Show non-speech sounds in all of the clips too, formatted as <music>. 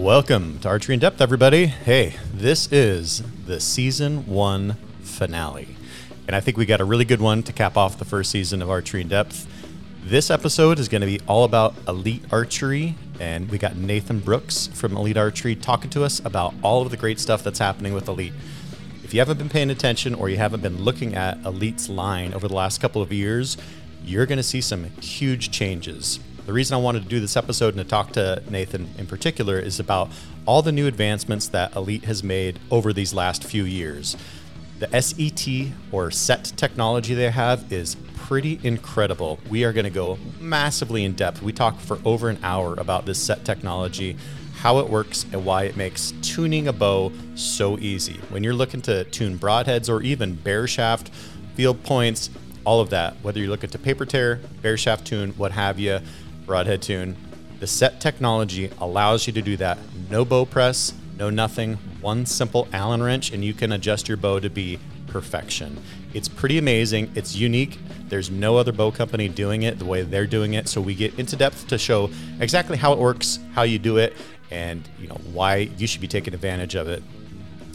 Welcome to Archery in Depth, everybody. Hey, this is the season one finale. And I think we got a really good one to cap off the first season of Archery in Depth. This episode is going to be all about elite archery, and we got Nathan Brooks from Elite Archery talking to us about all of the great stuff that's happening with Elite. If you haven't been paying attention or you haven't been looking at Elite's line over the last couple of years, you're going to see some huge changes. The reason I wanted to do this episode and to talk to Nathan in particular is about all the new advancements that Elite has made over these last few years. The SET or set technology they have is pretty incredible. We are going to go massively in depth. We talk for over an hour about this set technology, how it works, and why it makes tuning a bow so easy. When you're looking to tune broadheads or even bare shaft, field points, all of that, whether you're looking to paper tear, bare shaft tune, what have you, broadhead tune, the set technology allows you to do that. No bow press, no nothing, one simple Allen wrench, and you can adjust your bow to be perfection. It's pretty amazing. It's unique. There's no other bow company doing it the way they're doing it. So we get into depth to show exactly how it works, how you do it, and you know why you should be taking advantage of it.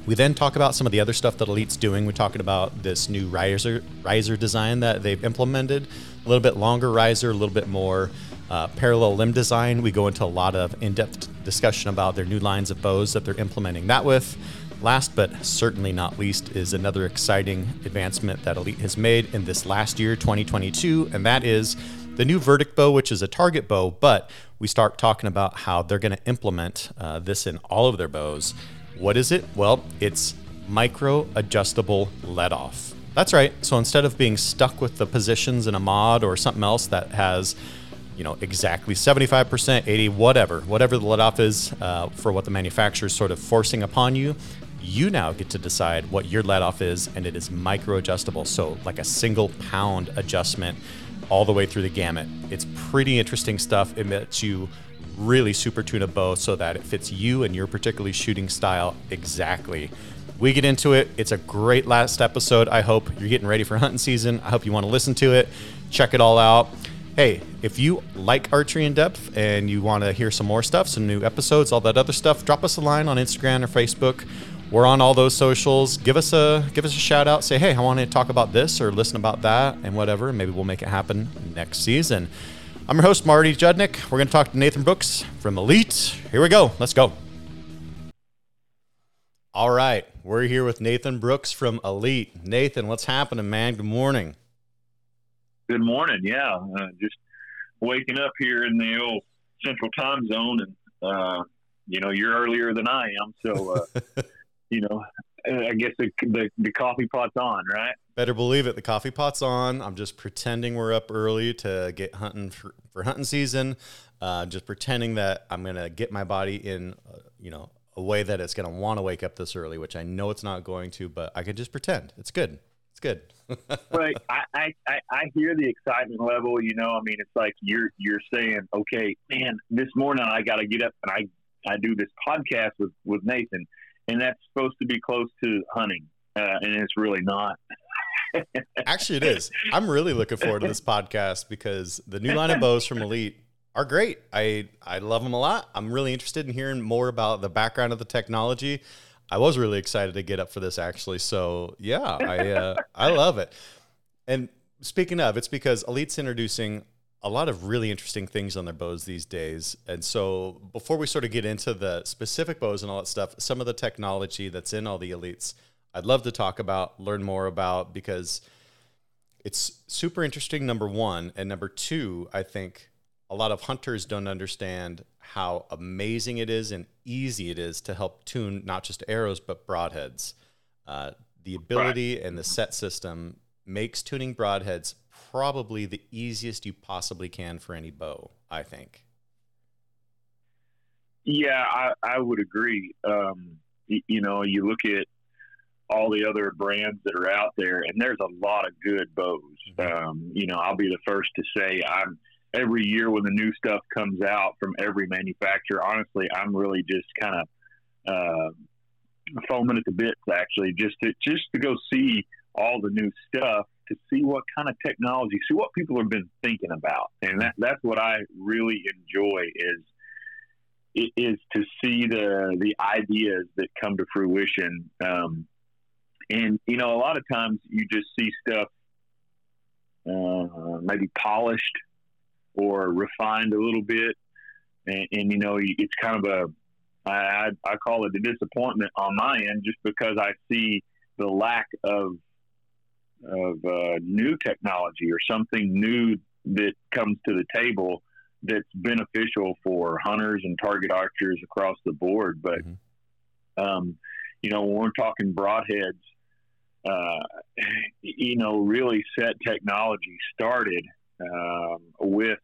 We then talk about some of the other stuff that Elite's doing. We're talking about this new riser riser design that they've implemented, a little bit longer riser, a little bit more uh, parallel limb design. We go into a lot of in depth discussion about their new lines of bows that they're implementing that with. Last but certainly not least is another exciting advancement that Elite has made in this last year, 2022, and that is the new Verdict bow, which is a target bow. But we start talking about how they're going to implement uh, this in all of their bows. What is it? Well, it's micro adjustable let off. That's right. So instead of being stuck with the positions in a mod or something else that has you know, exactly 75%, 80, whatever, whatever the let off is uh, for what the manufacturer is sort of forcing upon you, you now get to decide what your let off is, and it is micro adjustable. So, like a single pound adjustment all the way through the gamut. It's pretty interesting stuff. It lets you really super tune a bow so that it fits you and your particularly shooting style exactly. We get into it. It's a great last episode. I hope you're getting ready for hunting season. I hope you want to listen to it, check it all out hey, if you like Archery in Depth and you want to hear some more stuff, some new episodes, all that other stuff, drop us a line on Instagram or Facebook. We're on all those socials. Give us a give us a shout out. Say, hey, I want to talk about this or listen about that and whatever. Maybe we'll make it happen next season. I'm your host, Marty Judnick. We're going to talk to Nathan Brooks from Elite. Here we go. Let's go. All right. We're here with Nathan Brooks from Elite. Nathan, what's happening, man? Good morning. Good morning. Yeah, uh, just waking up here in the old Central Time Zone, and uh, you know you're earlier than I am, so uh, <laughs> you know I guess the, the, the coffee pot's on, right? Better believe it. The coffee pot's on. I'm just pretending we're up early to get hunting for, for hunting season. Uh, just pretending that I'm gonna get my body in, uh, you know, a way that it's gonna want to wake up this early, which I know it's not going to, but I could just pretend. It's good. It's good. Right. I, I, I hear the excitement level. You know, I mean, it's like you're you're saying, okay, man, this morning I got to get up and I I do this podcast with with Nathan, and that's supposed to be close to hunting, uh, and it's really not. <laughs> Actually, it is. I'm really looking forward to this podcast because the new line of bows from Elite are great. I I love them a lot. I'm really interested in hearing more about the background of the technology. I was really excited to get up for this actually. So yeah, I uh, I love it. And speaking of, it's because Elite's introducing a lot of really interesting things on their bows these days. And so before we sort of get into the specific bows and all that stuff, some of the technology that's in all the Elites, I'd love to talk about, learn more about because it's super interesting. Number one, and number two, I think a lot of hunters don't understand how amazing it is and easy it is to help tune not just arrows but broadheads. Uh, the ability right. and the set system makes tuning broadheads probably the easiest you possibly can for any bow. I think. Yeah, I, I would agree. Um, you, you know, you look at all the other brands that are out there, and there's a lot of good bows. Mm-hmm. Um, you know, I'll be the first to say I'm every year when the new stuff comes out from every manufacturer, honestly, I'm really just kind of uh, foaming at the bits actually, just to just to go see all the new stuff, to see what kind of technology, see what people have been thinking about, and that that's what I really enjoy is is to see the the ideas that come to fruition. Um, and you know, a lot of times you just see stuff uh, maybe polished or refined a little bit, and, and you know, it's kind of a I, I call it a disappointment on my end, just because I see the lack of of uh, new technology or something new that comes to the table that's beneficial for hunters and target archers across the board. But mm-hmm. um, you know, when we're talking broadheads, uh, you know, really set technology started um, with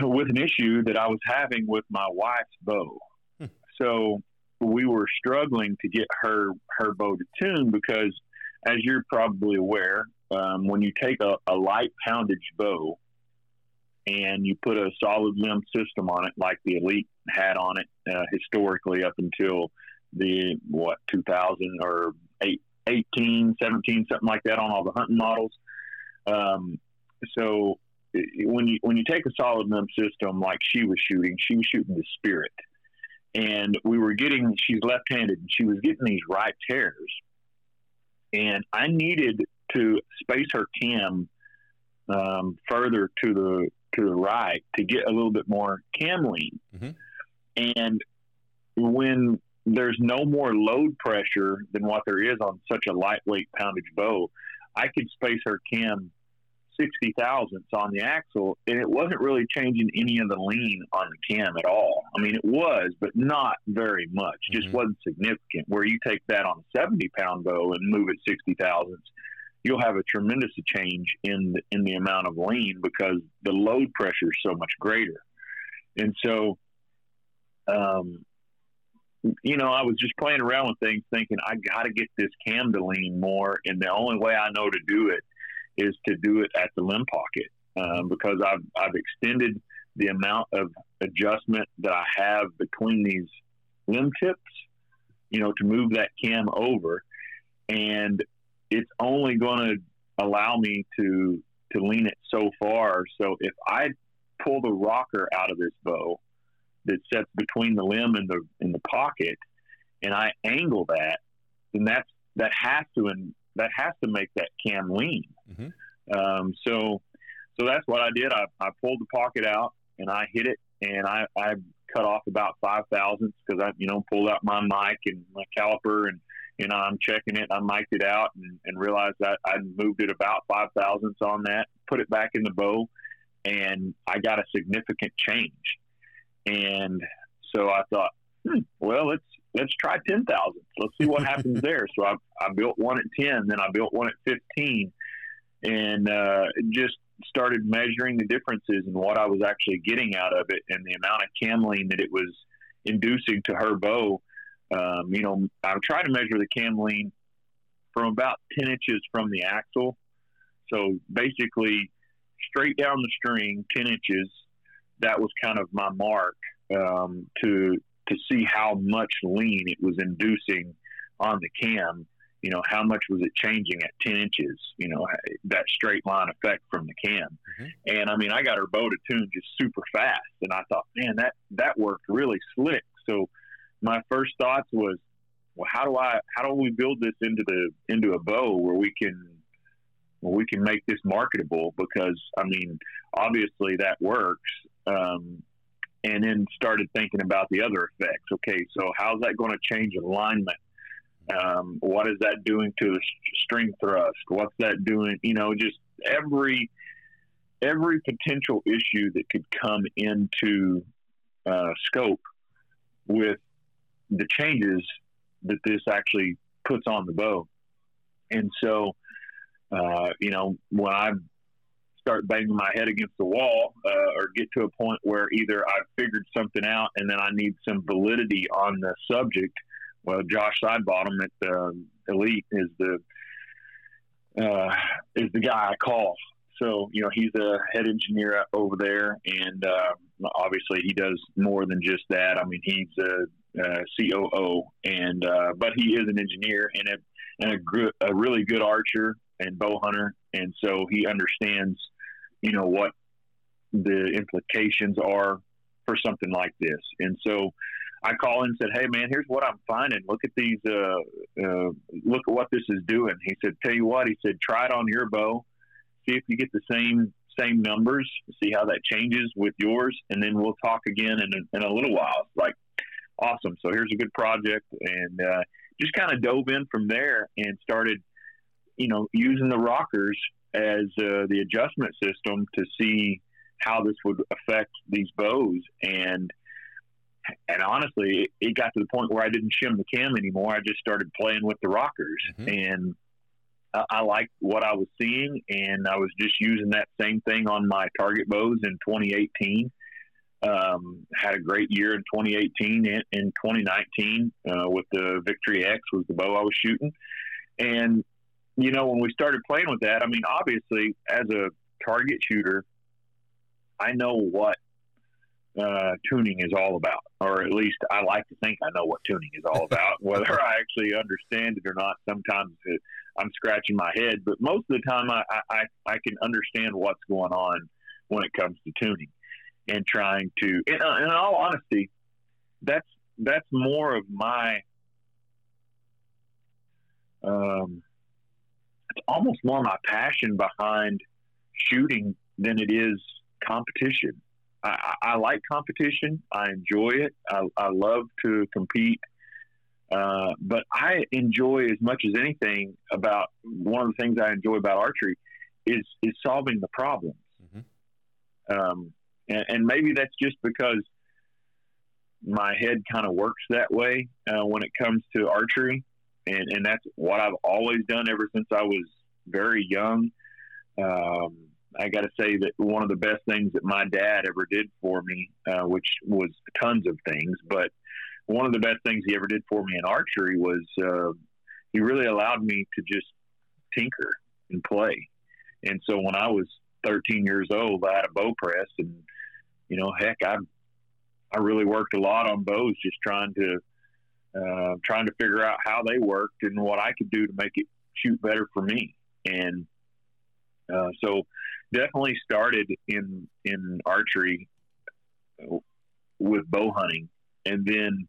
with an issue that I was having with my wife's bow. Hmm. So we were struggling to get her her bow to tune because, as you're probably aware, um, when you take a, a light poundage bow and you put a solid limb system on it, like the Elite had on it uh, historically up until the what 2000 or 8, 18, 17, something like that on all the hunting models. Um, so when you when you take a solid limb system like she was shooting, she was shooting the Spirit, and we were getting she's left-handed and she was getting these right tears, and I needed to space her cam um, further to the to the right to get a little bit more cam lean. Mm-hmm. And when there's no more load pressure than what there is on such a lightweight poundage bow, I could space her cam 60 thousandths on the axle, and it wasn't really changing any of the lean on the cam at all. I mean, it was, but not very much. Just mm-hmm. wasn't significant. Where you take that on a 70 pound bow and move it 60 thousandths, you'll have a tremendous change in the, in the amount of lean because the load pressure is so much greater. And so, um, you know, I was just playing around with things, thinking I got to get this cam to lean more, and the only way I know to do it is to do it at the limb pocket um, because I've I've extended the amount of adjustment that I have between these limb tips, you know, to move that cam over, and it's only going to allow me to to lean it so far. So if I pull the rocker out of this bow that sets between the limb and the in the pocket, and I angle that, then that's that has to and that has to make that cam lean. Mm-hmm. Um, so so that's what I did. I, I pulled the pocket out and I hit it, and I, I cut off about five thousandths because I you know pulled out my mic and my caliper and you know, I'm checking it. I mic'd it out and, and realized that I moved it about five thousandths on that, put it back in the bow, and I got a significant change. And so I thought, hmm, well, let's let's try 10,000. Let's see what happens <laughs> there. So I, I built one at ten, then I built one at fifteen, and uh, just started measuring the differences in what I was actually getting out of it and the amount of cam lean that it was inducing to her bow um, you know, I'm trying to measure the cam lean from about 10 inches from the axle. So basically, straight down the string, 10 inches. That was kind of my mark um, to to see how much lean it was inducing on the cam. You know, how much was it changing at 10 inches? You know, that straight line effect from the cam. Mm-hmm. And I mean, I got her bow to tune just super fast, and I thought, man, that that worked really slick. So my first thoughts was, well, how do I, how do we build this into the into a bow where we can, where we can make this marketable? Because I mean, obviously that works. Um, and then started thinking about the other effects. Okay, so how's that going to change alignment? Um, what is that doing to the string thrust? What's that doing? You know, just every every potential issue that could come into uh, scope with the changes that this actually puts on the bow. And so, uh, you know, when I start banging my head against the wall uh, or get to a point where either I've figured something out and then I need some validity on the subject, well, Josh Sidebottom at uh, Elite is the uh, is the guy I call. So you know he's a head engineer over there, and uh, obviously he does more than just that. I mean he's a uh, COO, and uh, but he is an engineer and a and a, gr- a really good archer and bow hunter, and so he understands, you know, what the implications are for something like this. And so I call in and said, "Hey, man, here's what I'm finding. Look at these. Uh, uh, look at what this is doing." He said, "Tell you what," he said, "Try it on your bow. See if you get the same same numbers. See how that changes with yours, and then we'll talk again in a, in a little while." Like, awesome. So here's a good project, and uh, just kind of dove in from there and started, you know, using the rockers as uh, the adjustment system to see how this would affect these bows and and honestly, it got to the point where I didn't shim the cam anymore. I just started playing with the rockers, mm-hmm. and I, I liked what I was seeing, and I was just using that same thing on my target bows in 2018. Um, had a great year in 2018 and in 2019 uh, with the Victory X was the bow I was shooting, and you know when we started playing with that, I mean obviously as a target shooter, I know what uh, tuning is all about, or at least I like to think I know what tuning is all about. <laughs> Whether I actually understand it or not, sometimes it, I'm scratching my head, but most of the time I, I, I can understand what's going on when it comes to tuning and trying to. In, uh, in all honesty, that's that's more of my. Um, almost more my passion behind shooting than it is competition I, I like competition. I enjoy it. I, I love to compete. Uh, but I enjoy as much as anything about one of the things I enjoy about archery is is solving the problems. Mm-hmm. Um, and, and, maybe that's just because my head kind of works that way uh, when it comes to archery, and, and that's what I've always done ever since I was very young. Um, I got to say that one of the best things that my dad ever did for me, uh, which was tons of things, but one of the best things he ever did for me in archery was uh, he really allowed me to just tinker and play. And so when I was 13 years old, I had a bow press, and you know, heck, I I really worked a lot on bows, just trying to uh, trying to figure out how they worked and what I could do to make it shoot better for me. And uh, so definitely started in in archery with bow hunting, and then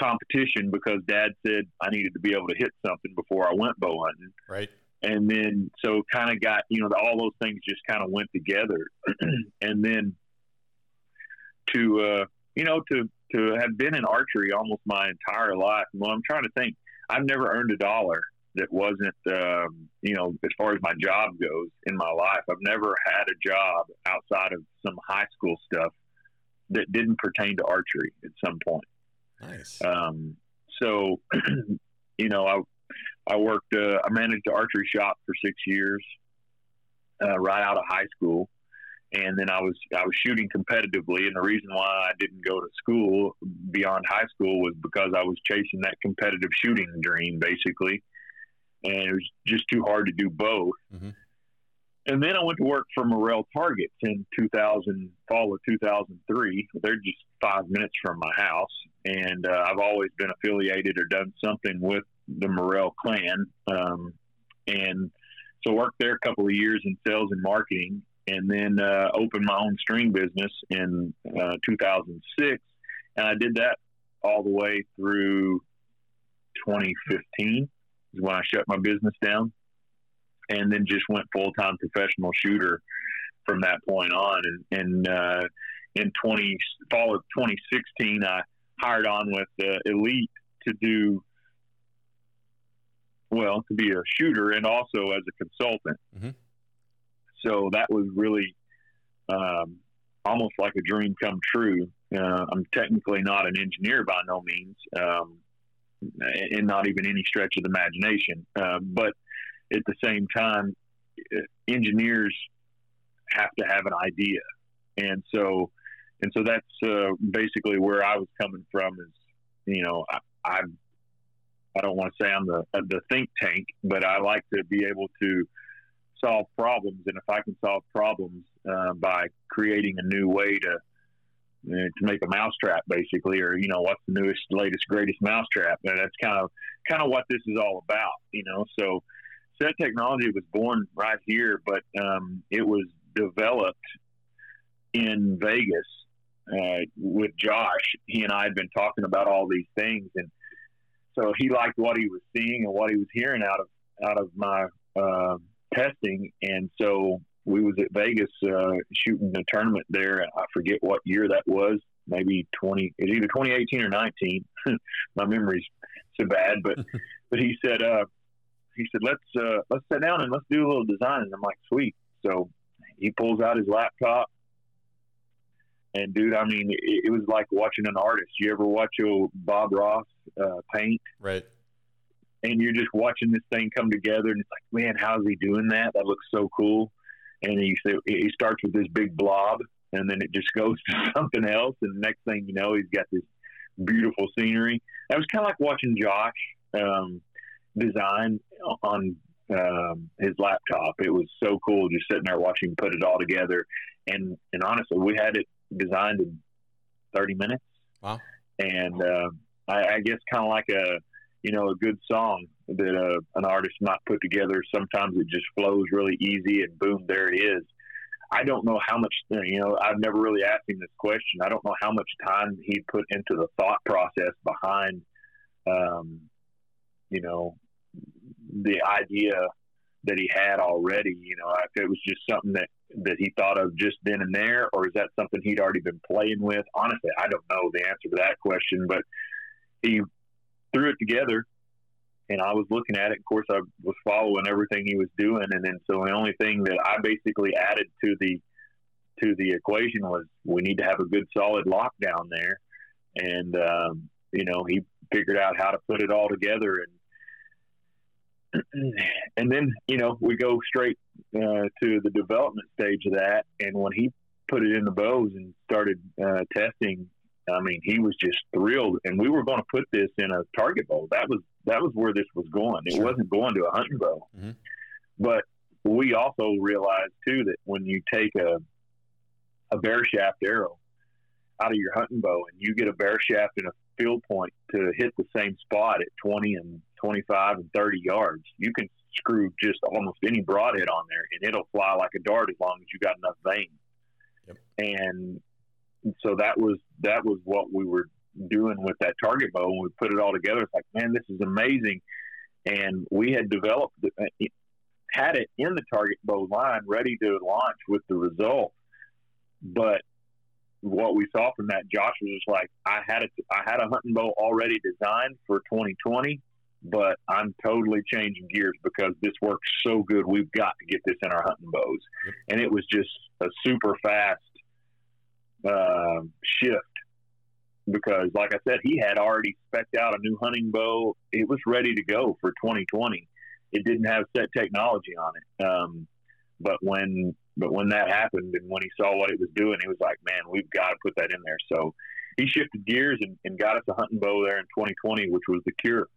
competition because Dad said I needed to be able to hit something before I went bow hunting. Right. And then so kind of got you know all those things just kind of went together, <clears throat> and then to uh, you know to to have been in archery almost my entire life. Well, I'm trying to think. I've never earned a dollar that wasn't, um, you know, as far as my job goes in my life, I've never had a job outside of some high school stuff that didn't pertain to archery at some point. Nice. Um, so, <clears throat> you know, I I worked, uh, I managed an archery shop for six years, uh, right out of high school, and then I was I was shooting competitively. And the reason why I didn't go to school beyond high school was because I was chasing that competitive shooting dream, basically and it was just too hard to do both. Mm-hmm. And then I went to work for Morrell Targets in 2000, fall of 2003. They're just five minutes from my house, and uh, I've always been affiliated or done something with the Morrell clan. Um, and so worked there a couple of years in sales and marketing, and then uh, opened my own string business in uh, 2006. And I did that all the way through 2015 is when I shut my business down, and then just went full time professional shooter from that point on. And, and uh, in twenty fall of 2016, I hired on with Elite to do well to be a shooter and also as a consultant. Mm-hmm. So that was really um, almost like a dream come true. Uh, I'm technically not an engineer by no means, um, and not even any stretch of the imagination. Uh, but at the same time, uh, engineers have to have an idea, and so and so that's uh, basically where I was coming from. Is you know I, I I don't want to say I'm the the think tank, but I like to be able to solve problems, and if I can solve problems uh, by creating a new way to uh, to make a mousetrap, basically, or you know, what's the newest, latest, greatest mousetrap? And that's kind of kind of what this is all about, you know. So, set technology was born right here, but um, it was developed in Vegas uh, with Josh, he and I had been talking about all these things, and so he liked what he was seeing and what he was hearing out of out of my uh, testing, and so we was at Vegas uh, shooting a tournament there. I forget what year that was. Maybe twenty. It was either twenty eighteen or nineteen. <laughs> my memory's so bad, but <laughs> but he said uh, he said let's uh, let's sit down and let's do a little design. And I'm like, sweet. So he pulls out his laptop, and dude, I mean, it, it was like watching an artist. You ever watch a Bob Ross uh, paint? Right. And you're just watching this thing come together, and it's like, man, how's he doing that? That looks so cool. And he he starts with this big blob, and then it just <laughs> goes to something else, and the next thing you know, he's got this beautiful scenery. That was kind of like watching Josh um, design on um, his laptop. It was so cool just sitting there watching him put it all together. And and honestly, we had it designed in 30 minutes. Wow. And uh, I, I guess kind of like a you know a good song that uh, an artist might put together. Sometimes it just flows really easy, and boom, there it is. I don't know how much, you know, I've never really asked him this question. I don't know how much time he put into the thought process behind, um, you know, the idea that he had already. You know, if it was just something that that he thought of just then and there, or is that something he'd already been playing with? Honestly, I don't know the answer to that question, but he threw it together and I was looking at it. Of course, I was following everything he was doing, and then so the only thing that I basically added to the to the equation was we need to have a good solid lockdown there, and um, you know he figured out how to put it all together, and <clears throat> and then you know we go straight uh, to the development stage of that, and when he put it in the bows and started uh, testing I mean, he was just thrilled, and we were going to put this in a target bow. That was that was where this was going. It sure. wasn't going to a hunting bow. Mm-hmm. But we also realized too that when you take a a bare shaft arrow out of your hunting bow and you get a bare shaft and a field point to hit the same spot at 20 and 25 and 30 yards, you can screw just almost any broadhead on there and it'll fly like a dart as long as you got enough vane. Yep. And so that was that was what we were doing with that target bow. And we put it all together. It's like, man, this is amazing. And we had developed, uh, had it in the target bow line ready to launch with the Rezult. But what we saw from that, Josh was just like, I had a, I had a hunting bow already designed for 2020, but I'm totally changing gears because this works so good. We've got to get this in our hunting bows. And it was just a super fast uh, shift because, like I said, he had already specked out a new hunting bow. It was ready to go for 2020. It didn't have set technology on it. Um, but when but when that happened and when he saw what it was doing, he was like, "Man, we've got to put that in there." So he shifted gears and, and got us a hunting bow there in 2020, which was the Kure.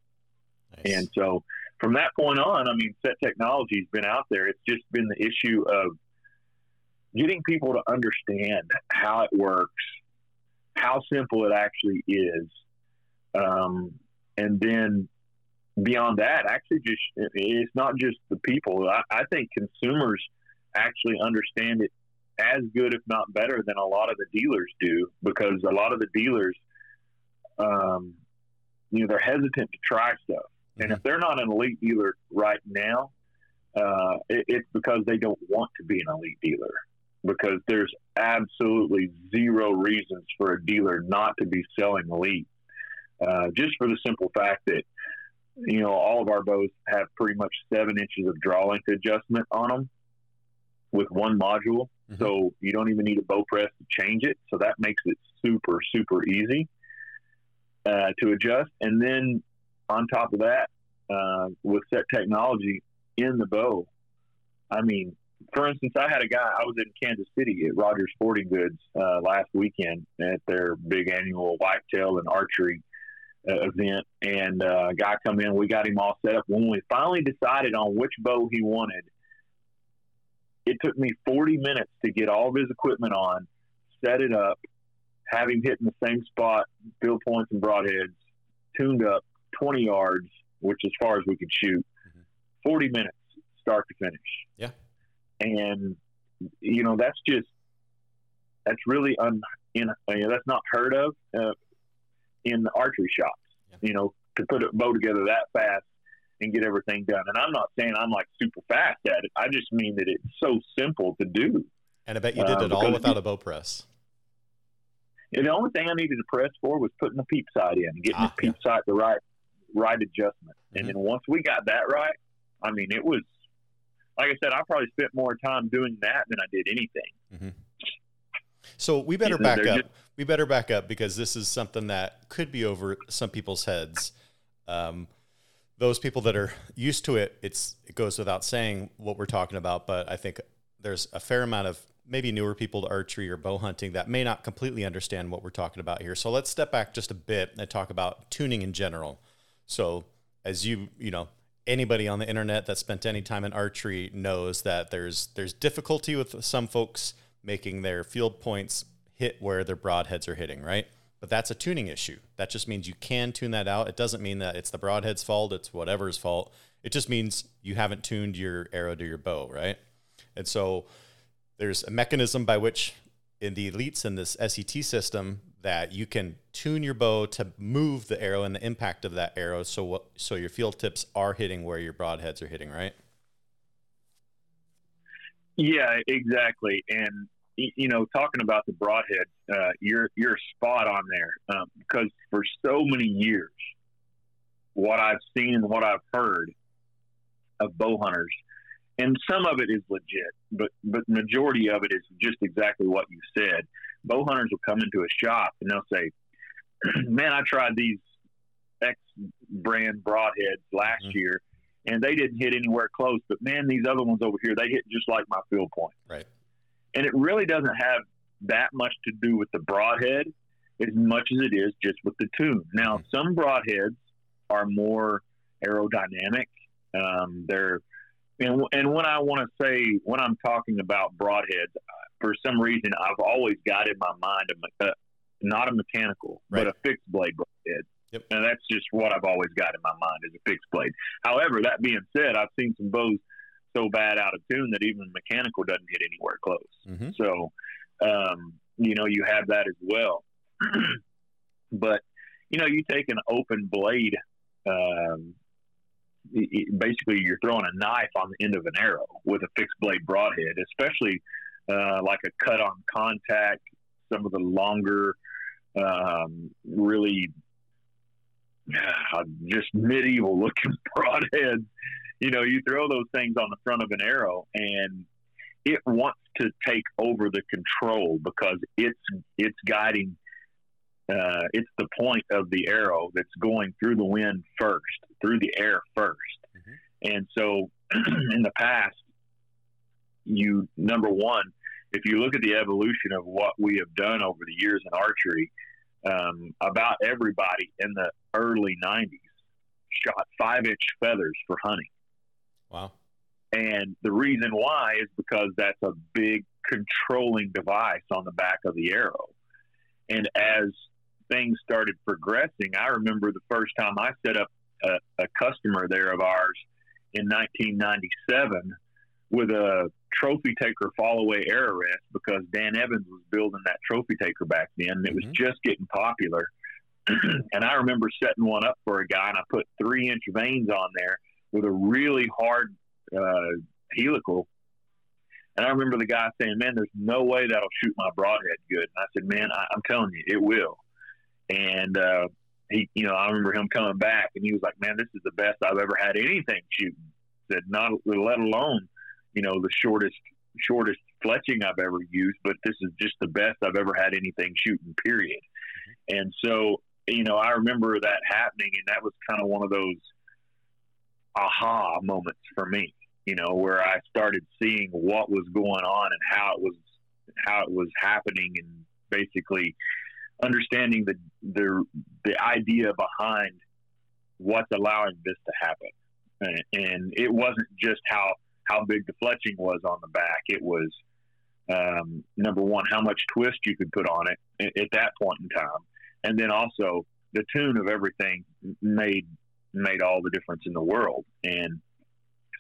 Nice. And so from that point on, I mean, set technology's been out there. It's just been the issue of getting people to understand how it works, how simple it actually is, um, and then beyond that, actually, just it's not just the people. I, I think consumers actually understand it as good, if not better, than a lot of the dealers do, because a lot of the dealers, um, you know, they're hesitant to try stuff, mm-hmm. and if they're not an elite dealer right now, uh, it, it's because they don't want to be an elite dealer because there's absolutely zero reasons for a dealer not to be selling elite. Uh, just for the simple fact that you know all of our bows have pretty much seven inches of draw length adjustment on them with one module, mm-hmm. so you don't even need a bow press to change it. So that makes it super super easy uh, to adjust. And then on top of that, uh, with set technology in the bow, I mean for instance, I had a guy. I was in Kansas City at Rogers Sporting Goods uh, last weekend at their big annual whitetail and archery uh, event, and uh, a guy come in. We got him all set up. When we finally decided on which bow he wanted, it took me 40 minutes to get all of his equipment on, set it up, have him hit in the same spot, field points and broadheads, tuned up 20 yards, which as far as we could shoot. Mm-hmm. 40 minutes, start to finish. Yeah and you know that's just that's really un, in you know, that's not heard of uh, in the archery shops. Yeah. You know, to put a bow together that fast and get everything done. And I'm not saying I'm like super fast at it. I just mean that it's so simple to do. And I bet you did uh, it all without a bow press. And the only thing I needed to press for was putting the peep sight in, getting ah, the peep yeah. sight the right right adjustment. Mm-hmm. And then once we got that right, I mean, it was like I said, I probably spent more time doing that than I did anything. Mm-hmm. So we better back up. Just, we better back up because this is something that could be over some people's heads. Um, those people that are used to it, it's it goes without saying what we're talking about. But I think there's a fair amount of maybe newer people to archery or bow hunting that may not completely understand what we're talking about here. So let's step back just a bit and talk about tuning in general. So as you you know anybody on the internet that spent any time in archery knows that there's there's difficulty with some folks making their field points hit where their broadheads are hitting, right? But that's a tuning issue. That just means you can tune that out. It doesn't mean that it's the broadhead's fault, it's whatever's fault. It just means you haven't tuned your arrow to your bow, right? And so there's a mechanism by which in the elites in this SET system that you can tune your bow to move the arrow and the impact of that arrow so what so your field tips are hitting where your broadheads are hitting, right? Yeah, exactly. And you know, talking about the broadhead, uh, you're you're spot on there um, because for so many years, what I've seen and what I've heard of bow hunters, and some of it is legit, but but majority of it is just exactly what you said. Bow hunters will come into a shop and they'll say, <clears throat> "Man, I tried these X brand broadheads last mm-hmm. year." and they didn't hit anywhere close. But man, these other ones over here, they hit just like my field point. Right. And it really doesn't have that much to do with the broadhead as much as it is just with the tune. Now, mm-hmm. some broadheads are more aerodynamic. Um, they're and, and when I want to say when I'm talking about broadheads, for some reason I've always got in my mind a, uh, not a mechanical, right. but a fixed blade broadhead. Yep. And that's just what I've always got in my mind is a fixed blade. However, that being said, I've seen some bows so bad out of tune that even mechanical doesn't hit anywhere close. Mm-hmm. So, um, you know, you have that as well. <clears throat> but, you know, you take an open blade, um, basically you're throwing a knife on the end of an arrow with a fixed blade broadhead, especially uh, like a cut on contact, some of the longer, um, really uh, just medieval looking <laughs> broadheads. You know, you throw those things on the front of an arrow and it wants to take over the control because it's it's guiding uh, it's the point of the arrow that's going through the wind first, through the air 1st mm-hmm. And so <clears throat> in the past, you, number one, if you look at the evolution of what we have done over the years in archery, um, about everybody in the early 90s shot five inch feathers for hunting. Wow. And the reason why is because that's a big controlling device on the back of the arrow. And as things started progressing, I remember the first time I set up a, a customer there of ours in 1997 with a trophy taker fallaway arrow rest because Dan Evans was building that trophy taker back then. And it was mm-hmm. just getting popular. <clears throat> and I remember setting one up for a guy and I put three inch vanes on there with a really hard uh, helical. And I remember the guy saying, "Man, there's no way that'll shoot my broadhead good." And I said, "Man, I, am telling you, it will." And uh, he, you know, I remember him coming back, and he was like, "Man, this is the best I've ever had anything shooting." Said, "Not let alone, you know, the shortest shortest fletching I've ever used, but this is just the best I've ever had anything shooting. Period." Mm-hmm. And so, you know, I remember that happening, and that was kind of one of those aha moments for me, you know, where I started seeing what was going on and how it was how it was happening and basically understanding the the the idea behind what's allowing this to happen. And, and it wasn't just how how big the fletching was on the back. It was um, number one, how much twist you could put on it at, at that point in time, and then also the tune of everything made made all the difference in the world. And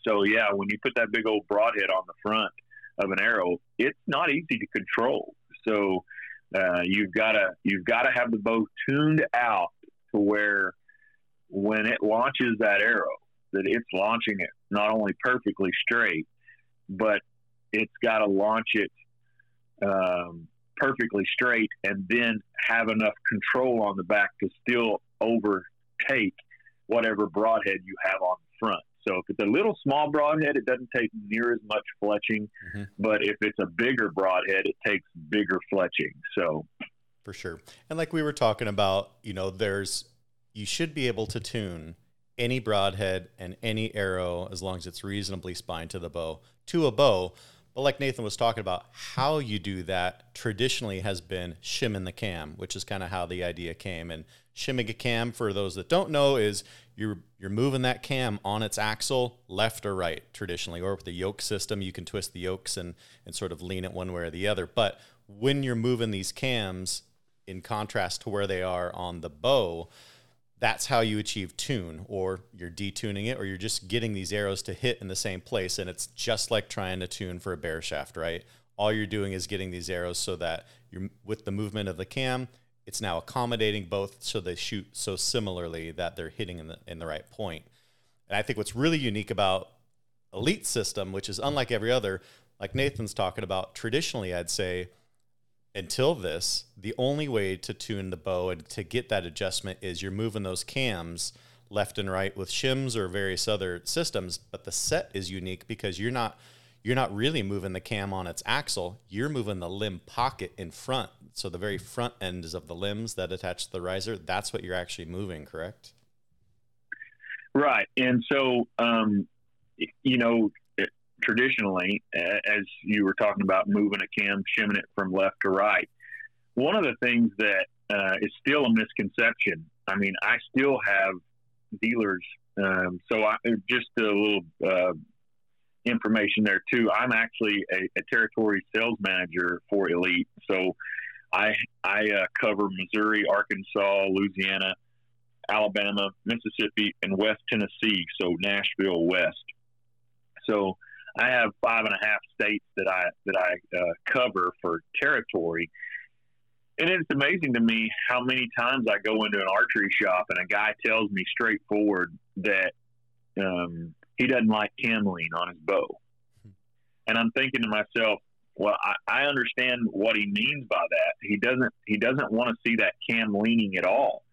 so, yeah, when you put that big old broadhead on the front of an arrow, it's not easy to control. So, Uh, you've got to you've got to have the bow tuned out to where when it launches that arrow, that it's launching it not only perfectly straight, but it's got to launch it um, perfectly straight and then have enough control on the back to still overtake whatever broadhead you have on the front. So if it's a little small broadhead, it doesn't take near as much fletching. Mm-hmm. But if it's a bigger broadhead, it takes bigger fletching. So for sure. And like we were talking about, you know, there's you should be able to tune any broadhead and any arrow as long as it's reasonably spined to the bow to a bow. But like Nathan was talking about, how you do that traditionally has been shim in the cam, which is kind of how the idea came. And shimming a cam, for those that don't know, is you're you're moving that cam on its axle left or right traditionally, or with the yoke system, you can twist the yokes and and sort of lean it one way or the other. But when you're moving these cams, in contrast to where they are on the bow, that's how you achieve tune, or you're detuning it, or you're just getting these arrows to hit in the same place. And it's just like trying to tune for a bare shaft, right? All you're doing is getting these arrows so that you're with the movement of the cam, it's now accommodating both so they shoot so similarly that they're hitting in the in the right point. And I think what's really unique about Elite system, which is unlike every other, like Nathan's talking about, traditionally I'd say until this, the only way to tune the bow and to get that adjustment is you're moving those cams left and right with shims or various other systems, but the set is unique because you're not you're not really moving the cam on its axle, you're moving the limb pocket in front so the very front ends of the limbs that attach to the riser, that's what you're actually moving, correct? Right. And so, um, you know, traditionally, as you were talking about moving a cam, shimming it from left to right, one of the things that uh, is still a misconception. I mean, I still have dealers. Um, so I, just a little uh, information there too. I'm actually a, a, territory sales manager for Elite. So I I uh, cover Missouri, Arkansas, Louisiana, Alabama, Mississippi, and West Tennessee. So Nashville West. So I have five and a half states that I that I uh, cover for territory, and it's amazing to me how many times I go into an archery shop and a guy tells me straightforward that um, he doesn't like cam lean on his bow, and I'm thinking to myself, well, I, I understand what he means by that. He doesn't he doesn't want to see that cam leaning at all.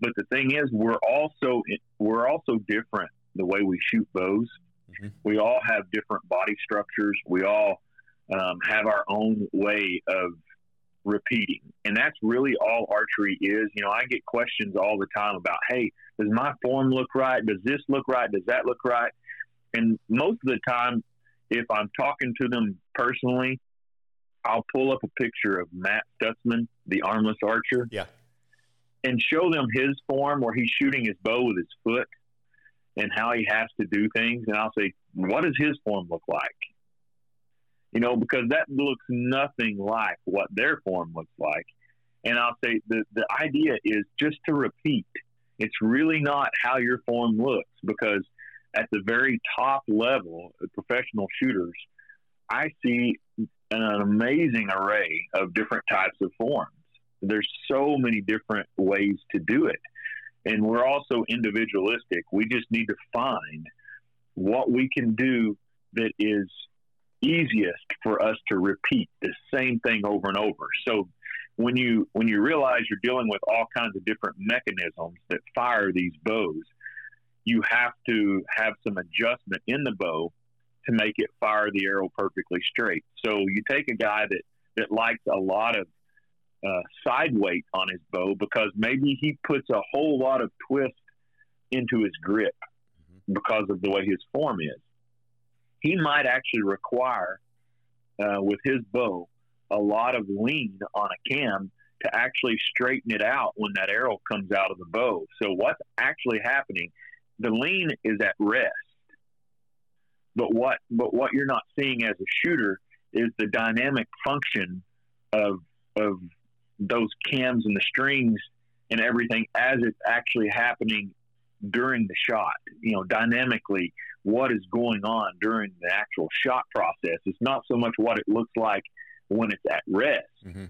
But the thing is, we're also we're also different the way we shoot bows. Mm-hmm. We all have different body structures. We all um, have our own way of repeating, and that's really all archery is. You know, I get questions all the time about, "Hey, does my form look right? Does this look right? Does that look right?" And most of the time, if I'm talking to them personally, I'll pull up a picture of Matt Stutzman, the armless archer. Yeah. And show them his form where he's shooting his bow with his foot and how he has to do things. And I'll say, what does his form look like? You know, because that looks nothing like what their form looks like. And I'll say the, the idea is just to repeat. It's really not how your form looks because at the very top level, professional shooters, I see an amazing array of different types of forms. There's so many different ways to do it. And we're also individualistic. We just need to find what we can do that is easiest for us to repeat the same thing over and over. So when you when you realize you're dealing with all kinds of different mechanisms that fire these bows, you have to have some adjustment in the bow to make it fire the arrow perfectly straight. So you take a guy that, that likes a lot of uh, side weight on his bow because maybe he puts a whole lot of twist into his grip mm-hmm. because of the way his form is. He might actually require, uh, with his bow, a lot of lean on a cam to actually straighten it out when that arrow comes out of the bow. So what's actually happening? The lean is at rest but what but what you're not seeing as a shooter is the dynamic function of of those cams and the strings and everything as it's actually happening during the shot. You know, dynamically, what is going on during the actual shot process. It's not so much what it looks like when it's at rest. Mm-hmm.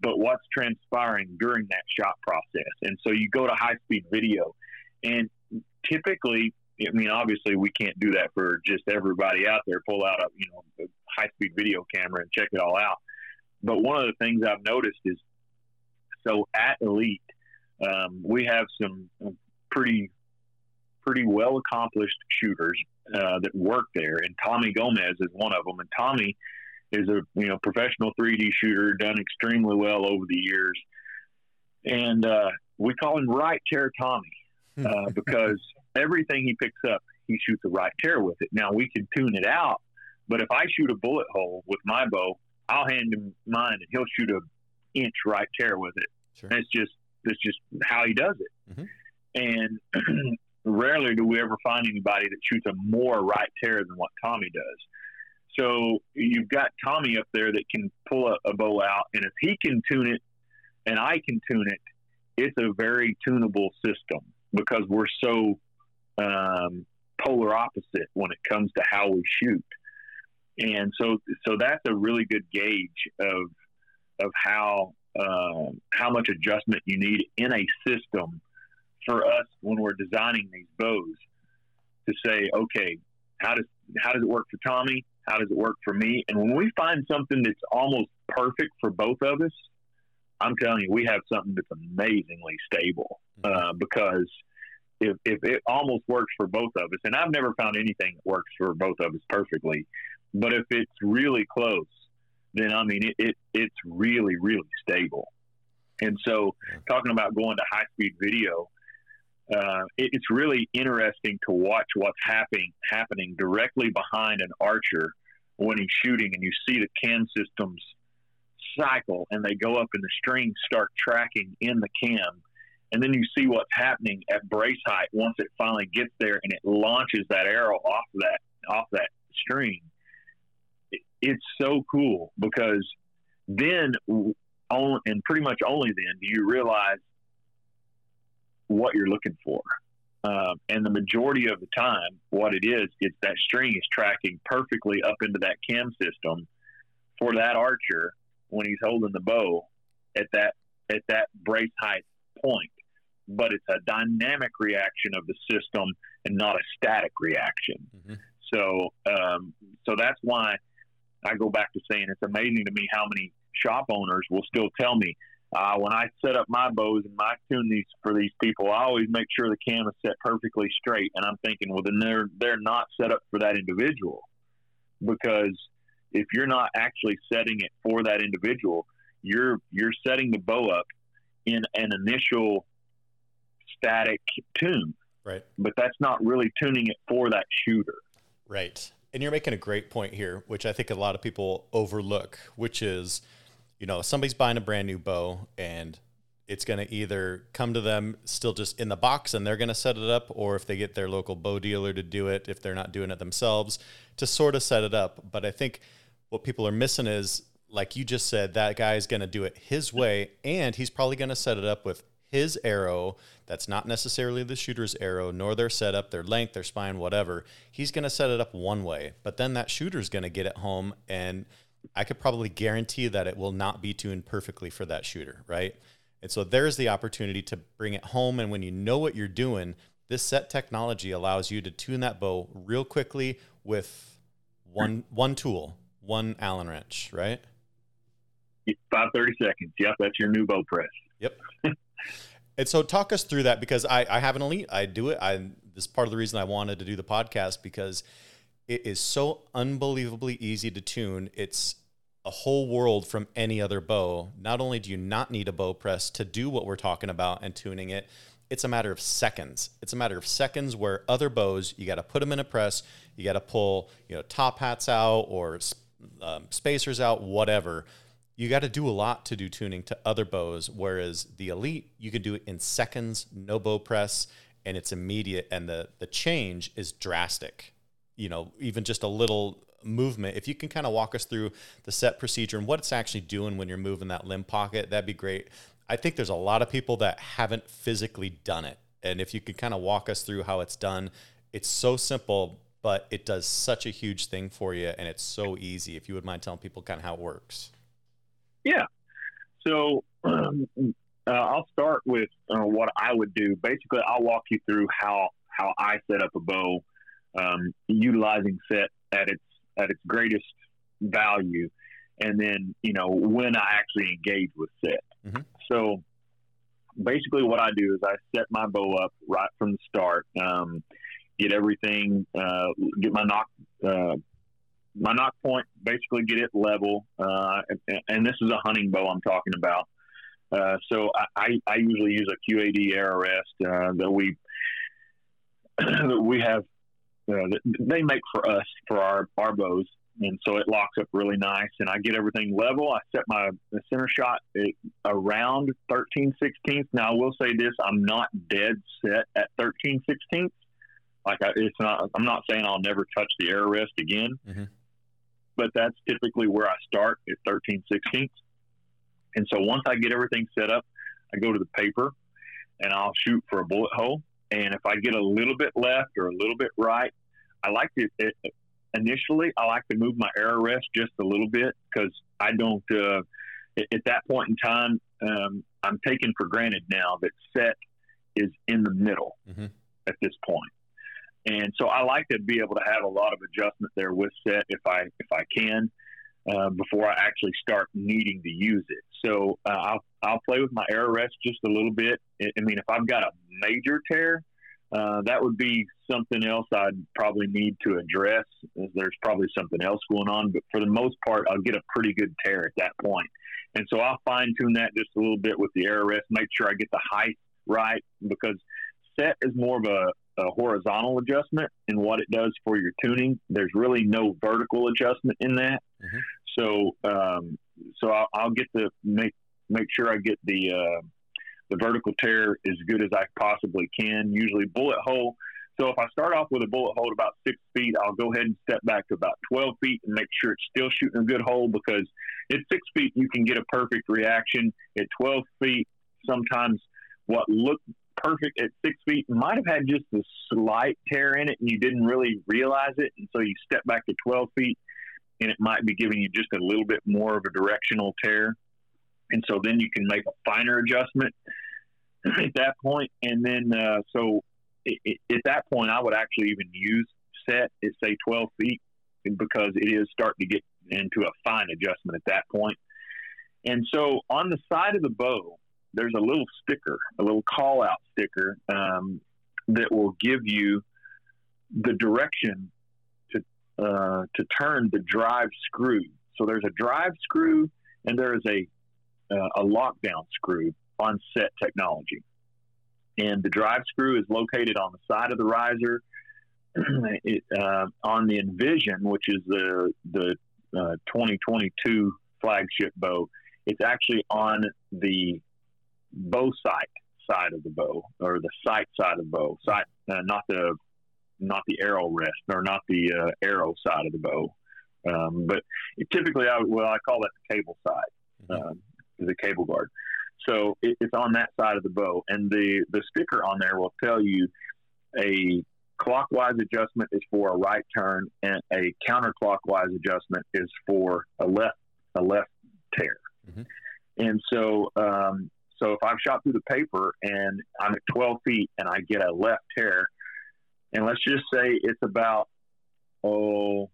but what's transpiring during that shot process. And so you go to high speed video, and typically, I mean, obviously, we can't do that for just everybody out there. Pull out a you know a high speed video camera and check it all out. But one of the things I've noticed is so at Elite, um, we have some pretty pretty well accomplished shooters uh, that work there, and Tommy Gomez is one of them. And Tommy is a you know professional 3D shooter, done extremely well over the years, and uh, we call him Right Tear Tommy uh, because everything he picks up, he shoots a right tear with it. Now we can tune it out, but if I shoot a bullet hole with my bow, I'll hand him mine, and he'll shoot a inch right tear with it. Sure. It's just that's just how he does it. Mm-hmm. And <clears throat> rarely do we ever find anybody that shoots a more right tear than what Tommy does. So you've got Tommy up there that can pull a, a bow out, and if he can tune it, and I can tune it, it's a very tunable system because we're so um, polar opposite when it comes to how we shoot. And so, so that's a really good gauge of of how uh, how much adjustment you need in a system for us when we're designing these bows to say, okay, how does how does it work for Tommy? How does it work for me? And when we find something that's almost perfect for both of us, I'm telling you, we have something that's amazing,ly stable mm-hmm. uh, because if, if it almost works for both of us, and I've never found anything that works for both of us perfectly, but if it's really close, then I mean, it, it it's really, really stable. And so, talking about going to high speed video, uh, it, it's really interesting to watch what's happening happening directly behind an archer when he's shooting, and you see the cam systems cycle, and they go up, and the strings start tracking in the cam, and then you see what's happening at brace height once it finally gets there, and it launches that arrow off that off that string. It's so cool because then, on, and pretty much only then, do you realize what you're looking for. Um, and the majority of the time, what it is, is that string is tracking perfectly up into that cam system for that archer when he's holding the bow at that at that brace height point. But it's a dynamic reaction of the system and not a static reaction. Mm-hmm. So, um, so that's why I go back to saying it's amazing to me how many shop owners will still tell me, uh, when I set up my bows and I tune these for these people, I always make sure the cam is set perfectly straight. And I'm thinking, well, then they're they're not set up for that individual, because if you're not actually setting it for that individual, you're you're setting the bow up in an initial static tune, right? But that's not really tuning it for that shooter, right? And you're making a great point here, which I think a lot of people overlook, which is you know, somebody's buying a brand new bow and it's going to either come to them still just in the box and they're going to set it up, or if they get their local bow dealer to do it, if they're not doing it themselves, to sort of set it up. But I think what people are missing is, like you just said, that guy is going to do it his way, and he's probably going to set it up with his arrow that's not necessarily the shooter's arrow, nor their setup, their length, their spine, whatever. He's going to set it up one way, but then that shooter's going to get it home and I could probably guarantee that it will not be tuned perfectly for that shooter, right? And so there's the opportunity to bring it home. And when you know what you're doing, this set technology allows you to tune that bow real quickly with one one tool, one Allen wrench, right? Five thirty seconds. Yep, that's your new bow press. Yep. <laughs> and so talk us through that because I, I have an elite. I do it. I this is part of the reason I wanted to do the podcast because it is so unbelievably easy to tune. It's a whole world from any other bow. Not only do you not need a bow press to do what we're talking about and tuning it, it's a matter of seconds. It's a matter of seconds where other bows, you got to put them in a press, you got to pull, you know, top hats out or um, spacers out, whatever. You got to do a lot to do tuning to other bows, whereas the Elite, you can do it in seconds, no bow press, and it's immediate, and the the change is drastic you know, even just a little movement, if you can kind of walk us through the set procedure and what it's actually doing when you're moving that limb pocket, that'd be great. I think there's a lot of people that haven't physically done it. And if you could kind of walk us through how it's done, it's so simple, but it does such a huge thing for you and it's so easy. If you would mind telling people kind of how it works. Yeah. So um, <clears throat> uh, I'll start with uh, what I would do. Basically, I'll walk you through how how I set up a bow, um, utilizing set at its at its greatest value, and then you know when I actually engage with set. Mm-hmm. So basically, what I do is I set my bow up right from the start. Um, get everything, uh, get my knock, uh, my nock point, basically get it level. Uh, and, and, this is a hunting bow I'm talking about. Uh, so I, I, usually use a QAD arrow rest uh, that we that <clears throat> we have uh, that they make for us for our our bows, and so it locks up really nice. And I get everything level. I set my center shot around 13 16ths. Now I will say this: I'm not dead set at 13 16ths. Like I, it's not. I'm not saying I'll never touch the arrow rest again, mm-hmm. but that's typically where I start at 13 16ths. And so once I get everything set up, I go to the paper and I'll shoot for a bullet hole. And if I get a little bit left or a little bit right, I like to it, initially I like to move my arrow rest just a little bit because I don't. Uh, at that point in time, um, I'm taking for granted now that set is in the middle mm-hmm. at this point. And so I like to be able to have a lot of adjustment there with set if I if I can uh, before I actually start needing to use it. So uh, I'll I'll play with my arrow rest just a little bit. I mean, if I've got a major tear, uh, that would be something else I'd probably need to address. There's probably something else going on, but for the most part, I'll get a pretty good tear at that point. And so I'll fine tune that just a little bit with the arrow rest, make sure I get the height right because set is more of a a horizontal adjustment in what it does for your tuning. There's really no vertical adjustment in that. Mm-hmm. So, um, so I'll, I'll, get the make make sure I get the uh, the vertical tear as good as I possibly can. Usually bullet hole. So if I start off with a bullet hole at about six feet, I'll go ahead and step back to about 12 feet and make sure it's still shooting a good hole because at six feet you can get a perfect reaction. At 12 feet, sometimes what look perfect at six feet might have had just a slight tear in it and you didn't really realize it. And so you step back to 12 feet and it might be giving you just a little bit more of a directional tear. And so then you can make a finer adjustment <clears throat> at that point. And then, uh, so it, it, at that point, I would actually even use set at say 12 feet because it is starting to get into a fine adjustment at that point. And so on the side of the bow, there's a little sticker, a little call out sticker um, that will give you the direction to uh, to turn the drive screw. So there's a drive screw and there is a uh, a lockdown screw on set technology. And the drive screw is located on the side of the riser. <clears throat> it, uh, on the Envision, which is the the uh, 2022 flagship bow, it's actually on the bow sight side of the bow or the sight side of the bow, sight, uh, not the not the arrow rest or not the uh, arrow side of the bow. Um, but typically, I well, I call that the cable side, mm-hmm. um, the cable guard. So it, it's on that side of the bow, and the the sticker on there will tell you a clockwise adjustment is for a right turn, and a counterclockwise adjustment is for a left a left tear. Mm-hmm. And so um, so if I've shot through the paper and I'm at 12 feet and I get a left tear, and let's just say it's about oh,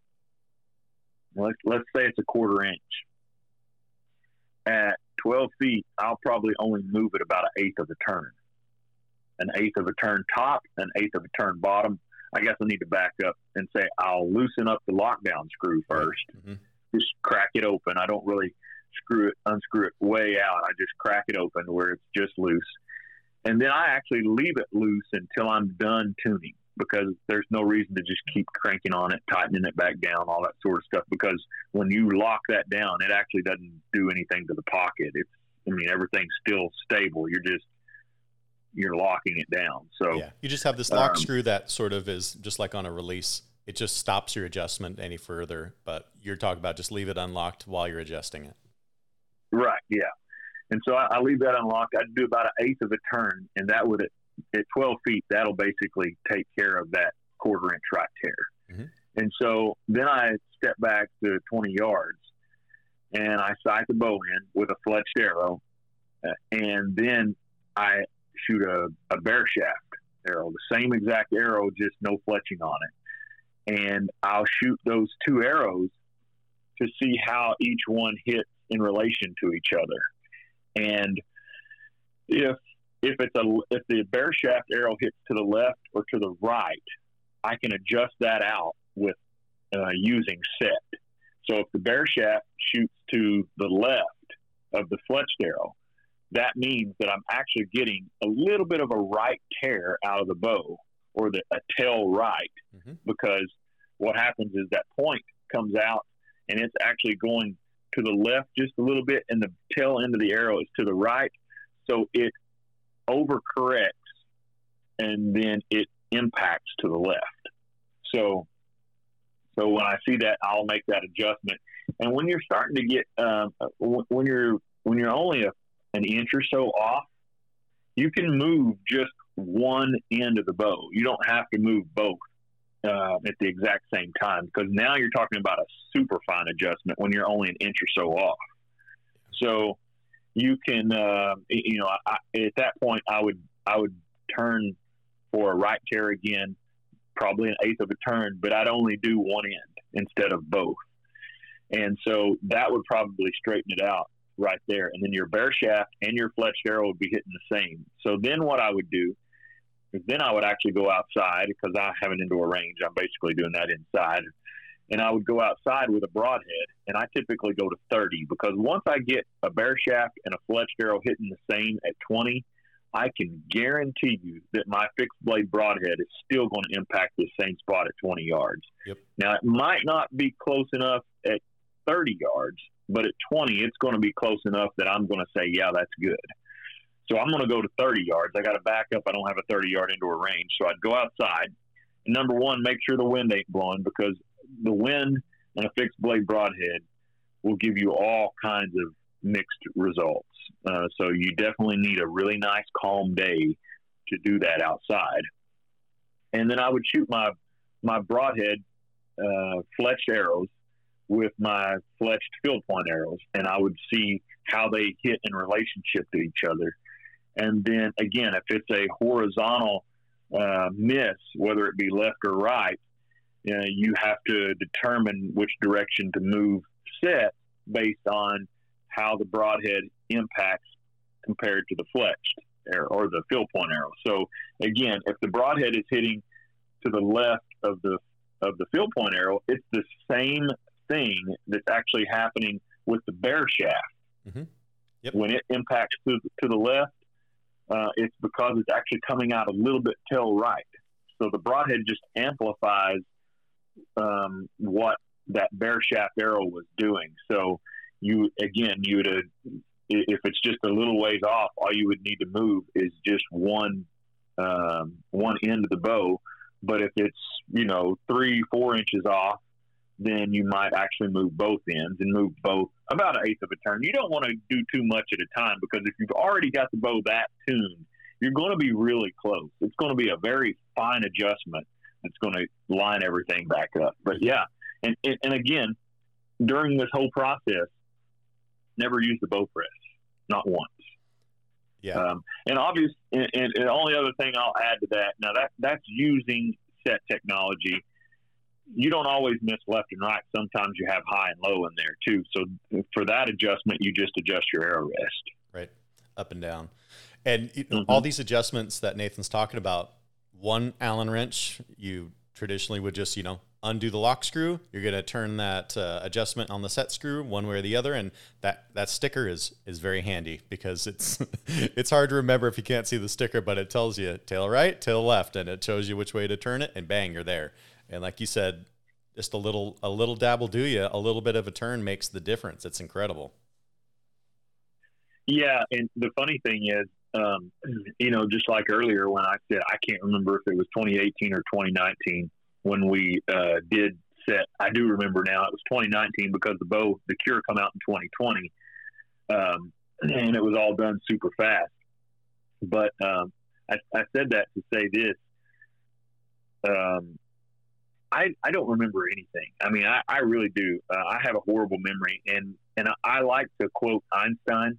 let's let's say it's a quarter inch. At 12 feet, I'll probably only move it about an eighth of a turn, an eighth of a turn top, an eighth of a turn bottom. I guess I need to back up and say I'll loosen up the lockdown screw 1st mm-hmm. Just crack it open. I don't really screw it, unscrew it way out. I just crack it open where it's just loose. And then I actually leave it loose until I'm done tuning because there's no reason to just keep cranking on it, tightening it back down, all that sort of stuff. Because when you lock that down, it actually doesn't do anything to the pocket. It's, I mean, everything's still stable. You're just, you're locking it down. So yeah, you just have this lock um, screw that sort of is just like on a release. It just stops your adjustment any further. But you're talking about just leave it unlocked while you're adjusting it. Right. Yeah. And so I, I leave that unlocked. I do about an eighth of a turn, and that would at, at 12 feet, that'll basically take care of that quarter inch right tear. Mm-hmm. And so then I step back to 20 yards, and I sight the bow in with a fletched arrow, uh, and then I shoot a, a bare shaft arrow, the same exact arrow, just no fletching on it. And I'll shoot those two arrows to see how each one hits in relation to each other. And if if it's a if the bare shaft arrow hits to the left or to the right, I can adjust that out with uh, using set. So if the bare shaft shoots to the left of the fletched arrow, that means that I'm actually getting a little bit of a right tear out of the bow or the a tail right mm-hmm. because what happens is that point comes out and it's actually going to the left just a little bit and the tail end of the arrow is to the right so it overcorrects and then it impacts to the left so so when I see that, I'll make that adjustment. And when you're starting to get, um, when you're when you're only a, an inch or so off, you can move just one end of the bow. You don't have to move both uh, at the exact same time because now you're talking about a super fine adjustment when you're only an inch or so off. So you can, uh, you know, I, at that point, I would I would turn for a right tear again probably an eighth of a turn, but I'd only do one end instead of both. And so that would probably straighten it out right there. And then your bare shaft and your fletched arrow would be hitting the same. So then what I would do is then I would actually go outside because I have an indoor range. I'm basically doing that inside. And I would go outside with a broadhead, and I typically go to 30 because once I get a bare shaft and a fletched arrow hitting the same at 20, I can guarantee you that my fixed blade broadhead is still going to impact the same spot at 20 yards. Yep. Now, it might not be close enough at 30 yards, but at 20, it's going to be close enough that I'm going to say, yeah, that's good. So I'm going to go to 30 yards. I got to back up. I don't have a 30 yard indoor range. So I'd go outside. And number one, make sure the wind ain't blowing because the wind and a fixed blade broadhead will give you all kinds of mixed results. Uh, so you definitely need a really nice calm day to do that outside. And then I would shoot my my broadhead uh, fletched arrows with my fletched field point arrows, and I would see how they hit in relationship to each other. And then again, if it's a horizontal uh, miss, whether it be left or right, you, know, you have to determine which direction to move set based on how the broadhead impacts compared to the fletched arrow or the field point arrow. So again, if the broadhead is hitting to the left of the of the field point arrow, it's the same thing that's actually happening with the bare shaft. Mm-hmm. Yep. When it impacts to, to the left, uh, it's because it's actually coming out a little bit tail right. So the broadhead just amplifies um, what that bare shaft arrow was doing. So you again you would uh, if it's just a little ways off, all you would need to move is just one um, one end of the bow. But if it's you know three four inches off, then you might actually move both ends and move both about an eighth of a turn. You don't want to do too much at a time because if you've already got the bow that tuned, you're going to be really close. It's going to be a very fine adjustment. It's going to line everything back up. But yeah, and and again, during this whole process, never use the bow press, not once. Yeah. Um, and obvious, and, and, the only other thing I'll add to that, now that that's using set technology. You don't always miss left and right. Sometimes you have high and low in there too. So for that adjustment, you just adjust your arrow rest. Right, up and down, and mm-hmm. all these adjustments that Nathan's talking about. One Allen wrench, you traditionally would just you know undo the lock screw. You're going to turn that uh, adjustment on the set screw one way or the other, and that that sticker is is very handy because it's <laughs> it's hard to remember if you can't see the sticker, but it tells you tail right, tail left, and it shows you which way to turn it, and bang, you're there. And like you said, just a little a little dabble do you, a little bit of a turn makes the difference. It's incredible. Yeah, and the funny thing is, um, you know, just like earlier when I said I can't remember if it was 2018 or 2019 when we uh, did set. I do remember now it was 2019 because the bow, the Kure, come out in 2020, um, and it was all done super fast. But um, I, I, said that to say this: um, I, I don't remember anything. I mean, I, I really do. Uh, I have a horrible memory, and and I like to quote Einstein,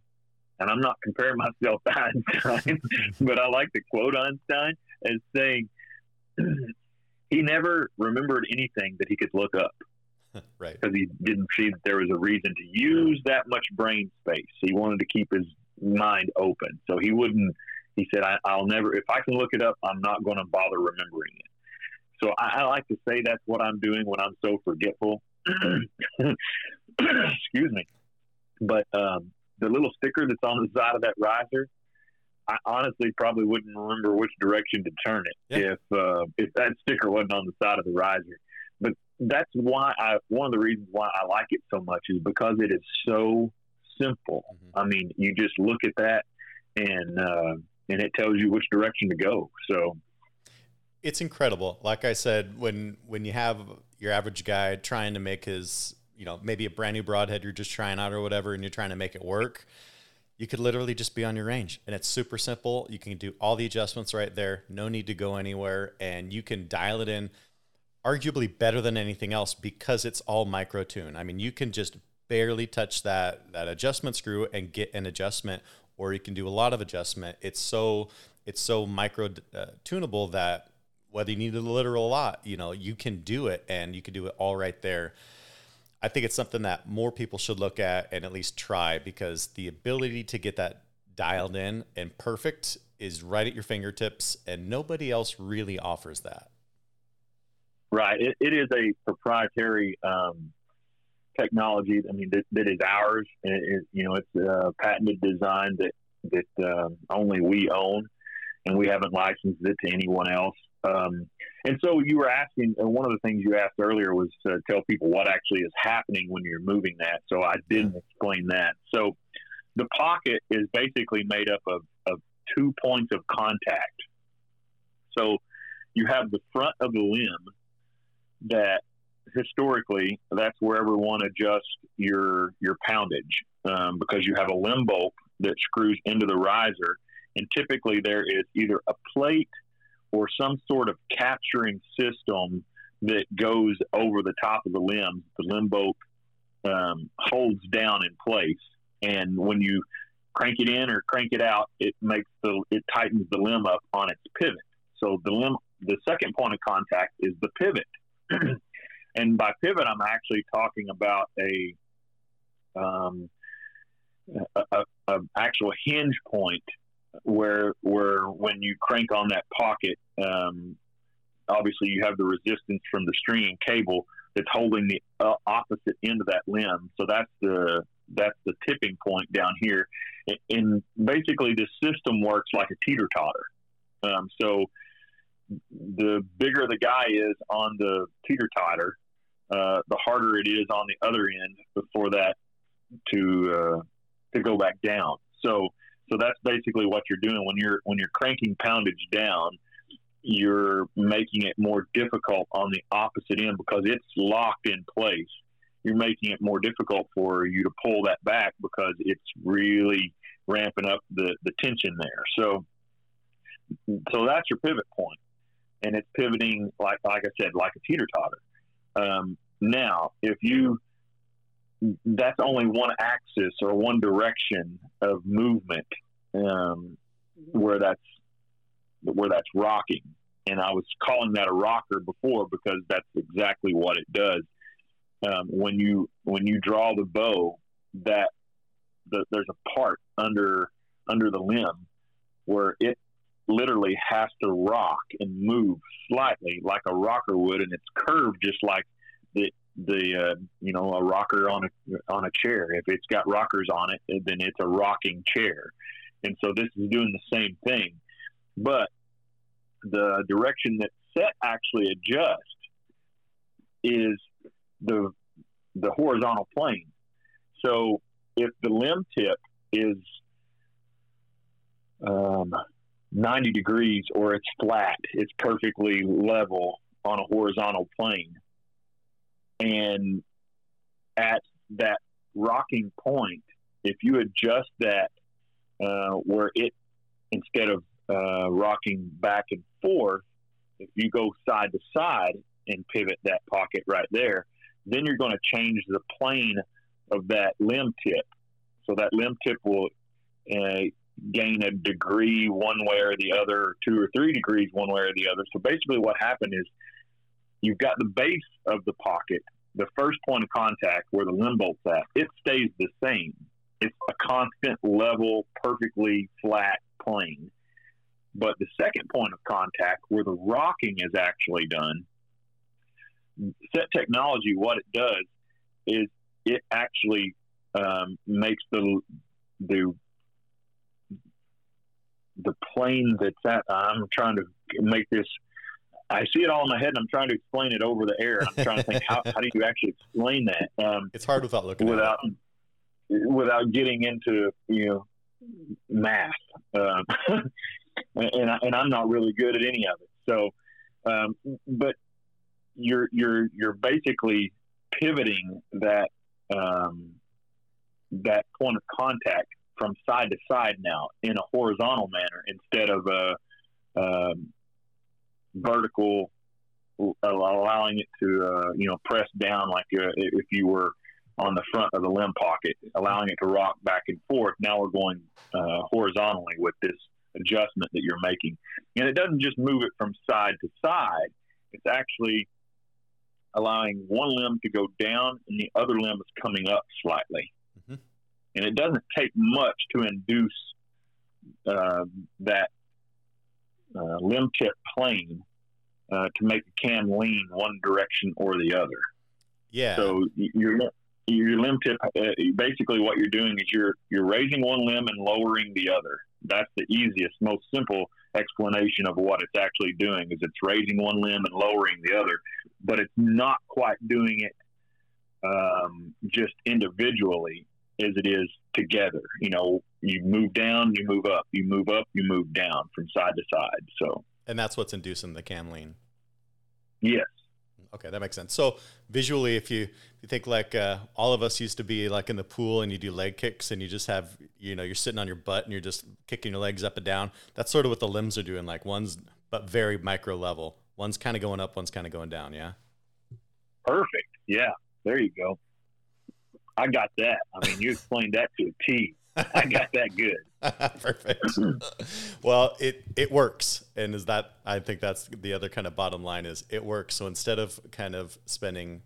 and I'm not comparing <laughs> myself to Einstein, <laughs> but I like to quote Einstein as saying <clears throat> he never remembered anything that he could look up. <laughs> right. Because he didn't see that there was a reason to use that much brain space. He wanted to keep his mind open. So he wouldn't, he said, I, will never, if I can look it up, I'm not going to bother remembering it. So I, I like to say that's what I'm doing when I'm so forgetful. <clears throat> Excuse me. But um, the little sticker that's on the side of that riser, I honestly probably wouldn't remember which direction to turn it yeah. if uh, if that sticker wasn't on the side of the riser. But that's why I one of the reasons why I like it so much is because it is so simple. Mm-hmm. I mean, you just look at that and uh, and it tells you which direction to go. So it's incredible. Like I said, when when you have your average guy trying to make his, you know, maybe a brand new broadhead you're just trying out or whatever, and you're trying to make it work, you could literally just be on your range, and it's super simple. You can do all the adjustments right there. No need to go anywhere, and you can dial it in. Arguably better than anything else because it's all micro tune. I mean, you can just barely touch that that adjustment screw and get an adjustment, or you can do a lot of adjustment. It's so it's so micro uh, tunable that whether you need a literal lot, you know, you can do it and you can do it all right there. I think it's something that more people should look at and at least try because the ability to get that dialed in and perfect is right at your fingertips, and nobody else really offers that. Right. it, it is a proprietary um, technology. I mean, that, that is ours. It, it, you know, it's a patented design that that um, only we own, and we haven't licensed it to anyone else. Um, and so you were asking, uh, one of the things you asked earlier was to tell people what actually is happening when you're moving that. So I didn't explain that. So the pocket is basically made up of, of two points of contact. So you have the front of the limb that historically that's where everyone adjusts your your poundage um, because you have a limb bolt that screws into the riser and typically there is either a plate or some sort of capturing system that goes over the top of the limb. The limb bolt um, holds down in place, and when you crank it in or crank it out, it makes the it tightens the limb up on its pivot. So the limb, the second point of contact is the pivot, <clears throat> and by pivot, I'm actually talking about a um, a, a, a actual hinge point where where when you crank on that pocket, um, obviously you have the resistance from the string and cable that's holding the uh, opposite end of that limb. So that's the that's the tipping point down here. And basically, this system works like a teeter totter. Um, so the bigger the guy is on the teeter totter, uh, the harder it is on the other end before that to uh, to go back down. So so that's basically what you're doing when you're when you're cranking poundage down. You're making it more difficult on the opposite end because it's locked in place. You're making it more difficult for you to pull that back because it's really ramping up the, the tension there. So so that's your pivot point, and it's pivoting like like I said, like a teeter totter. Um, now, if you that's only one axis or one direction of movement um, where that's where that's rocking. And I was calling that a rocker before because that's exactly what it does. Um, when you when you draw the bow, that the, there's a part under under the limb where it literally has to rock and move slightly like a rocker would, and it's curved just like the the uh, you know a rocker on a on a chair. If it's got rockers on it, then it's a rocking chair. And so this is doing the same thing, but the direction that set actually adjusts is the the horizontal plane. So if the limb tip is um, 90 degrees or it's flat, it's perfectly level on a horizontal plane and at that rocking point, if you adjust that uh, where it, instead of uh, rocking back and forth, if you go side to side, and pivot that pocket right there. Then you're going to change the plane of that limb tip. So that limb tip will uh, gain a degree one way or the other, two or three degrees one way or the other. So basically, what happened is you've got the base of the pocket, the first point of contact where the limb bolt's at, it stays the same. It's a constant, level, perfectly flat plane. But the second point of contact where the rocking is actually done, set technology, what it does is it actually um, makes the the the plane that's at. I'm trying to make this. I see it all in my head, and I'm trying to explain it over the air. I'm trying to think how, how do you actually explain that? Um, it's hard without looking without without getting into you know math, um, <laughs> and I, and I'm not really good at any of it. So, um, but you're you're you're basically pivoting that um, that point of contact from side to side now in a horizontal manner instead of a, um, vertical, allowing it to uh, you know press down like uh, if you were on the front of the limb pocket, allowing it to rock back and forth. Now we're going uh, horizontally with this adjustment that you're making, and it doesn't just move it from side to side. It's actually allowing one limb to go down and the other limb is coming up slightly. Mm-hmm. And it doesn't take much to induce uh, that uh, limb tip plane uh, to make the cam lean one direction or the other. Yeah. So your your limb tip, uh, basically, what you're doing is you're you're raising one limb and lowering the other. That's the easiest, most simple explanation of what it's actually doing. Is it's raising one limb and lowering the other, but it's not quite doing it um, just individually as it is together. You know, you move down, you move up, you move up, you move down from side to side. So, and that's what's inducing the cam lean. Yes. Okay, that makes sense. So visually, if you if you think like uh, all of us used to be like in the pool and you do leg kicks and you just have you know you're sitting on your butt and you're just kicking your legs up and down. That's sort of what the limbs are doing. Like one's but very micro level. One's kind of going up, one's kind of going down. Yeah. Perfect. Yeah. There you go. I got that. I mean, you explained that to a T. I got <laughs> that good. <laughs> Perfect. well, it it works, and is that I think that's the other kind of bottom line is it works. So instead of kind of spending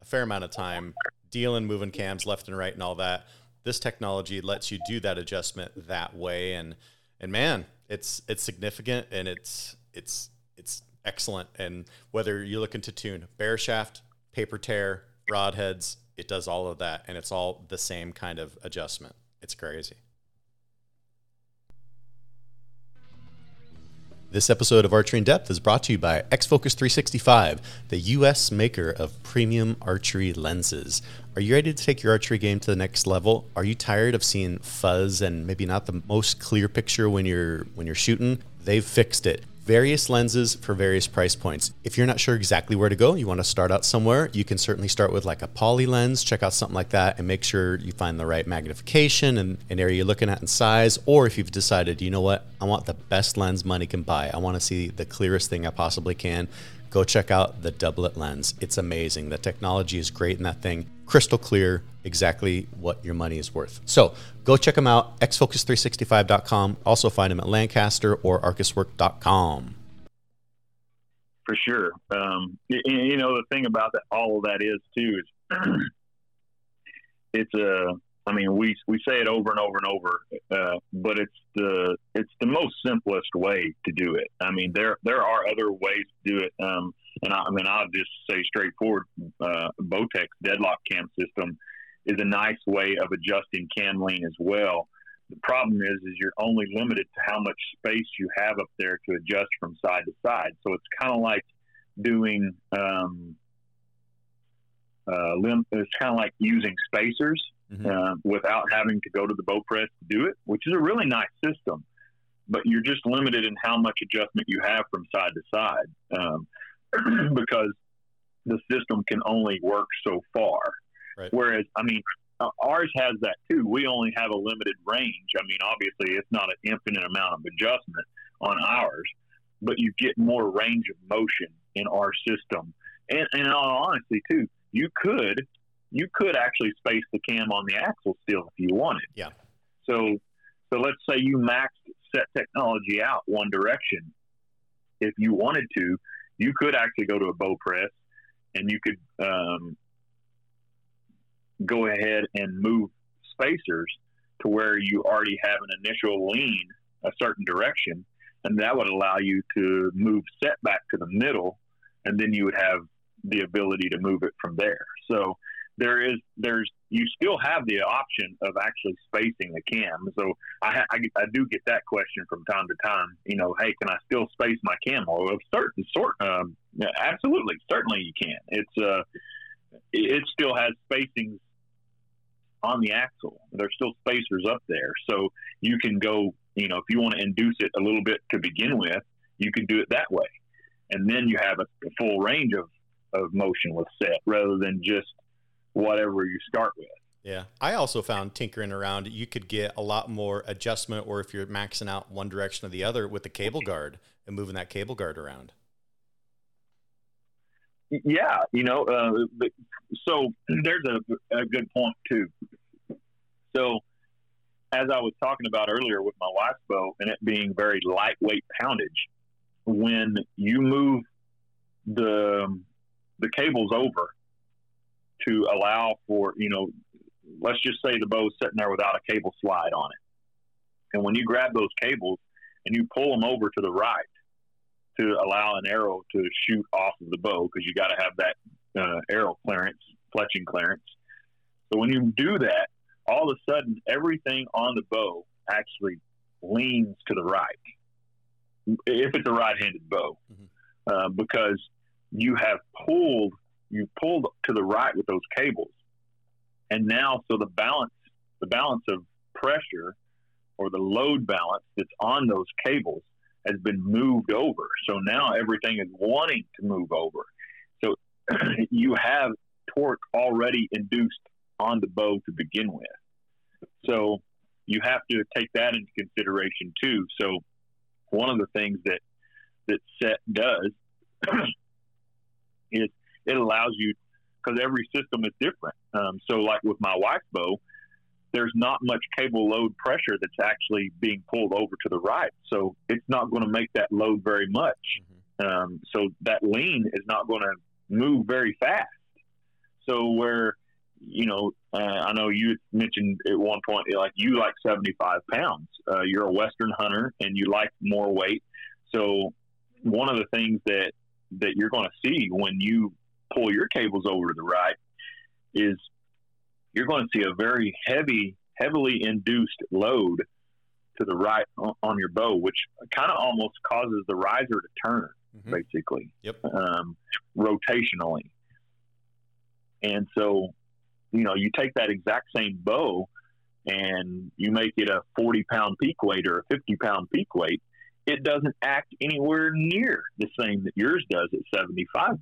a fair amount of time dealing, moving cams left and right, and all that, this technology lets you do that adjustment that way, and and man, it's it's significant and it's it's it's excellent. And whether you're looking to tune bare shaft, paper tear, broadheads, it does all of that, and it's all the same kind of adjustment. It's crazy. This episode of Archery in Depth is brought to you by X-Focus 365, the U.S. maker of premium archery lenses. Are you ready to take your archery game to the next level? Are you tired of seeing fuzz and maybe not the most clear picture when you're when you're shooting? They've fixed it various lenses for various price points. If you're not sure exactly where to go, you want to start out somewhere, you can certainly start with like a poly lens, check out something like that, and make sure you find the right magnification and an area you're looking at in size. Or if you've decided, you know what, I want the best lens money can buy, I want to see the clearest thing I possibly can, go check out the doublet lens. It's amazing. The technology is great in that thing, crystal clear, exactly what your money is worth. So go check them out, xfocus365.com. Also find them at Lancaster or arcuswork.com. For sure. Um, you, you know, the thing about that, all of that is too, is <clears throat> it's a, I mean, we we say it over and over and over, uh, but it's the it's the most simplest way to do it. I mean, there there are other ways to do it, um, and I, I, mean, I'll just say straightforward. Uh, Bowtech deadlock cam system is a nice way of adjusting cam lean as well. The problem is, is you're only limited to how much space you have up there to adjust from side to side. So it's kind of like doing um, uh, lim- it's kind of like using spacers mm-hmm. uh, without having to go to the bow press to do it, which is a really nice system. But you're just limited in how much adjustment you have from side to side um, <clears throat> because the system can only work so far. Right. Whereas, I mean, uh, ours has that too. We only have a limited range. I mean, obviously, it's not an infinite amount of adjustment on ours, but you get more range of motion in our system and, and in all honesty, too, you could you could actually space the cam on the axle still if you wanted. Yeah. So so let's say you maxed set technology out one direction. If you wanted to, you could actually go to a bow press and you could um, go ahead and move spacers to where you already have an initial lean a certain direction, and that would allow you to move set back to the middle, and then you would have the ability to move it from there. So there is there's you still have the option of actually spacing the cam. So I, I, I do get that question from time to time. You know, hey, can I still space my cam? Well, of certain sort, um, absolutely, certainly you can. It's uh, it still has spacings on the axle. There's still spacers up there, so you can go. You know, if you want to induce it a little bit to begin with, you can do it that way, and then you have a, a full range of of motion with set rather than just whatever you start with. Yeah. I also found tinkering around, you could get a lot more adjustment, or if you're maxing out one direction or the other with the cable guard and moving that cable guard around. Yeah. You know, uh, so there's a, a good point, too. So, as I was talking about earlier with my wife's bow and it being very lightweight poundage, when you move the the cables over to allow for, you know, let's just say the bow's sitting there without a cable slide on it. And when you grab those cables and you pull them over to the right to allow an arrow to shoot off of the bow, because you got to have that uh, arrow clearance, fletching clearance. So when you do that, all of a sudden everything on the bow actually leans to the right if it's a right-handed bow, mm-hmm. uh, because you have pulled you pulled to the right with those cables, and now so the balance the balance of pressure or the load balance that's on those cables has been moved over. So now everything is wanting to move over. So <clears throat> you have torque already induced on the bow to begin with. So you have to take that into consideration too. So one of the things that that set does <clears throat> is it allows you because every system is different. Um, so, like with my wife's bow, there's not much cable load pressure that's actually being pulled over to the right. So it's not going to make that load very much. Mm-hmm. Um, so that lean is not going to move very fast. So where, you know, uh, I know you mentioned at one point, like you like 75 pounds. Uh, you're a Western hunter and you like more weight. So one of the things that, that you're going to see when you pull your cables over to the right is you're going to see a very heavy, heavily induced load to the right on your bow, which kind of almost causes the riser to turn, mm-hmm. basically, yep. um, rotationally. And so, you know, you take that exact same bow and you make it a 40 pound peak weight or a 50 pound peak weight, it doesn't act anywhere near the same that yours does at 75 pounds.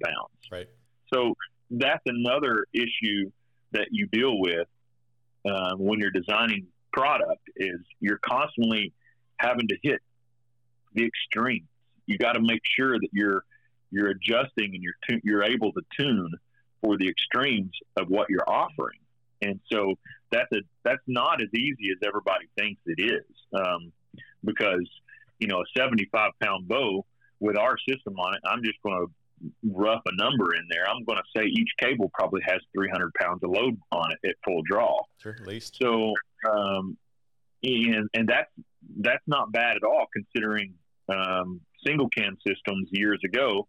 Right. So that's another issue that you deal with uh, when you're designing product is you're constantly having to hit the extremes. You got to make sure that you're you're adjusting and you're tu- you're able to tune for the extremes of what you're offering. And so that's a that's not as easy as everybody thinks it is, um, because you know a 75 pound bow with our system on it, I'm just going to rough a number in there, I'm going to say each cable probably has 300 pounds of load on it at full draw. Sure, at least. So, um, and and that's that's not bad at all considering um, single cam systems years ago,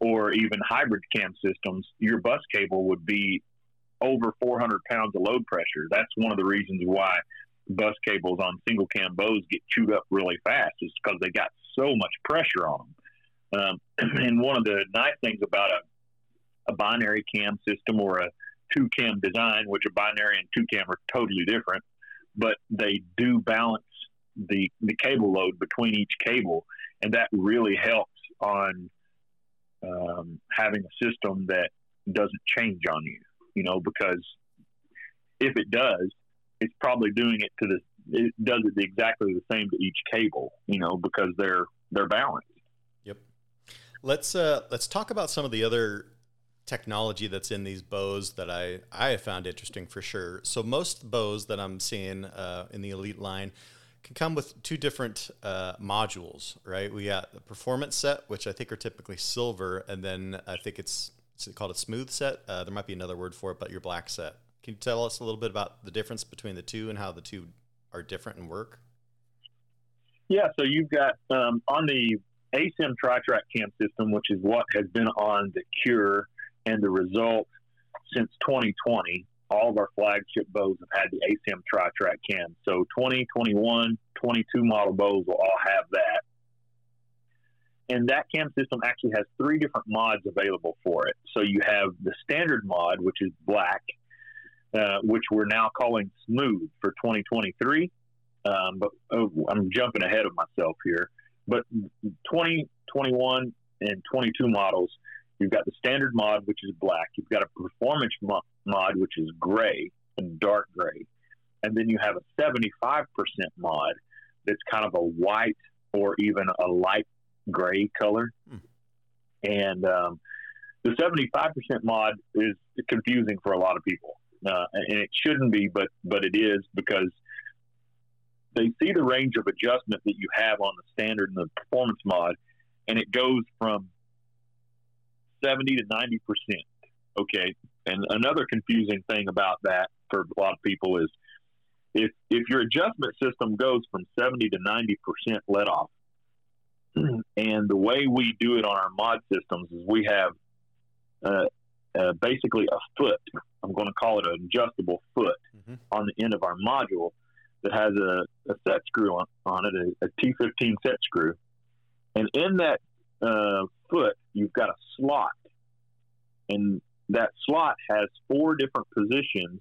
or even hybrid cam systems. Your bus cable would be over 400 pounds of load pressure. That's one of the reasons why bus cables on single cam bows get chewed up really fast, is because they got so much pressure on them. Um, <clears throat> and one of the nice things about a, a binary cam system or a two cam design, which a binary and two cam are totally different, but they do balance the the cable load between each cable, and that really helps on um, having a system that doesn't change on you. You know, because if it does, it's probably doing it to the it does it exactly the same to each cable. You know, because they're they're balanced. Let's uh, let's talk about some of the other technology that's in these bows that I, I have found interesting for sure. So most bows that I'm seeing uh, in the Elite line can come with two different uh, modules, right? We got the performance set, which I think are typically silver, and then I think it's, called a smooth set. Uh, there might be another word for it, but your black set. Can you tell us a little bit about the difference between the two and how the two are different and work? Yeah, so you've got um, on the ASIM TriTrack cam system, which is what has been on the Kure and the Rezult since 2020. All of our flagship bows have had the ASIM TriTrack cam. So 2021, 22 model bows will all have that. And that cam system actually has three different mods available for it. So you have the standard mod, which is black, uh, which we're now calling smooth for 2023. Um, but oh, I'm jumping ahead of myself here. But 2021 and 22 models, you've got the standard mod, which is black. You've got a performance mod, which is gray and dark gray. And then you have a 75% mod that's kind of a white or even a light gray color. Hmm. And um, the 75% mod is confusing for a lot of people. Uh, and it shouldn't be, but but it is because they see the range of adjustment that you have on the standard and the performance mod, and it goes from 70 to 90 percent. Okay, and another confusing thing about that for a lot of people is if if your adjustment system goes from 70 to 90 percent let off, <clears throat> and the way we do it on our mod systems is we have uh, uh, basically a foot. I'm going to call it an adjustable foot mm-hmm. on the end of our module that has a, a set screw on, on it, a a T15 set screw. And in that uh, foot, you've got a slot. And that slot has four different positions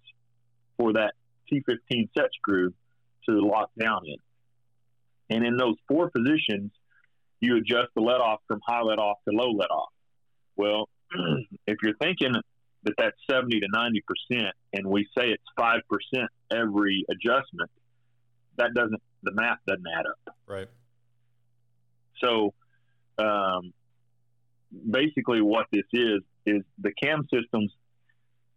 for that T15 set screw to lock down in. And in those four positions, you adjust the let off from high let off to low let off. Well, <clears throat> if you're thinking that that's 70 to 90 percent, and we say it's five percent every adjustment, that doesn't the math doesn't add up. Right. So, um, basically, what this is is the cam systems.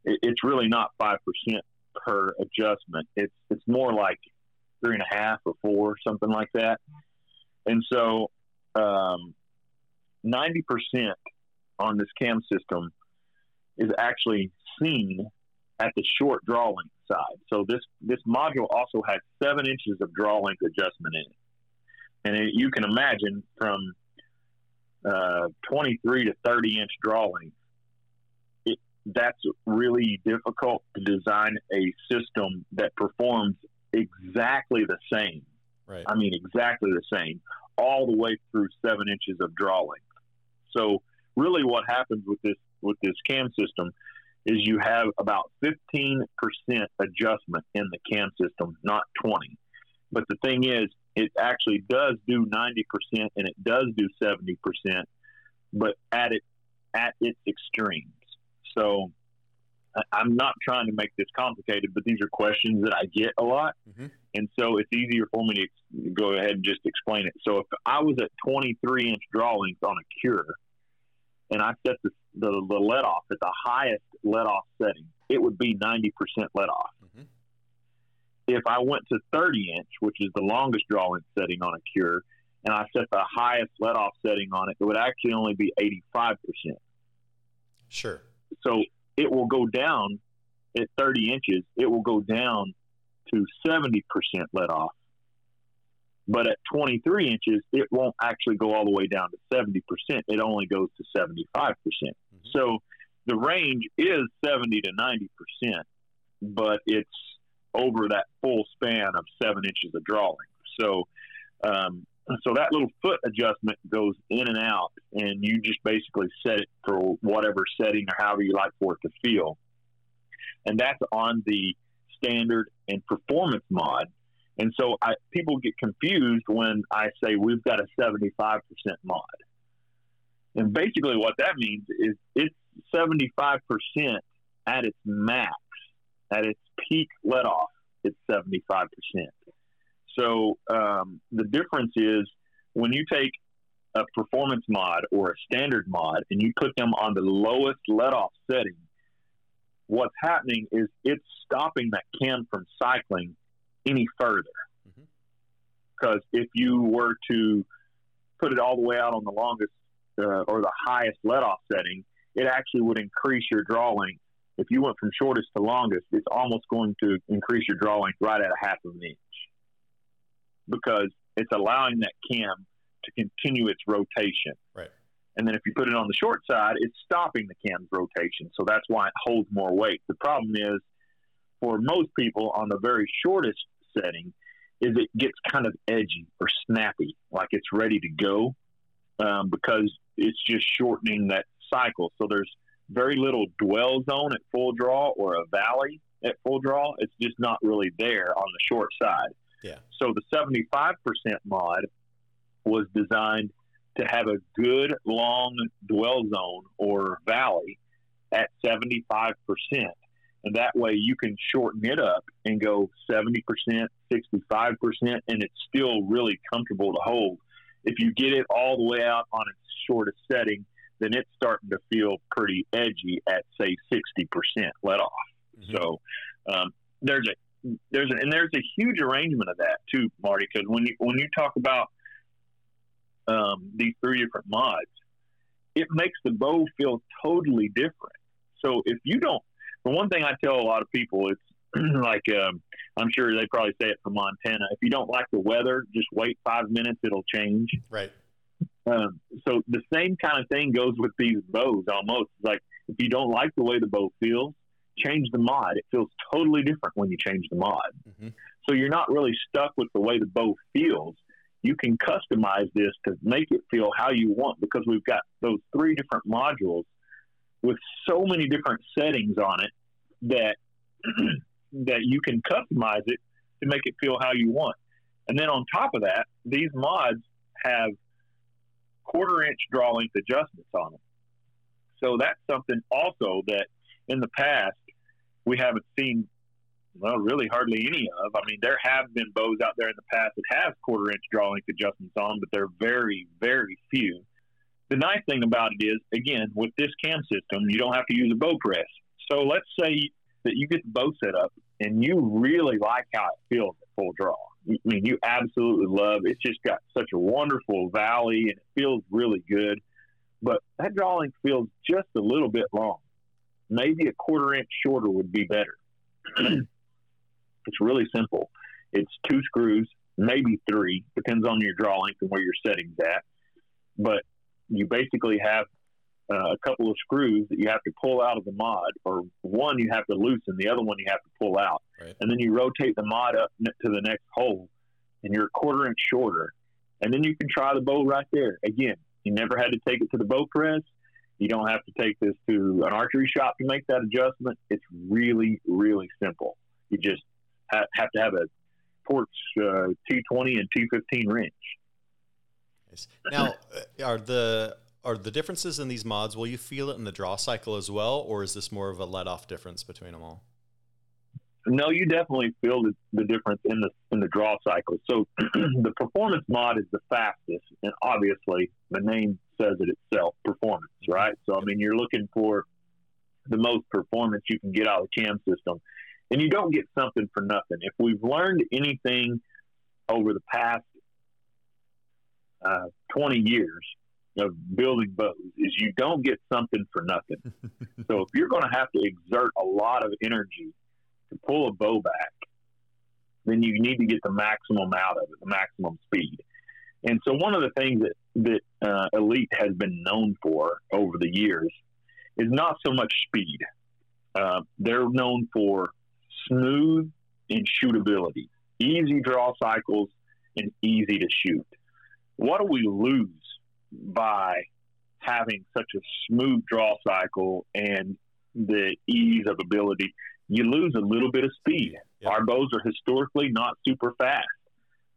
It, it's really not five percent per adjustment. It's it's more like three and a half or four, something like that. And so, um, ninety percent on this cam system is actually seen at the short draw length side. So this this module also has seven inches of draw length adjustment in it, and it, you can imagine from uh, 23 to 30 inch draw length. It, that's really difficult to design a system that performs exactly the same. Right. I mean, exactly the same, all the way through seven inches of draw length. So, really, what happens with this with this cam system is you have about 15% adjustment in the cam system, not 20. But the thing is, it actually does do 90% and it does do 70%, but at it at its extremes. So I'm not trying to make this complicated, but these are questions that I get a lot. Mm-hmm. And so it's easier for me to go ahead and just explain it. So if I was at 23 inch draw length on a Kure and I set the, the, the let off at the highest let off setting, it would be 90% let off. Mm-hmm. If I went to 30 inch, which is the longest drawing setting on a Kure, and I set the highest let off setting on it, it would actually only be 85%. Sure. So it will go down at 30 inches, it will go down to 70% let off. But at 23 inches, it won't actually go all the way down to 70%. It only goes to 75%. percent mm hmm So the range is 70 to 90%, but it's over that full span of seven inches of drawing. So, um, so that little foot adjustment goes in and out, and you just basically set it for whatever setting or however you like for it to feel. And that's on the standard and performance mod. And so I, people get confused when I say we've got a 75% mod. And basically, what that means is it's 75% at its max, at its peak let off, it's 75%. So um, the difference is when you take a performance mod or a standard mod and you put them on the lowest let off setting, what's happening is it's stopping that cam from cycling any further. Because mm-hmm. if you were to put it all the way out on the longest uh, or the highest let off setting, it actually would increase your draw length. If you went from shortest to longest, it's almost going to increase your draw length right at a half of an inch because it's allowing that cam to continue its rotation. Right. And then if you put it on the short side, it's stopping the cam's rotation. So that's why it holds more weight. The problem is for most people on the very shortest setting is it gets kind of edgy or snappy, like it's ready to go um, because it's just shortening that cycle. So there's very little dwell zone at full draw or a valley at full draw. It's just not really there on the short side. Yeah. So the 75% mod was designed to have a good long dwell zone or valley at 75%. And that way you can shorten it up and go 70%, 65%, and it's still really comfortable to hold. If you get it all the way out on its shortest setting, then it's starting to feel pretty edgy at say 60% let off. Mm-hmm. So um, there's a there's a, and there's a huge arrangement of that too, Marty. Because when you when you talk about um, these three different mods, it makes the bow feel totally different. So if you don't, the one thing I tell a lot of people, is <clears throat> like um, I'm sure they probably say it for Montana. If you don't like the weather, just wait five minutes; it'll change. Right. Um, so the same kind of thing goes with these bows. Almost it's like if you don't like the way the bow feels, change the mod. It feels totally different when you change the mod. Mm-hmm. So you're not really stuck with the way the bow feels you can customize this to make it feel how you want because we've got those three different modules with so many different settings on it that <clears throat> that you can customize it to make it feel how you want. And then on top of that, these mods have quarter inch draw length adjustments on them. So that's something also that in the past we haven't seen well, really hardly any of. I mean, there have been bows out there in the past that have quarter inch draw length adjustments on, but they're very, very few. The nice thing about it is, again, with this cam system, you don't have to use a bow press. So let's say that you get the bow set up and you really like how it feels at full draw. I mean, you absolutely love it. It's just got such a wonderful valley and it feels really good. But that draw length feels just a little bit long. Maybe a quarter inch shorter would be better. <clears throat> It's really simple. It's two screws, maybe three, depends on your draw length and where your setting's at. But you basically have uh, a couple of screws that you have to pull out of the mod, or one you have to loosen, the other one you have to pull out, right. and then you rotate the mod up to the next hole, and you're a quarter inch shorter, and then you can try the bow right there. Again, you never had to take it to the bow press. You don't have to take this to an archery shop to make that adjustment. It's really, really simple. You just have to have a Torx uh, T20 and T15 wrench. Now, uh, are the are the differences in these mods? Will you feel it in the draw cycle as well, or is this more of a let off difference between them all? No, you definitely feel the, the difference in the in the draw cycle. So <clears throat> the performance mod is the fastest, and obviously the name says it itself, performance, right? So I mean, you're looking for the most performance you can get out of the cam system and you don't get something for nothing. If we've learned anything over the past uh, 20 years of building bows, is you don't get something for nothing. <laughs> so if you're going to have to exert a lot of energy to pull a bow back, then you need to get the maximum out of it, the maximum speed. And so one of the things that that uh, Elite has been known for over the years is not so much speed. Uh, they're known for smooth and shootability, easy draw cycles, and easy to shoot. What do we lose by having such a smooth draw cycle and the ease of ability? You lose a little bit of speed. Yep. Our bows are historically not super fast,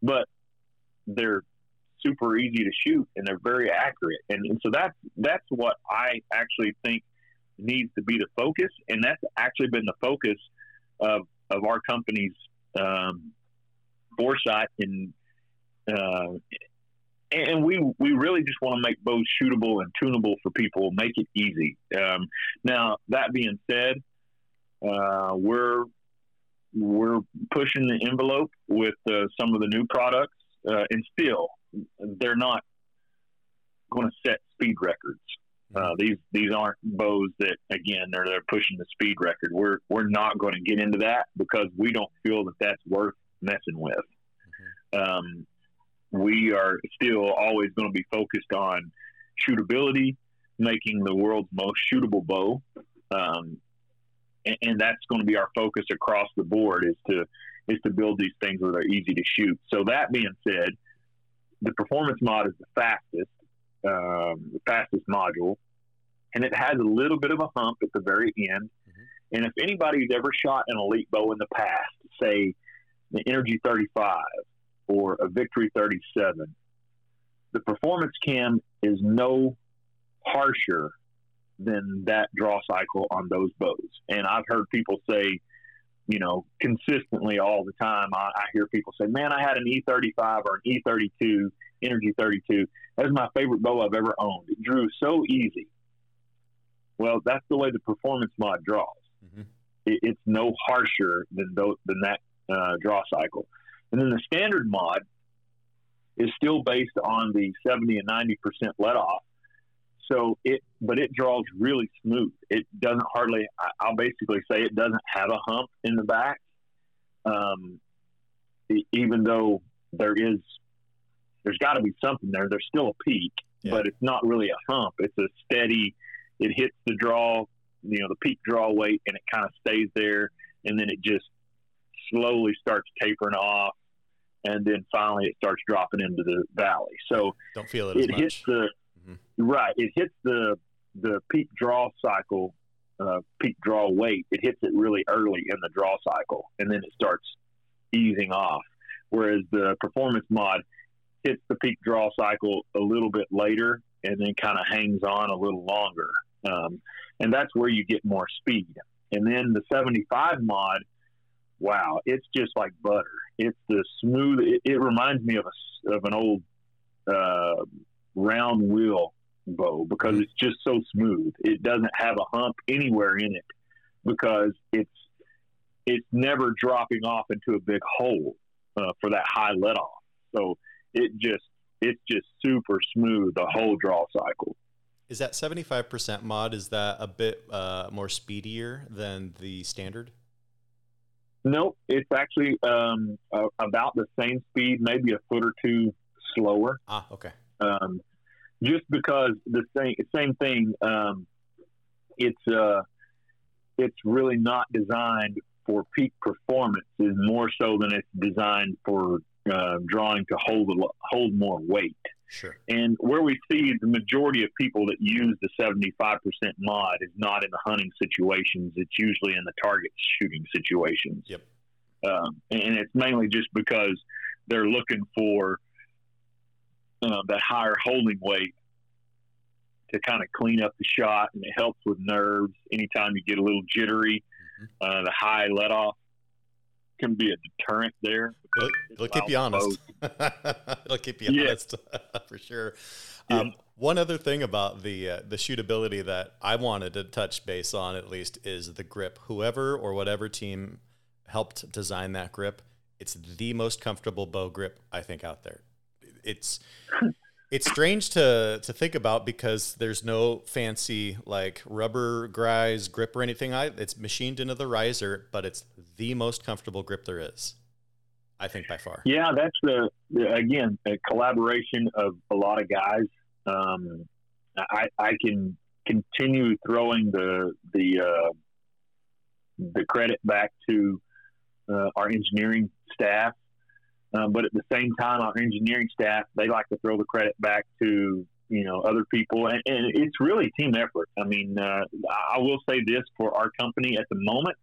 but they're super easy to shoot and they're very accurate. And, and so that's that's what I actually think needs to be the focus, and that's actually been the focus of of our company's um, foresight and uh, and we we really just want to make bows shootable and tunable for people, make it easy. Um, now that being said, uh, we're we're pushing the envelope with uh, some of the new products, uh, and still they're not going to set speed records. Uh, these these aren't bows that again they're they're pushing the speed record. We're we're not going to get into that because we don't feel that that's worth messing with. Mm-hmm. Um, we are still always going to be focused on shootability, making the world's most shootable bow, um, and, and, that's going to be our focus across the board. Is to is to build these things that are easy to shoot. So that being said, the performance mod is the fastest, um, the fastest module, and it has a little bit of a hump at the very end. Mm-hmm. And if anybody's ever shot an elite bow in the past, say the Energy 35 or a Victory 37, the performance cam is no harsher than that draw cycle on those bows. And I've heard people say, you know, consistently all the time, I, I hear people say, man, I had an E35 or an E32, Energy 32. That's my favorite bow I've ever owned. It drew so easy. Well, that's the way the performance mod draws. Mm-hmm. It, it's no harsher than, those, than that uh, draw cycle. And then the standard mod is still based on the 70 and 90% let off. So it, but it draws really smooth. It doesn't hardly, I'll basically say it doesn't have a hump in the back. Um, even though there is, there's got to be something there. There's still a peak, yeah. but it's not really a hump. It's a steady, it hits the draw, you know, the peak draw weight and it kind of stays there. And then it just slowly starts tapering off, and then finally it starts dropping into the valley. So don't feel it. It hits the mm-hmm. right. It hits the the peak draw cycle, uh, peak draw weight. It hits it really early in the draw cycle, and then it starts easing off. Whereas the performance mod hits the peak draw cycle a little bit later, and then kind of hangs on a little longer. Um, and that's where you get more speed. And then the 75 mod wow, it's just like butter. It's the smooth. It, it reminds me of a of an old uh, round wheel bow because it's just so smooth. It doesn't have a hump anywhere in it because it's it's never dropping off into a big hole uh, for that high let off. So it just it's just super smooth the whole draw cycle. Is that seventy five percent mod? Is that a bit uh, more speedier than the standard? Nope, it's actually um, uh, about the same speed, maybe a foot or two slower. Ah, okay. Um, just because the same same thing, um, it's uh, it's really not designed for peak performance. Is more so than it's designed for uh, drawing to hold hold more weight. Sure. And where we see the majority of people that use the 75% mod is not in the hunting situations. It's usually in the target shooting situations. Yep. Um, and it's mainly just because they're looking for uh, that higher holding weight to kind of clean up the shot, and it helps with nerves. Anytime you get a little jittery, mm-hmm. uh, the high let off can be a deterrent there. It'll, it'll keep you honest. it'll <laughs> keep you yeah. honest <laughs> for sure. Yeah. Um, one other thing about the uh, the shootability that I wanted to touch base on at least is the grip. Whoever or whatever team helped design that grip, it's the most comfortable bow grip I think out there. It's <laughs> it's strange to to think about because there's no fancy like rubber guys grip or anything. I it's machined into the riser, but it's the most comfortable grip there is. I think by far. Yeah, that's the, the again a collaboration of a lot of guys. Um, I I can continue throwing the the uh, the credit back to uh, our engineering staff um, but at the same time, our engineering staff they like to throw the credit back to you know other people, and, and it's really team effort. I mean, uh, I will say this for our company at the moment,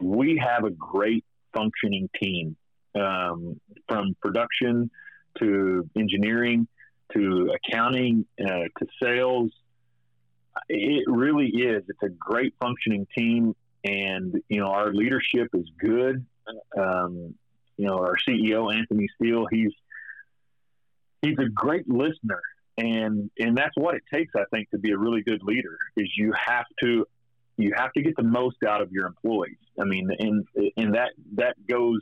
we have a great functioning team um, from production to engineering to accounting uh, to sales. It really is. It's a great functioning team, and you know our leadership is good. Um, you know, our CEO Anthony Steele, he's he's a great listener, and and that's what it takes, I think, to be a really good leader. Is you have to you have to get the most out of your employees. I mean, and and that that goes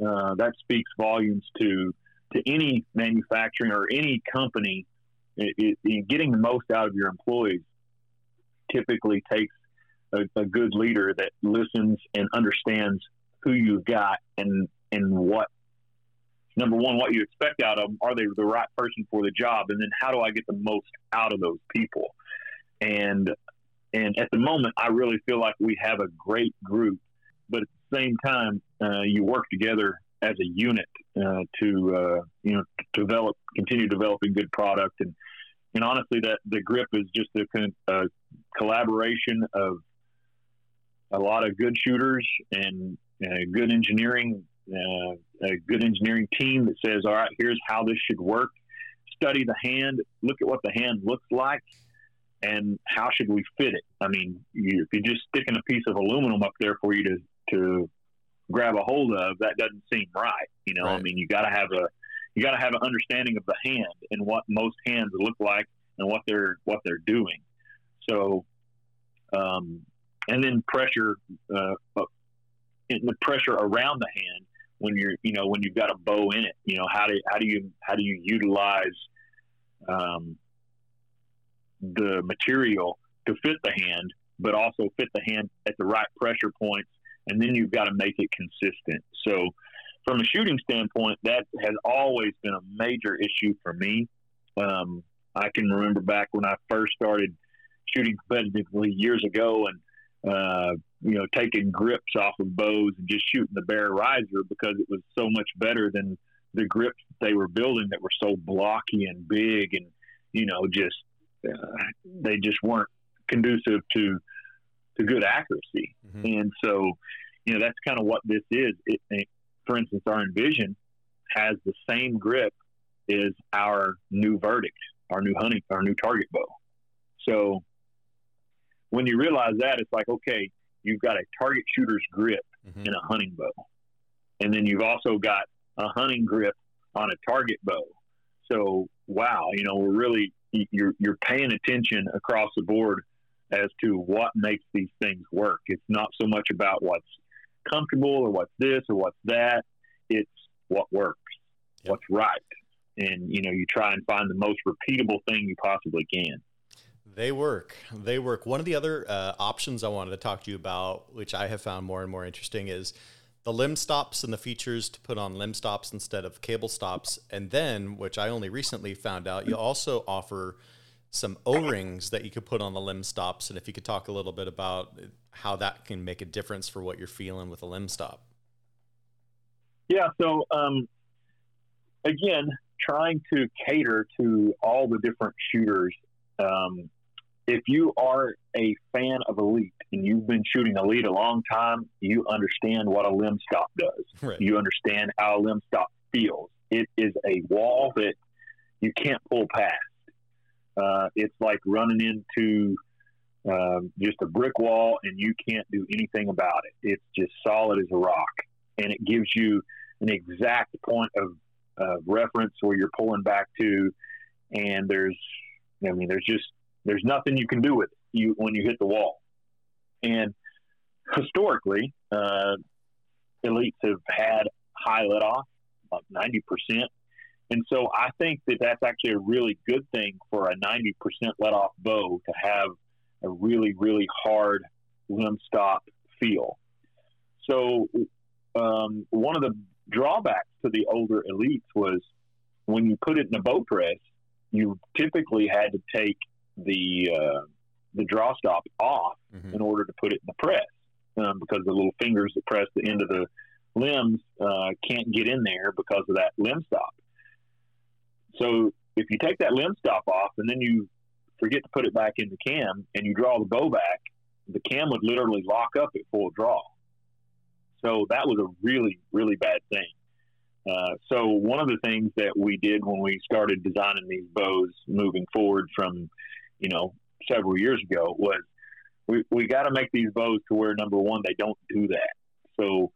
uh, that speaks volumes to to any manufacturing or any company. It, it, getting the most out of your employees typically takes a, a good leader that listens and understands who you've got and and what number one what you expect out of them are they the right person for the job? And then how do i get the most out of those people? And and at the moment i really feel like we have a great group but at the same time uh, you work together as a unit uh, to uh, you know develop continue developing good product. And and honestly that the grip is just a, collaboration of a lot of good shooters and good engineering, uh, a good engineering team that says, all right, here's how this should work. Study the hand, look at what the hand looks like, and how should we fit it? I mean, you, if you're just sticking a piece of aluminum up there for you to, to grab a hold of, that doesn't seem right. You know, right. I mean, you got to have a, you got to have an understanding of the hand and what most hands look like and what they're what they're doing. So, um, and then pressure, uh, uh the pressure around the hand when you're, you know, when you've got a bow in it. You know, how do how do you how do you utilize um, the material to fit the hand, but also fit the hand at the right pressure points, and then you've got to make it consistent. So, from a shooting standpoint, that has always been a major issue for me. Um, I can remember back when I first started shooting competitively years ago, and uh, you know, taking grips off of bows and just shooting the bare riser because it was so much better than the grips they were building that were so blocky and big and, you know, just, uh, they just weren't conducive to, to good accuracy. Mm-hmm. And so, you know, that's kind of what this is. It, it, for instance, our Envision has the same grip as our new verdict, our new hunting, our new target bow. So when you realize that, it's like, okay, you've got a target shooter's grip mm-hmm. in a hunting bow. And then you've also got a hunting grip on a target bow. So, wow, you know, we're really, you're, you're paying attention across the board as to what makes these things work. It's not so much about what's comfortable or what's this or what's that. It's what works, yep. what's right. And, you know, you try and find the most repeatable thing you possibly can. They work. They work. One of the other uh, options I wanted to talk to you about, which I have found more and more interesting, is the limb stops and the features to put on limb stops instead of cable stops. And then, which I only recently found out, you also offer some O rings that you could put on the limb stops. And if you could talk a little bit about how that can make a difference for what you're feeling with a limb stop. Yeah. So, um, again, trying to cater to all the different shooters. Um, if you are a fan of Elite and you've been shooting Elite a long time, you understand what a limb stop does. Right. You understand how a limb stop feels. It is a wall that you can't pull past. Uh, it's like running into um, just a brick wall and you can't do anything about it. It's just solid as a rock. And it gives you an exact point of uh, reference where you're pulling back to. And there's, I mean, there's just there's nothing you can do with it you when you hit the wall. And historically, uh, elites have had high let off, about ninety percent. And so I think that that's actually a really good thing for a ninety percent let off bow to have a really really hard limb stop feel. So um, one of the drawbacks to the older elites was when you put it in a bow press, you typically had to take the uh, the draw stop off mm-hmm. in order to put it in the press um, because the little fingers that press the end of the limbs uh, can't get in there because of that limb stop. So if you take that limb stop off and then you forget to put it back in the cam and you draw the bow back, the cam would literally lock up at full draw. So that was a really, really bad thing. Uh, so one of the things that we did when we started designing these bows moving forward from you know, several years ago was we, we got to make these bows to where number one, they don't do that. So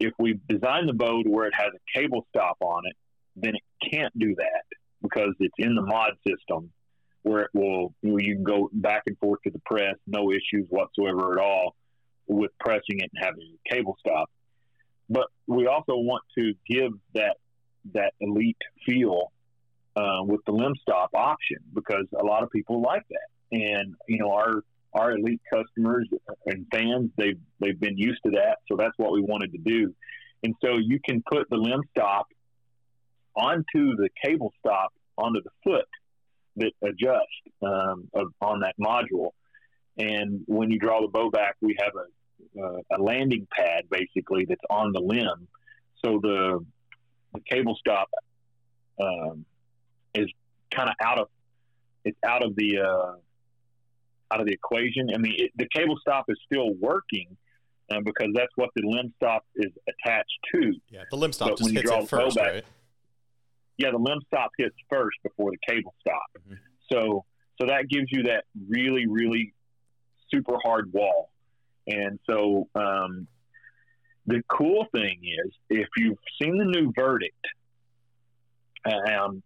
if we design the bow to where it has a cable stop on it, then it can't do that. because it's in the mod system where it will you, can go back and forth to the press, no issues whatsoever at all with pressing it and having a cable stop. But we also want to give that that elite feel uh, with the limb stop option because a lot of people like that, and you know our our elite customers and fans they've they've been used to that, so that's what we wanted to do. And so you can put the limb stop onto the cable stop onto the foot that adjusts um, on that module. And when you draw the bow back, we have a, uh, a landing pad basically that's on the limb. So the, the cable stop um, is kind of out of it's out of the uh, out of the equation. I mean, it, the cable stop is still working uh, because that's what the limb stop is attached to. Yeah, the limb stop but just hits it first, back, right? Yeah, the limb stop hits first before the cable stop. Mm-hmm. So, so that gives you that really, really super hard wall. And so, um, the cool thing is, if you've seen the new verdict, um,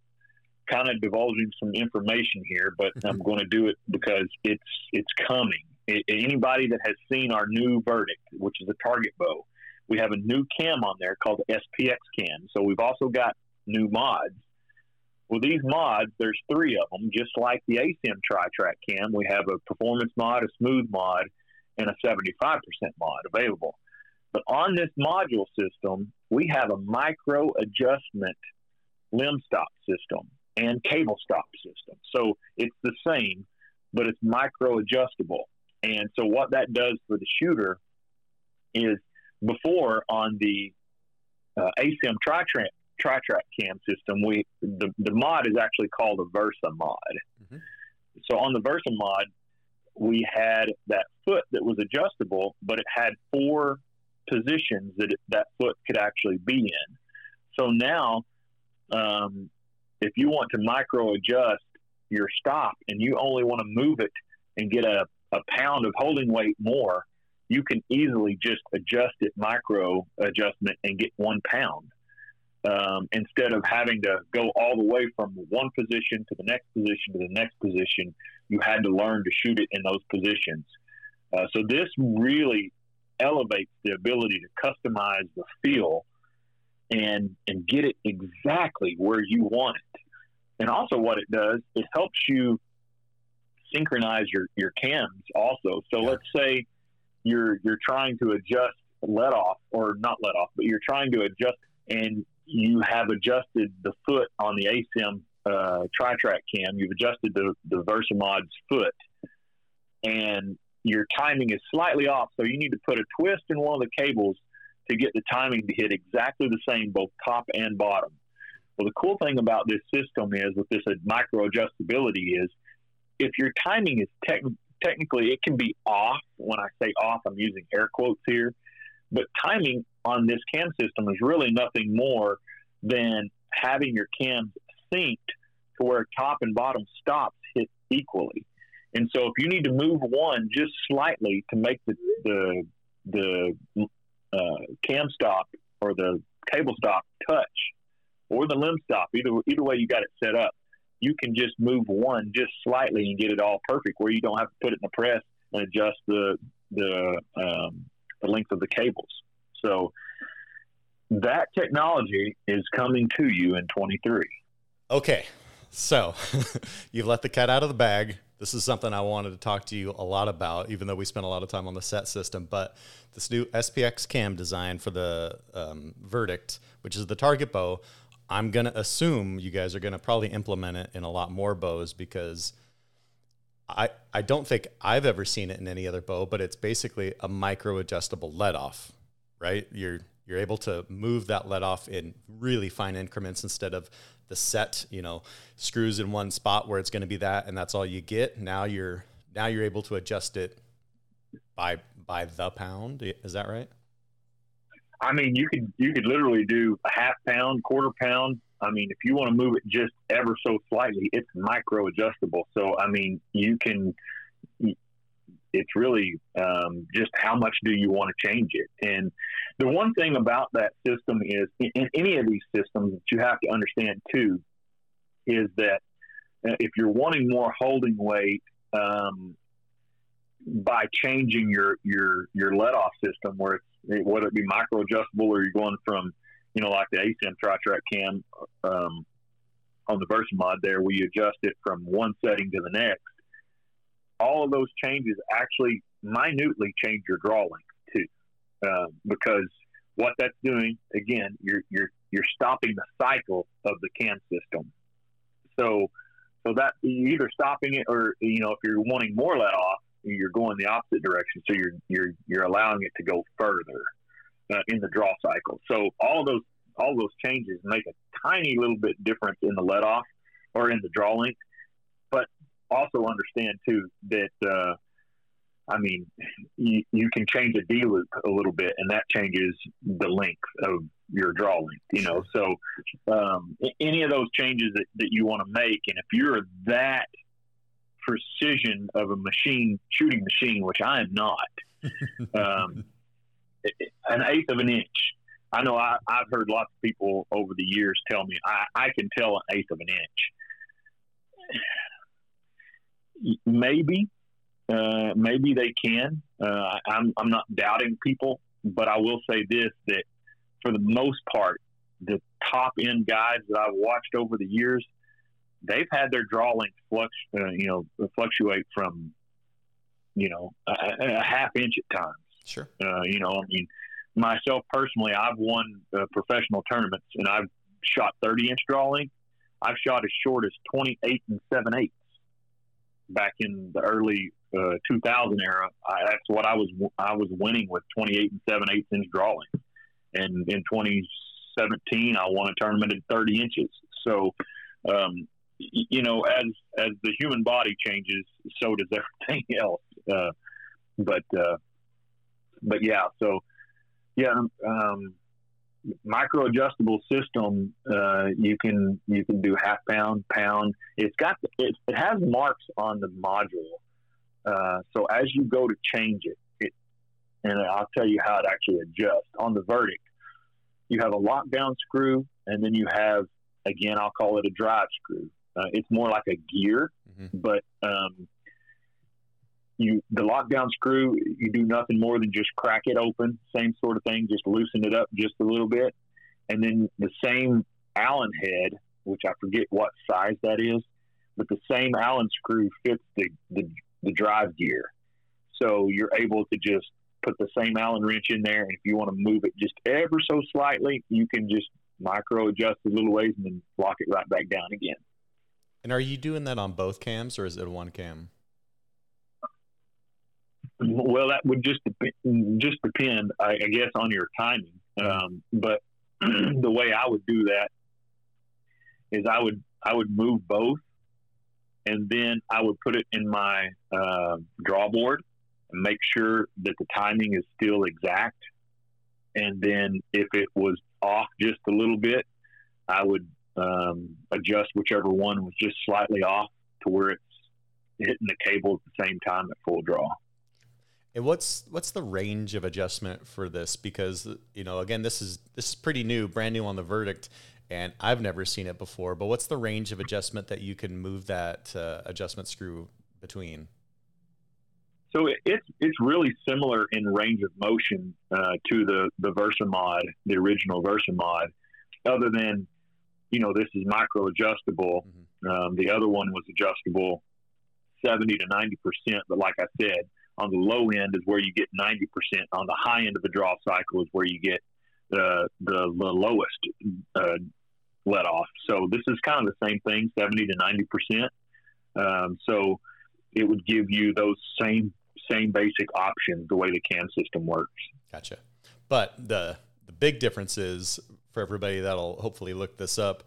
kind of divulging some information here, but mm-hmm. I'm going to do it because it's it's coming. It, anybody that has seen our new verdict, which is a target bow, we have a new cam on there called the SPX cam. So we've also got new mods. Well, these mods, there's three of them, just like the ASIM Tri-Track cam. We have a performance mod, a smooth mod, and a 75% mod available. But on this module system, we have a micro adjustment limb stop system and cable stop system. So it's the same, but it's micro adjustable. And so what that does for the shooter is before on the uh, ASIM tri-track, cam system, we the, the mod is actually called a Versa mod. Mm-hmm. So on the Versa mod, we had that foot that was adjustable, but it had four positions that it, that foot could actually be in. So now um, if you want to micro adjust your stop and you only want to move it and get a, a pound of holding weight more, you can easily just adjust it micro adjustment and get one pound. Um, instead of having to go all the way from one position to the next position to the next position, you had to learn to shoot it in those positions. Uh, so this really elevates the ability to customize the feel and and get it exactly where you want it. And also, what it does, it helps you synchronize your your cams also. So yeah. let's say you're you're trying to adjust let off or not let off, but you're trying to adjust and you have adjusted the foot on the ASIM uh, tri-track cam. You've adjusted the the Versamod's foot, and your timing is slightly off. So you need to put a twist in one of the cables to get the timing to hit exactly the same both top and bottom. Well, the cool thing about this system is with this micro adjustability is if your timing is tech, technically it can be off. When I say off, I'm using air quotes here, but timing on this cam system is really nothing more than having your cams synced to where top and bottom stops hit equally. And so if you need to move one just slightly to make the the the uh, cam stop or the cable stop touch or the limb stop, either either way you got it set up, you can just move one just slightly and get it all perfect, where you don't have to put it in the press and adjust the the um, the length of the cables. So that technology is coming to you in 23. Okay, so <laughs> you've let the cat out of the bag. This is something I wanted to talk to you a lot about, even though we spent a lot of time on the set system. But this new SPX cam design for the um, Verdict, which is the target bow, I'm going to assume you guys are going to probably implement it in a lot more bows because I, I don't think I've ever seen it in any other bow, but it's basically a micro adjustable let off, right? You're you're able to move that let off in really fine increments instead of the set, you know, screws in one spot where it's going to be that and that's all you get. Now you're now you're able to adjust it by by the pound. Is that right? I mean, you could you could literally do a half pound, quarter pound. I mean, if you want to move it just ever so slightly, it's micro adjustable. So I mean, you can. It's really um, just how much do you want to change it. And the one thing about that system is, in any of these systems, that you have to understand too, is that uh, if you're wanting more holding weight, um, by changing your your your let off system, where it's whether it be micro adjustable or you're going from you know like the ASIM TriTrack cam um, on the Versamod there, where you adjust it from one setting to the next. All of those changes actually minutely change your draw length too, uh, because what that's doing again, you're you're you're stopping the cycle of the cam system. So so that you're either stopping it or you know if you're wanting more let off, you're going the opposite direction. So you're you're you're allowing it to go further uh, in the draw cycle. So all those all those changes make a tiny little bit difference in the let off or in the draw length. Also understand too that uh, I mean you, you can change a D loop a little bit, and that changes the length of your draw length. You know, so um, any of those changes that, that you want to make, and if you're that precision of a machine shooting machine, which I am not, <laughs> um, an eighth of an inch. I know I, have heard lots of people over the years tell me I, I can tell an eighth of an inch. Maybe, uh, maybe they can. Uh, I'm, I'm not doubting people, but I will say this: that for the most part, the top end guys that I've watched over the years, they've had their draw length flux, uh, you know, fluctuate from, you know, a, a half inch at times. Sure. Uh, you know, I mean, myself personally, I've won uh, professional tournaments and I've shot 30 inch draw length. I've shot as short as 28 and 7 eighths back in the early uh, 2000 era. I, that's what I was I was winning with 28 and 7 eighths inch draw length. And in 2017, I won a tournament at 30 inches. So, um, you know, as as the human body changes, so does <laughs> everything else. Uh, but uh, but yeah, so yeah, um, micro adjustable system. Uh, you can you can do half pound, pound. It's got it, it has marks on the module. Uh, so as you go to change it, it, and I'll tell you how it actually adjusts on the verdict. You have a lockdown screw, and then you have again, I'll call it a drive screw. Uh, it's more like a gear, mm-hmm. but um, you the lockdown screw, you do nothing more than just crack it open. Same sort of thing, just loosen it up just a little bit, and then the same Allen head, which I forget what size that is, but the same Allen screw fits the the, the drive gear, so you're able to just put the same Allen wrench in there, and if you want to move it just ever so slightly, you can just micro adjust a little ways and then lock it right back down again. And are you doing that on both cams or is it one cam? Well, that would just dep- just depend, I, I, guess, on your timing. Um, but <clears throat> the way I would do that is I would I would move both, and then I would put it in my uh, draw board and make sure that the timing is still exact. And then if it was off just a little bit, I would um, adjust whichever one was just slightly off to where it's hitting the cable at the same time at full draw. And what's what's the range of adjustment for this? Because you know, again, this is this is pretty new, brand new on the verdict, and I've never seen it before. But what's the range of adjustment that you can move that uh, adjustment screw between? So it's it's really similar in range of motion uh, to the the Versamod, the original Versamod, other than you know, this is micro adjustable. Mm-hmm. Um, the other one was adjustable 70 to 90%. But like I said, on the low end is where you get 90%. On the high end of the draw cycle is where you get the, the, the lowest uh, let off. So this is kind of the same thing, 70 to 90%. Um, so it would give you those same same basic options the way the cam system works. Gotcha. But the the big difference is for everybody that'll hopefully look this up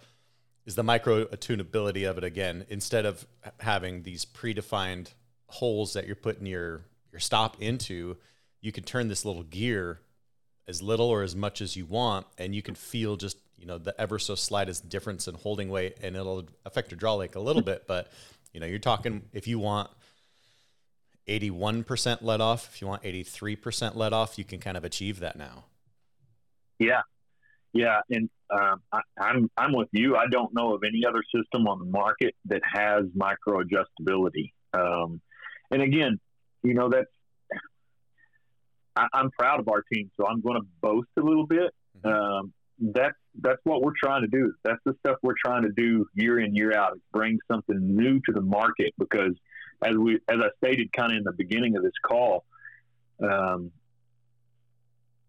is the micro attunability of it again instead of having these predefined holes that you're putting your your stop into you can turn this little gear as little or as much as you want and you can feel just you know the ever so slightest difference in holding weight and it'll affect your draw length a little bit but you know you're talking if you want 81% let off if you want 83% let off you can kind of achieve that now yeah Yeah, and um, I, I'm I'm with you. I don't know of any other system on the market that has micro adjustability. Um, and again, you know that's I, am proud of our team, so I'm going to boast a little bit. Mm-hmm. Um, that's that's what we're trying to do. That's the stuff we're trying to do year in year out. Is bring something new to the market because as we as I stated kind of in the beginning of this call, um,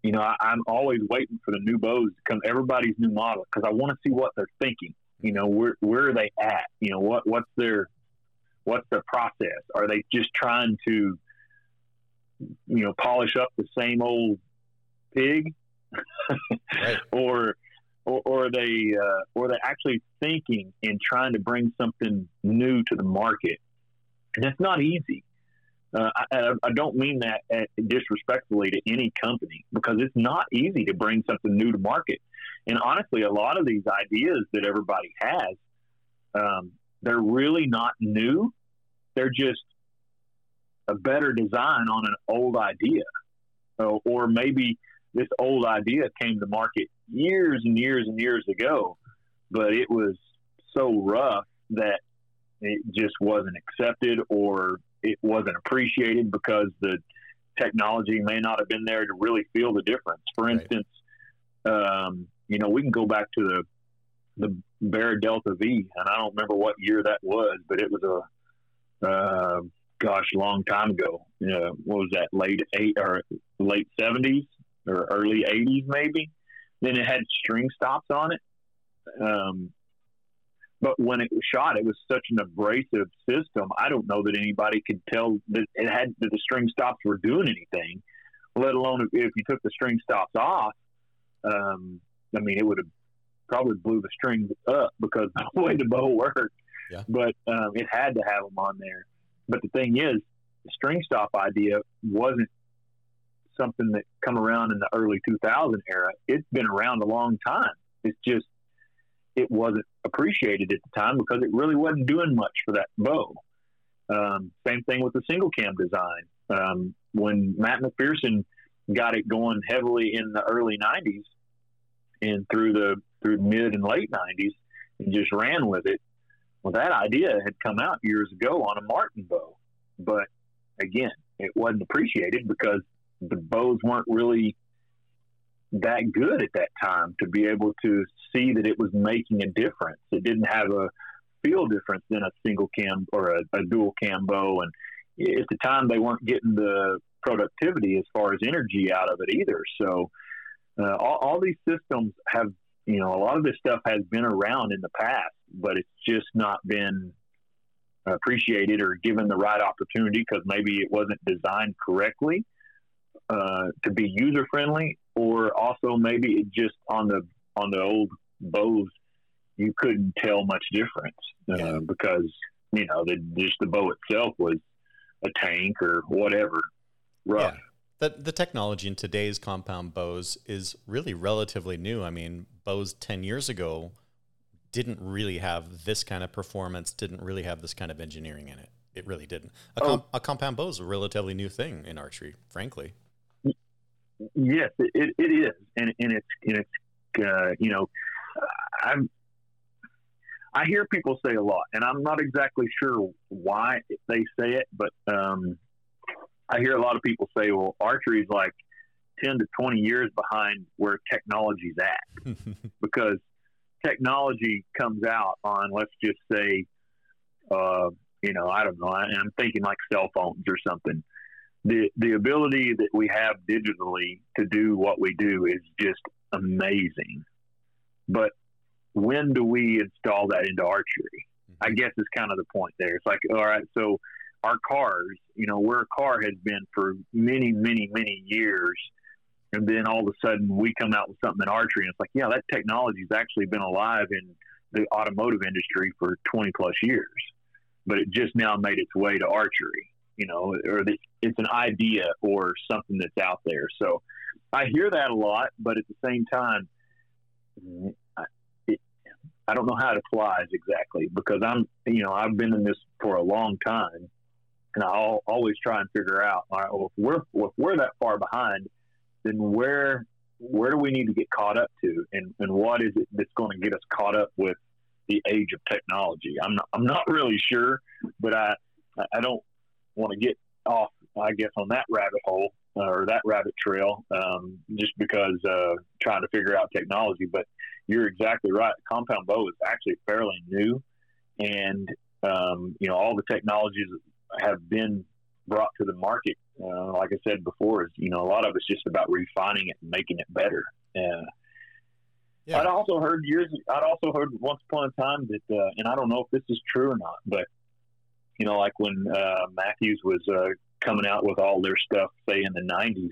you know, I, am always waiting for the new bows to come, everybody's new model, because I want to see what they're thinking. You know, where where are they at? You know, what what's their what's their process? Are they just trying to, you know, polish up the same old pig, right. <laughs> or, or or are they uh, or are they actually thinking and trying to bring something new to the market? And it's not easy. Uh, I, I, don't mean that uh, disrespectfully to any company because it's not easy to bring something new to market. And honestly, a lot of these ideas that everybody has, um, they're really not new. They're just a better design on an old idea. So, or maybe this old idea came to market years and years and years ago, but it was so rough that it just wasn't accepted or it wasn't appreciated because the technology may not have been there to really feel the difference. For instance, right. um, you know, we can go back to the the Bear Delta V, and I don't remember what year that was, but it was a uh, gosh, long time ago. Uh, what was that? Late eight or late seventies or early eighties, maybe. Then it had string stops on it. Um, but when it was shot, it was such an abrasive system. I don't know that anybody could tell that it had that the string stops were doing anything, let alone if, if you took the string stops off. Um, I mean, it would have probably blew the strings up because the way the bow worked. Yeah. But um, it had to have them on there. But the thing is, the string stop idea wasn't something that come around in the early 2000 era. It's been around a long time. It's just it wasn't appreciated at the time because it really wasn't doing much for that bow. Um, same thing with the single cam design. Um, when Matt McPherson got it going heavily in the early '90s and through the through mid and late '90s, and just ran with it. Well, that idea had come out years ago on a Martin bow, but again, it wasn't appreciated because the bows weren't really that good at that time to be able to see that it was making a difference. It didn't have a feel difference than a single cam or a, a dual cam bow. And at the time, they weren't getting the productivity as far as energy out of it either. So uh, all, all these systems have, you know, a lot of this stuff has been around in the past, but it's just not been appreciated or given the right opportunity because maybe it wasn't designed correctly uh, to be user friendly, or also maybe it just on the on the old bows you couldn't tell much difference uh, yeah. because you know the just the bow itself was a tank or whatever rough. Yeah. The, the technology in today's compound bows is really relatively new. I mean, bows 10 years ago didn't really have this kind of performance, didn't really have this kind of engineering in it. It really didn't. A, com- oh. a compound bow is a relatively new thing in archery, frankly. Yes, it, it is, and, and it's and it's uh, you know, I'm I hear people say a lot, and I'm not exactly sure why they say it, but um, I hear a lot of people say, "Well, archery is like ten to twenty years behind where technology's at," <laughs> because technology comes out on, let's just say, uh, you know, I don't know, I'm thinking like cell phones or something the the ability that we have digitally to do what we do is just amazing. But when do we install that into archery? I mm-hmm. guess is kind of the point there. It's like, all right, so our cars, you know, where a car has been for many, many, many years, and then all of a sudden we come out with something in archery, and it's like, yeah, that technology's actually been alive in the automotive industry for 20 plus years, but it just now made its way to archery you know, or the, it's an idea or something that's out there. So I hear that a lot, but at the same time, I, don't know how it applies exactly because I'm, you know, I've been in this for a long time, and I always try and figure out, all right, well, if we're if we're that far behind, then where where do we need to get caught up to, and and what is it that's going to get us caught up with the age of technology? I'm not I'm not really sure, but I I don't want to get off, I guess, on that rabbit hole uh, or that rabbit trail um, just because uh, trying to figure out technology. But you're exactly right. Compound bow is actually fairly new, and um, you know all the technologies have been brought to the market. Uh, like I said before, is you know a lot of it's just about refining it and making it better. Uh, yeah. I'd also heard years. I'd also heard once upon a time that, uh, and I don't know if this is true or not, but you know, like when uh, Mathews was uh, coming out with all their stuff, say in the '90s,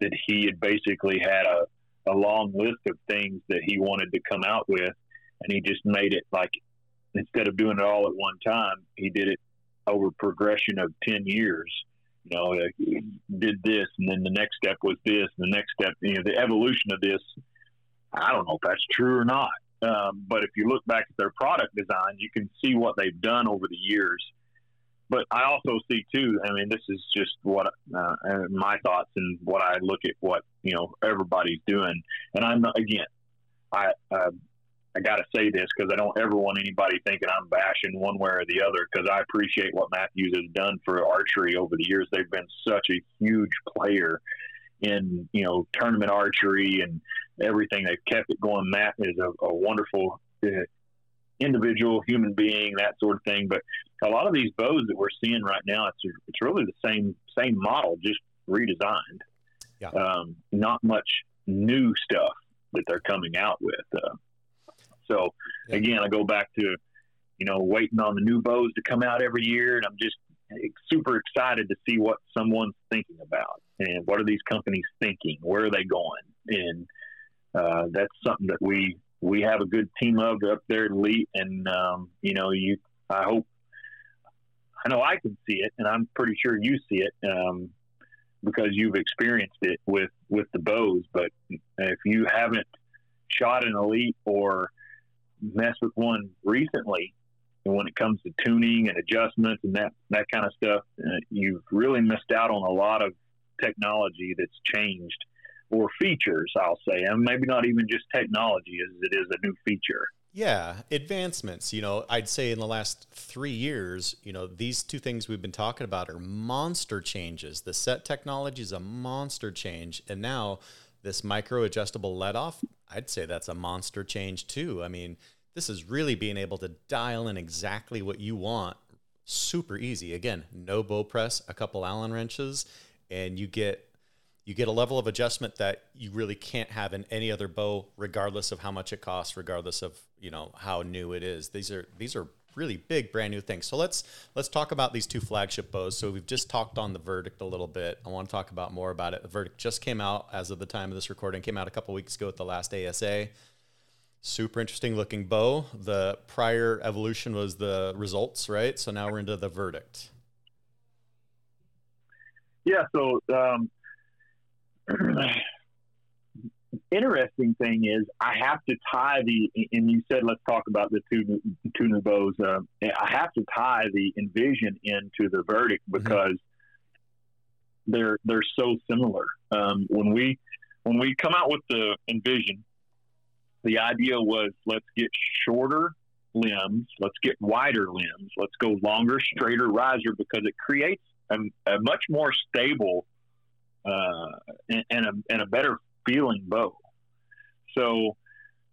that he had basically had a, a long list of things that he wanted to come out with, and he just made it like instead of doing it all at one time, he did it over progression of ten years. You know, he did this, and then the next step was this, and the next step, you know, the evolution of this. I don't know if that's true or not, um, but if you look back at their product design, you can see what they've done over the years but I also see too. I mean, this is just what uh, my thoughts and what I look at what you know everybody's doing. And I'm again, I uh, I got to say this because I don't ever want anybody thinking I'm bashing one way or the other because I appreciate what Mathews has done for archery over the years. They've been such a huge player in you know tournament archery and everything. They've kept it going. Matt is a, a wonderful uh, individual human being, that sort of thing. But a lot of these bows that we're seeing right now, it's it's really the same same model, just redesigned. Yeah. Um, not much new stuff that they're coming out with. Uh, so yeah. again, I go back to you know waiting on the new bows to come out every year, and I'm just super excited to see what someone's thinking about and what are these companies thinking, where are they going, and uh, that's something that we we have a good team of up there at Elite, and um, you know, you I hope I know I can see it, and I'm pretty sure you see it um, because you've experienced it with with the bows. But if you haven't shot an Elite or messed with one recently, and when it comes to tuning and adjustments and that that kind of stuff, uh, you've really missed out on a lot of technology that's changed or features, I'll say, and maybe not even just technology as it is a new feature. Yeah, advancements. You know, I'd say in the last three years, you know, these two things we've been talking about are monster changes. The SET technology is a monster change, and now this micro adjustable let off, I'd say that's a monster change too. I mean, this is really being able to dial in exactly what you want super easy. Again, no bow press, a couple Allen wrenches, and you get you get a level of adjustment that you really can't have in any other bow regardless of how much it costs regardless of you know how new it is these are these are really big brand new things so let's let's talk about these two flagship bows. So we've just talked on the Verdikt a little bit. I want to talk about more about it. The Verdikt just came out as of the time of this recording. Came out a couple weeks ago at the last asa super interesting looking bow. The prior evolution was the Rezults right? So now we're into the Verdikt. Yeah so um <clears throat> interesting thing is I have to tie the and you said let's talk about the two two new bows. Uh, I have to tie the envision into the Verdikt mm-hmm. because mm-hmm. they're they're so similar. Um, when we when we come out with the envision, the idea was let's get shorter limbs, let's get wider limbs, let's go longer, straighter riser because it creates a, a much more stable uh, and, and, a, and a better feeling bow. So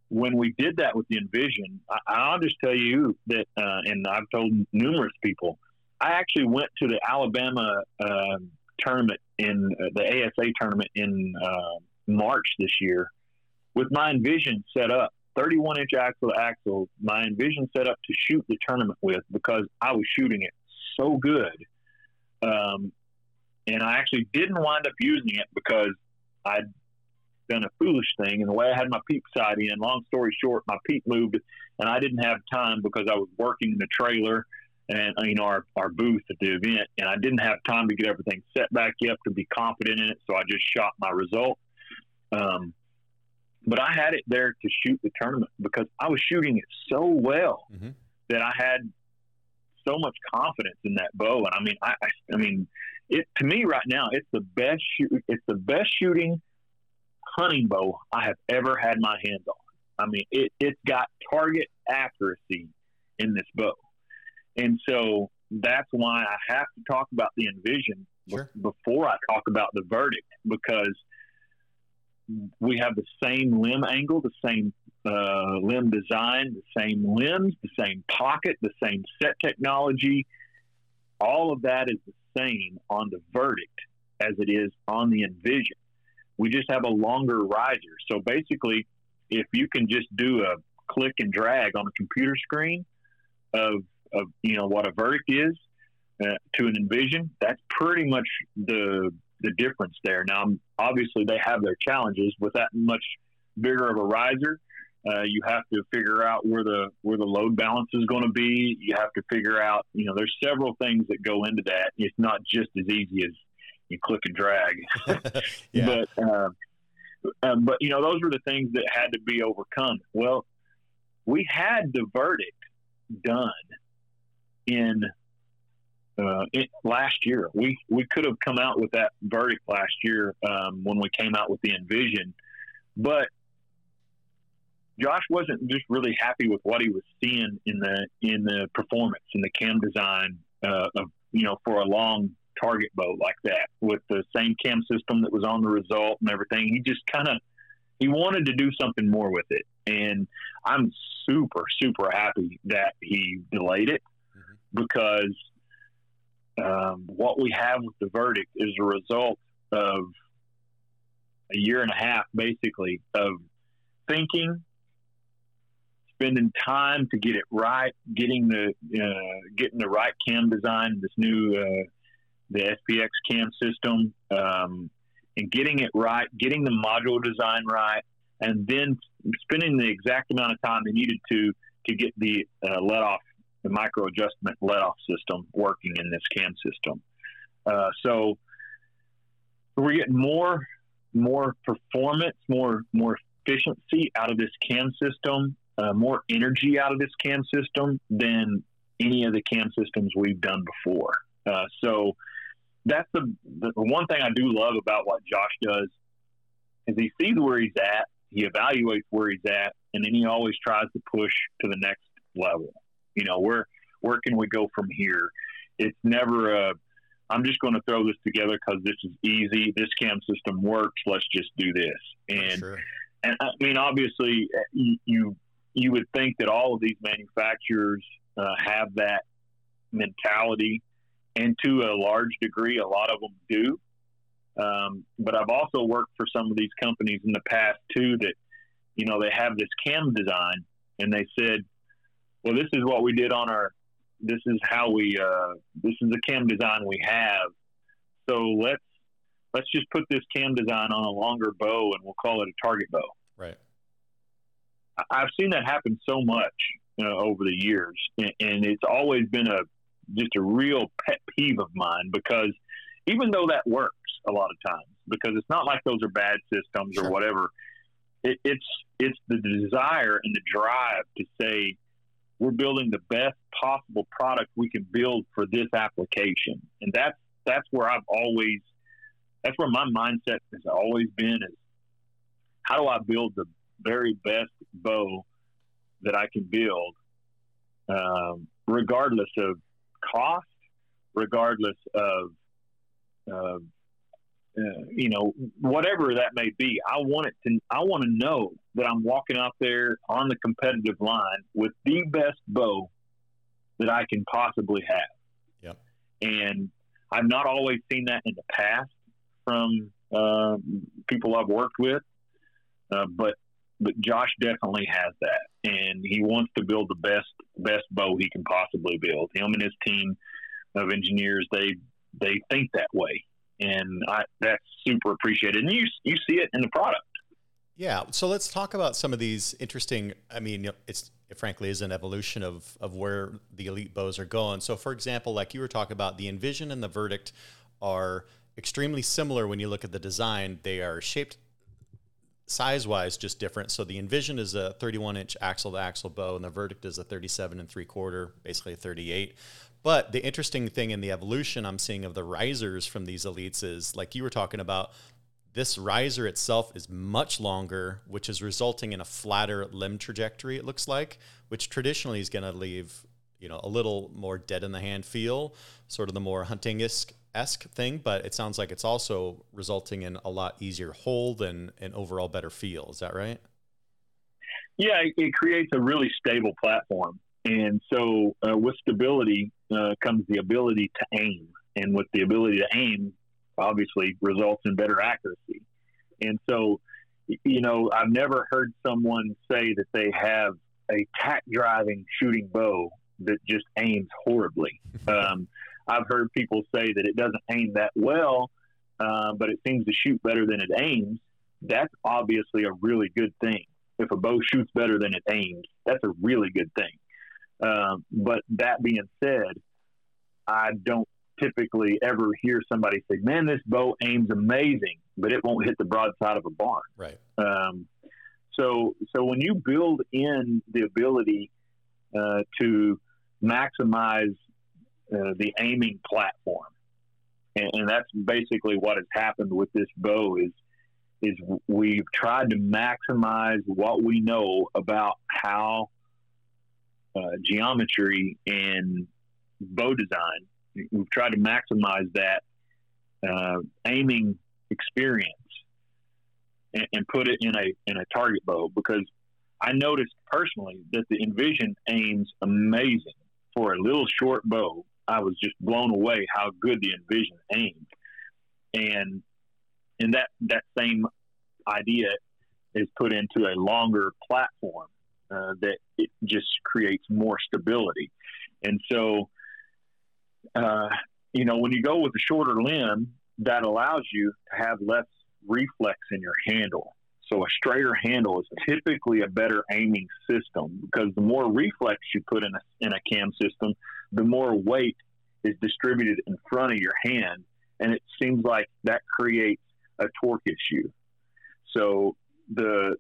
when we did that with the Envision, I, will just tell you that, uh, and I've told numerous people, I actually went to the Alabama uh, tournament in uh, the ASA tournament in uh, March this year with my Envision set up, 31 inch axle to axle, my Envision set up to shoot the tournament with because I was shooting it so good. Um, and I actually didn't wind up using it because I'd done a foolish thing. And the way I had my peep sight in, long story short, my peep moved, and I didn't have time because I was working in the trailer and you know our, our booth at the event, and I didn't have time to get everything set back up to be confident in it. So I just shot my Rezult. Um, but I had it there to shoot the tournament because I was shooting it so well mm-hmm. that I had so much confidence in that bow. And I mean, I, I, I mean, it to me right now, it's the best shoot. It's the best shooting hunting bow I have ever had my hands on. I mean, it, it's got target accuracy in this bow. And so that's why I have to talk about the Envision sure. before I talk about the Verdikt because we have the same limb angle, the same uh, limb design, the same limbs, the same pocket, the same SET technology. All of that is the same on the Verdikt as it is on the Envision. We just have a longer riser. So basically, if you can just do a click and drag on a computer screen of, of you know what a Verdikt is uh, to an Envision, that's pretty much the the difference there. Now, obviously, they have their challenges with that much bigger of a riser. Uh, you have to figure out where the where the load balance is going to be. You have to figure out, you know, there's several things that go into that. It's not just as easy as you click and drag. <laughs> <laughs> yeah. But uh, uh, but you know, those were the things that had to be overcome. Well, we had the Verdikt done in uh, last year. We we could have come out with that Verdikt last year um, when we came out with the Envision, but Josh wasn't just really happy with what he was seeing in the in the performance in the cam design uh, of you know for a long target boat like that with the same cam system that was on the Rezult and everything. He just kind of he wanted to do something more with it, and I'm super super happy that he delayed it mm-hmm. because um, what we have with the Verdikt is a result of a year and a half, basically, of thinking, spending time to get it right, getting the uh, getting the right cam design, this new uh, the SPX cam system, um, and getting it right, getting the module design right, and then spending the exact amount of time they needed to to get the uh, let off the micro adjustment let off system working in this cam system. Uh, so we're getting more more performance, more more efficiency out of this cam system, uh, more energy out of this cam system than any of the cam systems we've done before. Uh, so that's the, the one thing I do love about what Josh does is he sees where he's at, he evaluates where he's at, and then he always tries to push to the next level. You know, where where can we go from here? It's never a I'm just going to throw this together because this is easy. This cam system works. Let's just do this. And sure. and I mean, obviously, you, you you would think that all of these manufacturers uh, have that mentality and to a large degree, a lot of them do. Um, but I've also worked for some of these companies in the past too that, you know, they have this cam design and they said, well, this is what we did on our, this is how we, uh, this is the cam design we have. So let's, let's just put this cam design on a longer bow and we'll call it a target bow. Right. I've seen that happen so much uh, over the years, and, and it's always been a just a real pet peeve of mine because even though that works a lot of times, because it's not like those are bad systems sure. or whatever, it, it's it's the desire and the drive to say we're building the best possible product we can build for this application, and that's that's where I've always that's where my mindset has always been is how do I build the very best bow that I can build, um, regardless of cost, regardless of, uh, uh, you know, whatever that may be. I want it to. I want to know that I'm walking out there on the competitive line with the best bow that I can possibly have. Yep. And I've not always seen that in the past from uh, people I've worked with, uh, but but Josh definitely has that, and he wants to build the best best bow he can possibly build. Him and his team of engineers they they think that way, and I, that's super appreciated. And you you see it in the product. Yeah. So let's talk about some of these interesting. I mean, it's it frankly is an evolution of of where the elite bows are going. So, for example, like you were talking about, the Envision and the Verdikt are extremely similar when you look at the design. They are shaped size wise just different. So the Envision is a 31 inch axle to axle bow, and the Verdikt is a 37 and three quarter, basically a 38. But the interesting thing in the evolution I'm seeing of the risers from these elites is like you were talking about. this riser itself is much longer, which is resulting in a flatter limb trajectory, it looks like, which traditionally is going to leave you know a little more dead in the hand feel, sort of the more hunting esque thing. But it sounds like it's also resulting in a lot easier hold and an overall better feel. Is that right? Yeah, it creates a really stable platform, and so uh, with stability uh, comes the ability to aim, and with the ability to aim, obviously results in better accuracy. And so, you know, I've never heard someone say that they have a tack driving shooting bow that just aims horribly. <laughs> Um, I've heard people say that it doesn't aim that well, uh, but it seems to shoot better than it aims. That's obviously a really good thing. If a bow shoots better than it aims, that's a really good thing. Um, but that being said, I don't typically ever hear somebody say, "Man, this bow aims amazing," but it won't hit the broadside of a barn. Right. Um, so, so when you build in the ability uh, to maximize uh, the aiming platform. And, and, that's basically what has happened with this bow is is we've tried to maximize what we know about how uh, geometry and bow design. We've tried to maximize that uh, aiming experience and, and, put it in a in a target bow because I noticed personally that the Envision aims amazing for a little short bow, I was just blown away how good the Envision aimed. And and that that same idea is put into a longer platform uh, that it just creates more stability. And so, uh, you know, when you go with a shorter limb, that allows you to have less reflex in your handle. So a straighter handle is typically a better aiming system because the more reflex you put in a, in a cam system, the more weight is distributed in front of your hand. And it seems like that creates a torque issue. So the,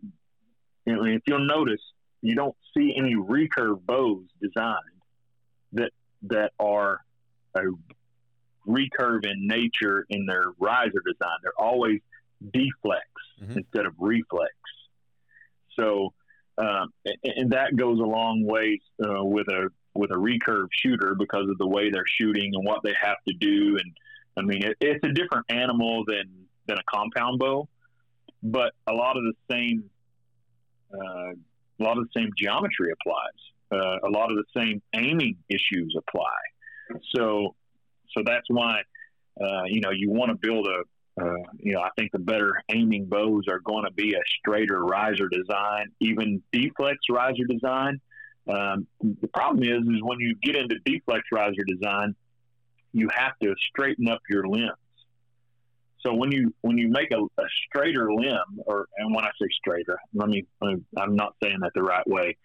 if you'll notice, you don't see any recurve bows designed that, that are a recurve in nature in their riser design. They're always deflex mm-hmm. instead of reflex. So, um, and that goes a long ways uh, with a with a recurve shooter because of the way they're shooting and what they have to do. And I mean, it, it's a different animal than than a compound bow, but a lot of the same uh, a lot of the same geometry applies. Uh, a lot of the same aiming issues apply. So, so that's why uh, you know you want to build a uh, you know, I think the better aiming bows are going to be a straighter riser design, even deflex riser design. Um, the problem is, is when you get into deflex riser design, you have to straighten up your limbs. So when you when you make a, a straighter limb, or and when I say straighter, let me, let me I'm not saying that the right way.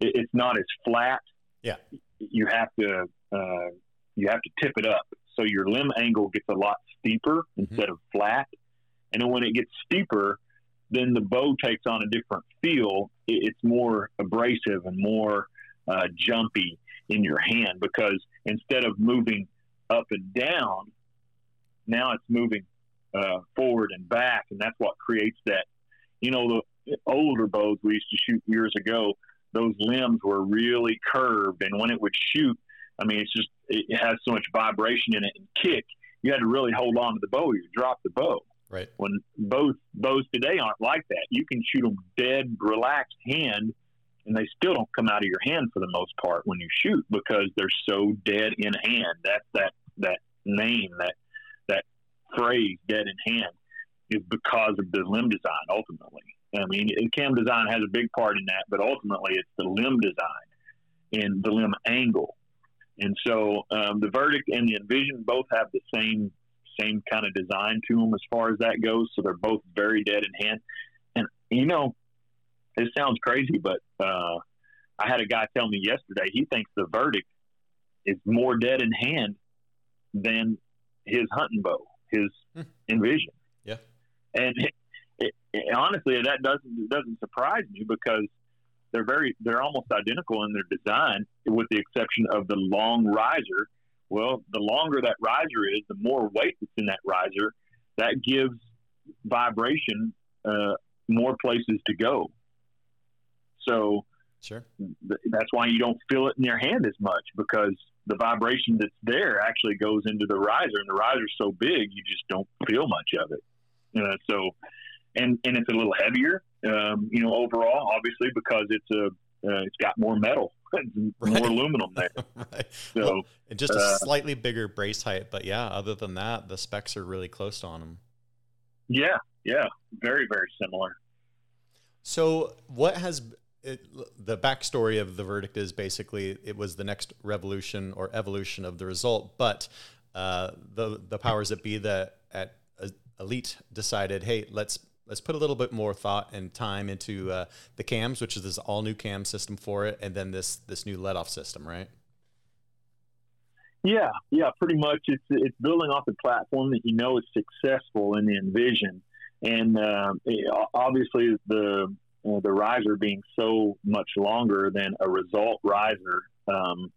It, it's not as flat. Yeah, you have to uh, you have to tip it up. So your limb angle gets a lot steeper mm-hmm. instead of flat. And then when it gets steeper, then the bow takes on a different feel. It's more abrasive and more uh, jumpy in your hand because instead of moving up and down, now it's moving uh, forward and back, and that's what creates that. You know, the older bows we used to shoot years ago, those limbs were really curved, and when it would shoot, I mean, it's just it has so much vibration in it and kick. You had to really hold on to the bow. You drop the bow. Right. When both bows today aren't like that, you can shoot them dead, relaxed hand, and they still don't come out of your hand for the most part when you shoot because they're so dead in hand. That's that that name that that phrase "dead in hand" is because of the limb design. Ultimately, I mean, cam design has a big part in that, but ultimately, it's the limb design and the limb angle and so um, the Verdikt and the envision both have the same same kind of design to them as far as that goes. So they're both very dead in hand. And you know, it sounds crazy, but uh, I had a guy tell me yesterday he thinks the Verdikt is more dead in hand than his hunting bow, his hmm. envision. Yeah, and it, it, it, honestly, that doesn't doesn't surprise me because they're very they're almost identical in their design, with the exception of the long riser. Well, the longer that riser is, the more weight that's in that riser. That gives vibration uh, more places to go. So sure, th- that's why you don't feel it in your hand as much because the vibration that's there actually goes into the riser, and the riser's so big you just don't feel much of it. Uh, so, and and it's a little heavier, um, you know, overall, obviously because it's a uh, it's got more metal, <laughs> more right. aluminum there. <laughs> right. So, well, and just a uh, slightly bigger brace height, but yeah, other than that, the specs are really close on them. Yeah, yeah, very very similar. So, what has it, the backstory of the Verdikt is basically it was the next revolution or evolution of the Rezult, but uh, the the powers that be that at Elite decided, hey, let's let's put a little bit more thought and time into uh, the cams, which is this all new cam system for it, and then this this new let off system, right? Yeah, yeah, pretty much. It's it's building off the platform that you know is successful in the Envision, and uh, obviously the uh, the riser being so much longer than a Rezult riser. Um,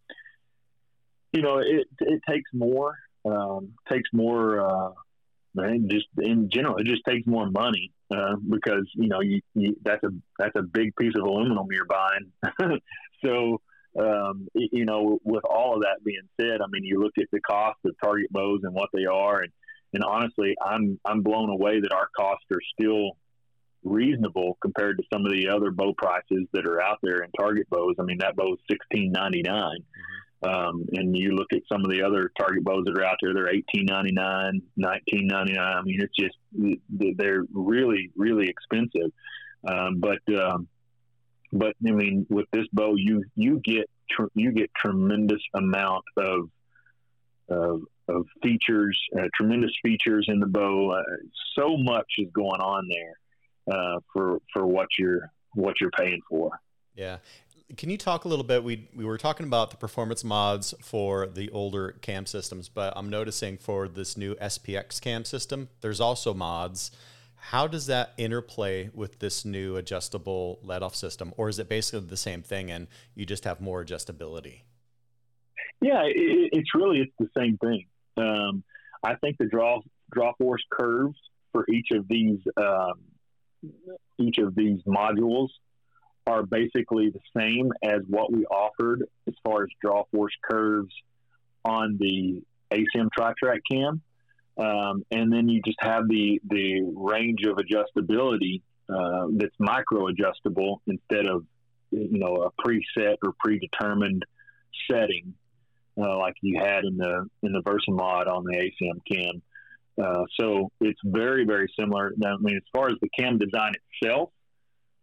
you know, it it takes more um, takes more uh, man, just in general, it just takes more money uh, because you know you, you, that's a that's a big piece of aluminum you're buying. <laughs> so um, you know, with all of that being said, I mean, you look at the cost of target bows and what they are, and and honestly, I'm I'm blown away that our costs are still reasonable compared to some of the other bow prices that are out there in target bows. I mean, that bow is sixteen ninety nine. Mm-hmm um, and you look at some of the other target bows that are out there, they're eighteen ninety nine, nineteen ninety nine. I mean, it's just they're really, really expensive. Um, but um, but I mean, with this bow, you you get tr- you get tremendous amount of of, of features, uh, tremendous features in the bow. Uh, so much is going on there uh, for for what you're what you're paying for. Yeah, can you talk a little bit? We we were talking about the performance mods for the older cam systems, but I'm noticing for this new SPX cam system, there's also mods. How does that interplay with this new adjustable let-off system, or is it basically the same thing and you just have more adjustability? Yeah, it, it's really it's the same thing. Um, I think the draw draw force curves for each of these um, each of these modules are basically the same as what we offered as far as draw force curves on the ACM TriTrack cam. Um, and then you just have the, the range of adjustability uh, that's micro adjustable instead of, you know, a preset or predetermined setting uh, like you had in the in the Versamod on the ACM cam. Uh, so it's very very similar. Now, I mean, as far as the cam design itself,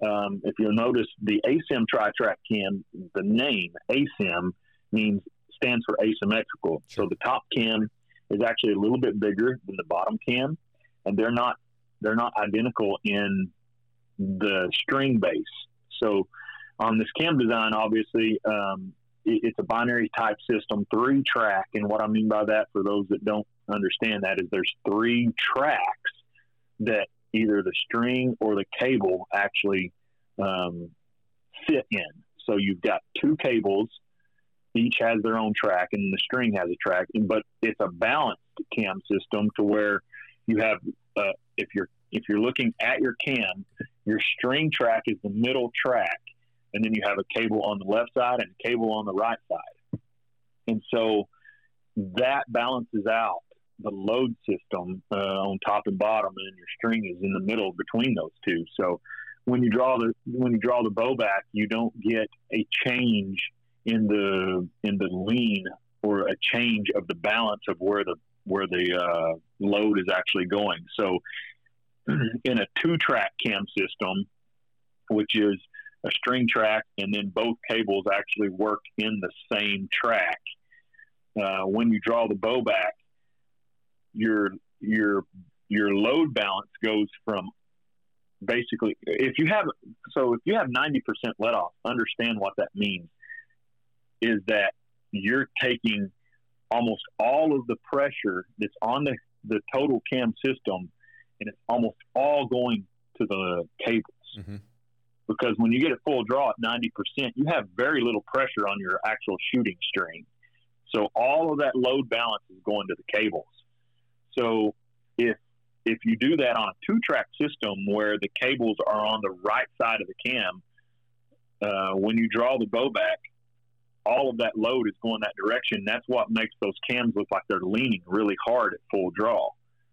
um, if you'll notice, the ACM TriTrack cam, the name ACM means stands for asymmetrical. So the top cam is actually a little bit bigger than the bottom cam, and they're not they're not identical in the string base. So on this cam design, obviously, um, it, it's a binary type system, three track. And what I mean by that, for those that don't understand that, is there's three tracks that either the string or the cable actually um, fit in. So you've got two cables, each has their own track, and the string has a track. But it's a balanced cam system to where you have, uh, if you're if you're looking at your cam, your string track is the middle track, and then you have a cable on the left side and a cable on the right side. And so that balances out the load system uh, on top and bottom, and your string is in the middle between those two. So when you draw the when you draw the bow back, you don't get a change in the in the lean or a change of the balance of where the where the uh, load is actually going. So <clears throat> in a two track cam system, which is a string track and then both cables actually work in the same track. Uh, when you draw the bow back, your your your load balance goes from basically if you have so if you have 90% let off understand what that means is that you're taking almost all of the pressure that's on the, the total cam system and it's almost all going to the cables. Mm-hmm. because when you get a full draw at 90% you have very little pressure on your actual shooting string. So all of that load balance is going to the cables so if if you do that on a two track system where the cables are on the right side of the cam, uh, when you draw the bow back, all of that load is going that direction. That's what makes those cams look like they're leaning really hard at full draw.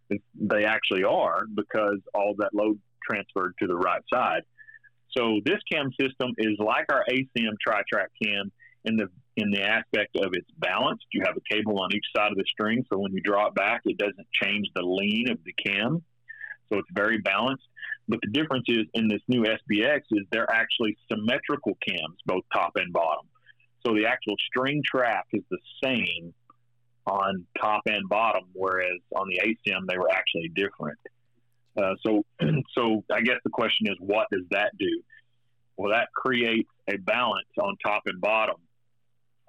They actually are because all that load transferred to the right side. So this cam system is like our ACM TriTrack cam in the in the aspect of it's balanced. You have a cable on each side of the string, so when you draw it back, it doesn't change the lean of the cam. So it's very balanced. But the difference is in this new SPX is they're actually symmetrical cams, both top and bottom. So the actual string track is the same on top and bottom, whereas on the ACM they were actually different. Uh, so, <clears throat> so I guess the question is, what does that do? Well, that creates a balance on top and bottom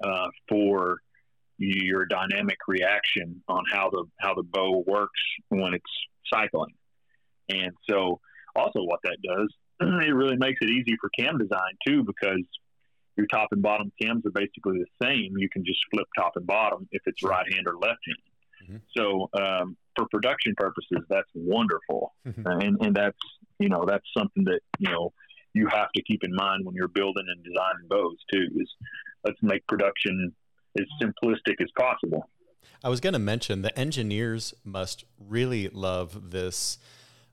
uh, for your dynamic reaction on how the how the bow works when it's cycling. And so, also what that does, <clears throat> it really makes it easy for cam design too, because your top and bottom cams are basically the same. You can just flip top and bottom if it's right hand or left hand. Mm-hmm. So um, for production purposes, that's wonderful, mm-hmm. and and that's you know that's something that you know you have to keep in mind when you're building and designing bows too. Is let's make production as simplistic as possible. I was going to mention the engineers must really love this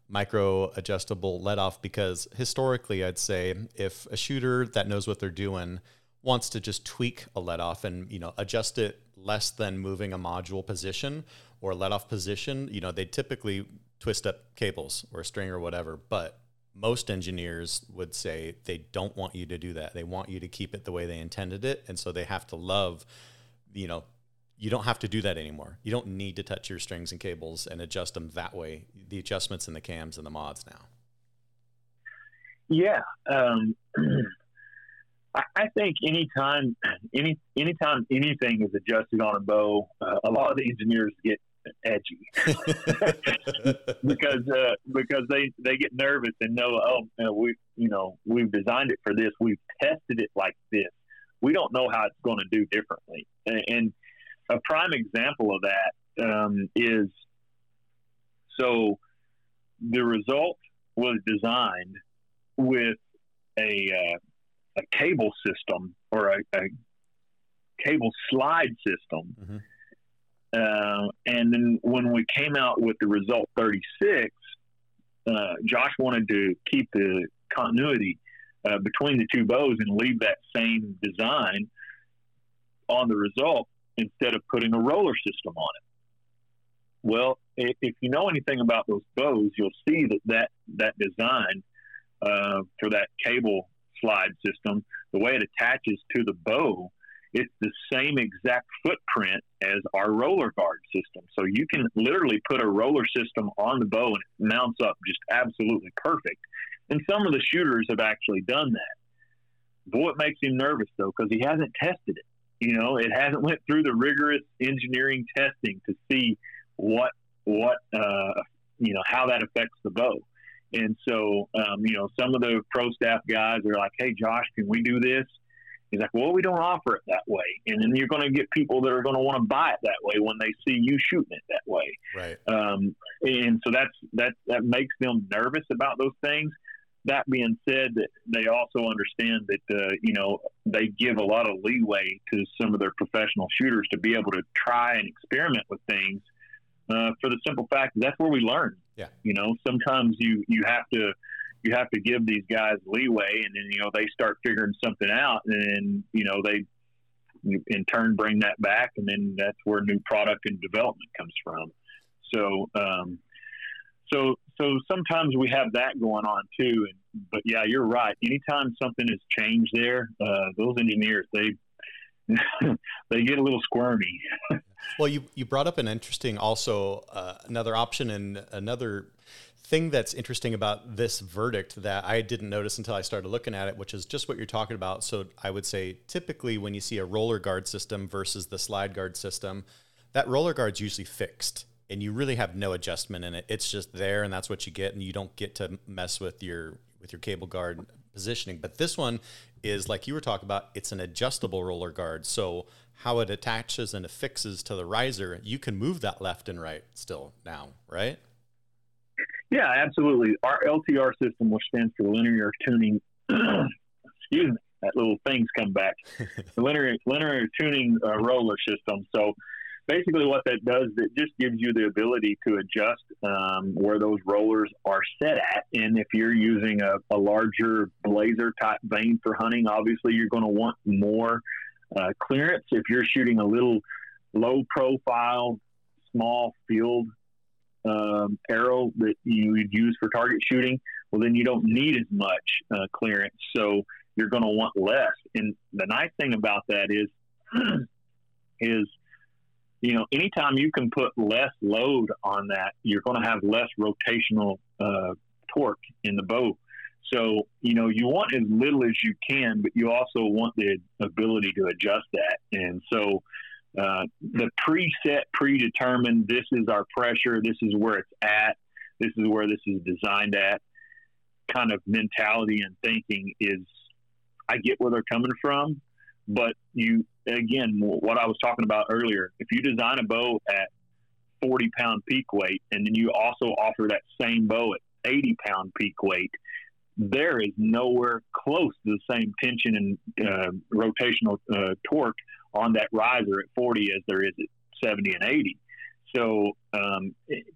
micro adjustable let off because historically I'd say if a shooter that knows what they're doing wants to just tweak a let off and you know adjust it less than moving a module position or let off position, you know, they typically twist up cables or a string or whatever, but most engineers would say they don't want you to do that. They want you to keep it the way they intended it. And so they have to love, you know, you don't have to do that anymore. You don't need to touch your strings and cables and adjust them that way. The adjustments in the cams and the mods now. Yeah. Um, <clears throat> I think anytime, any anytime anything is adjusted on a bow, uh, a lot of the engineers get edgy <laughs> <laughs> because uh, because they they get nervous and know oh you know, we you know we've designed it for this we've tested it like this we don't know how it's going to do differently and, and, a prime example of that um, is so the Rezult was designed with a uh, a cable system or a, a cable slide system. Mm-hmm. Uh, and then when we came out with the Rezult 36, uh, Josh wanted to keep the continuity uh, between the two bows and leave that same design on the Rezult instead of putting a roller system on it. Well, if you know anything about those bows, you'll see that that, that design uh, for that cable slide system, the way it attaches to the bow, it's the same exact footprint as our roller guard system. So you can literally put a roller system on the bow and it mounts up just absolutely perfect. And some of the shooters have actually done that. Boy, it makes him nervous though because he hasn't tested it. You know, it hasn't went through the rigorous engineering testing to see what what uh, you know how that affects the bow. And so, um, you know, some of the pro staff guys are like, "Hey, Josh, can we do this?" He's like, "Well, we don't offer it that way." And then you're going to get people that are going to want to buy it that way when they see you shooting it that way. Right. Um, and so that's that that makes them nervous about those things. That being said, they also understand that uh, you know they give a lot of leeway to some of their professional shooters to be able to try and experiment with things uh, for the simple fact that that's where we learn. Yeah. You know, sometimes you you have to you have to give these guys leeway, and then you know they start figuring something out, and then you know they in turn bring that back, and then that's where new product and development comes from. So, um, so so sometimes we have that going on too. And, but yeah, you're right. Anytime something has changed there, uh, those engineers they <laughs> they get a little squirmy. well, you you brought up an interesting also uh, another option and another thing that's interesting about this Verdikt that I didn't notice until I started looking at it, which is just what you're talking about. So I would say typically when you see a roller guard system versus the slide guard system, that roller guard's usually fixed and you really have no adjustment in it. It's just there and that's what you get and you don't get to mess with your with your cable guard positioning. But this one is like you were talking about, it's an adjustable roller guard. So how it attaches and affixes to the riser, you can move that left and right still now, right? Yeah, absolutely. Our LTR system, which stands for linear tuning, <clears throat> excuse me, that little thing's come back. <laughs> the linear linear tuning uh, roller system. So basically, what that does, it just gives you the ability to adjust um, where those rollers are set at. And if you're using a, a larger blazer type vane for hunting, obviously you're going to want more uh, clearance. If you're shooting a little low profile, small field um, arrow that you would use for target shooting, well, then you don't need as much uh, clearance. So you're going to want less. And the nice thing about that is, <clears throat> is you know, anytime you can put less load on that, you're going to have less rotational uh, torque in the bow. So, you know, you want as little as you can, but you also want the ability to adjust that. And so, uh, the preset, predetermined, this is our pressure, this is where it's at, this is where this is designed at kind of mentality and thinking is I get where they're coming from, but you again, what I was talking about earlier, if you design a bow at 40 pound peak weight and then you also offer that same bow at 80 pound peak weight, there is nowhere close to the same tension and uh, rotational uh, torque on that riser at 40 as there is at 70 and 80. So um,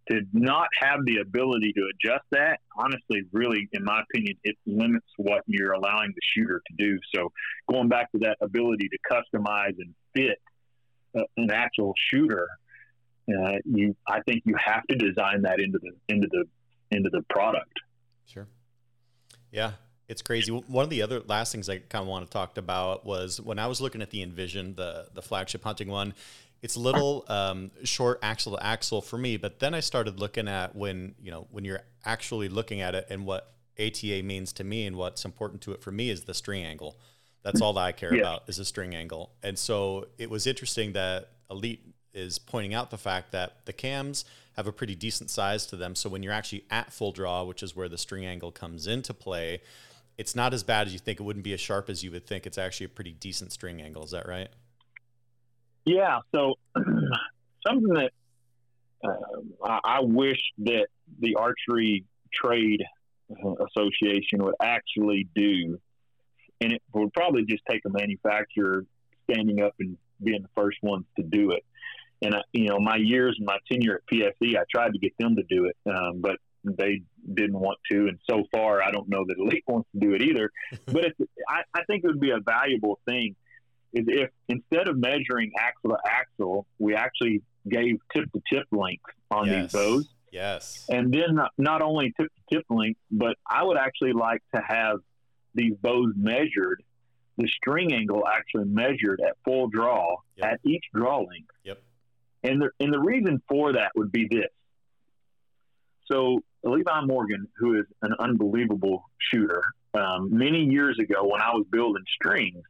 to not have the ability to adjust that, honestly, really, in my opinion, it limits what you're allowing the shooter to do. So going back to that ability to customize and fit uh, an actual shooter, uh, you, I think you have to design that into the into the into the product. Sure. Yeah, it's crazy. One of the other last things I kind of want to talk about was when I was looking at the Envision, the the flagship hunting one it's a little um, short axle to axle for me. But then I started looking at when you know when you're actually looking at it and what ATA means to me and what's important to it for me is the string angle. That's all that I care yeah. about is the string angle. And so it was interesting that Elite is pointing out the fact that the cams have a pretty decent size to them. So when you're actually at full draw, which is where the string angle comes into play, it's not as bad as you think. It wouldn't be as sharp as you would think. It's actually a pretty decent string angle. Is that right? Yeah, so <clears throat> something that uh, I, wish that the archery trade association would actually do, and it would probably just take a manufacturer standing up and being the first ones to do it. And I, you know, my years and my tenure at PSE, I tried to get them to do it, um, but they didn't want to. And so far, I don't know that Elite wants to do it either. <laughs> but it's, I, I think it would be a valuable thing is if instead of measuring axle to axle, we actually gave tip to tip length on yes. these bows. Yes. And then not, not only tip to tip length, but I would actually like to have these bows measured, the string angle actually measured at full draw yep. at each draw length. Yep. And the, and the reason for that would be this. So Levi Morgan, who is an unbelievable shooter, um, many years ago when I was building strings,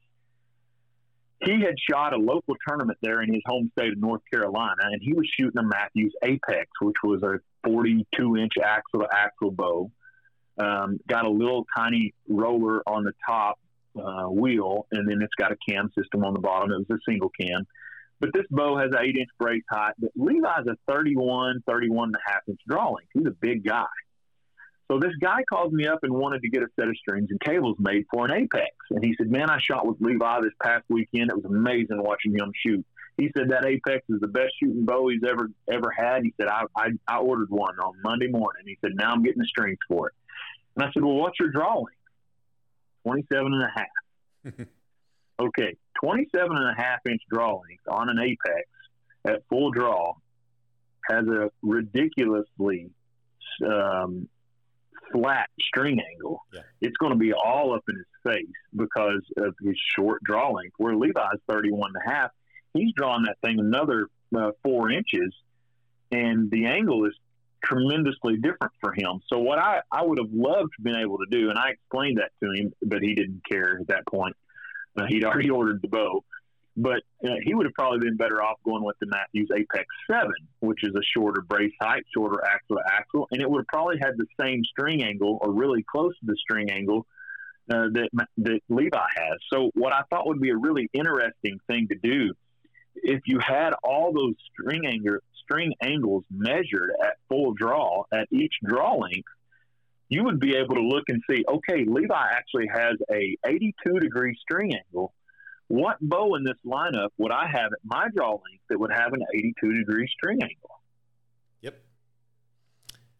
he had shot a local tournament there in his home state of North Carolina, and he was shooting a Mathews Apex, which was a 42 inch axle to axle bow. Um, got a little tiny roller on the top uh, wheel, and then it's got a cam system on the bottom. It was a single cam. But this bow has an 8 inch brace height. But Levi's a 31, 31 and a half inch draw length. He's a big guy. So this guy called me up and wanted to get a set of strings and cables made for an Apex. And he said, Man, I shot with Levi this past weekend. It was amazing watching him shoot. He said that Apex is the best shooting bow he's ever ever had. He said, I, I, I ordered one on Monday morning. He said, Now I'm getting the strings for it. And I said, Well, what's your draw length? 27 and a half. <laughs> okay, 27 and a half inch draw length on an Apex at full draw has a ridiculously um, flat string angle, yeah. it's going to be all up in his face because of his short draw length. Where Levi's 31 and a half, he's drawing that thing another uh, four inches, and the angle is tremendously different for him. So what I, I would have loved to been able to do, and I explained that to him, but he didn't care at that point. He'd already <laughs> ordered the bow. But uh, he would have probably been better off going with the Mathews Apex 7, which is a shorter brace height, shorter axle to axle, and it would have probably had the same string angle or really close to the string angle uh, that, that Levi has. So, what I thought would be a really interesting thing to do if you had all those string string angles measured at full draw at each draw length, you would be able to look and see, okay, Levi actually has a 82 degree string angle. What bow in this lineup would I have at my draw length that would have an 82 degree string angle? Yep.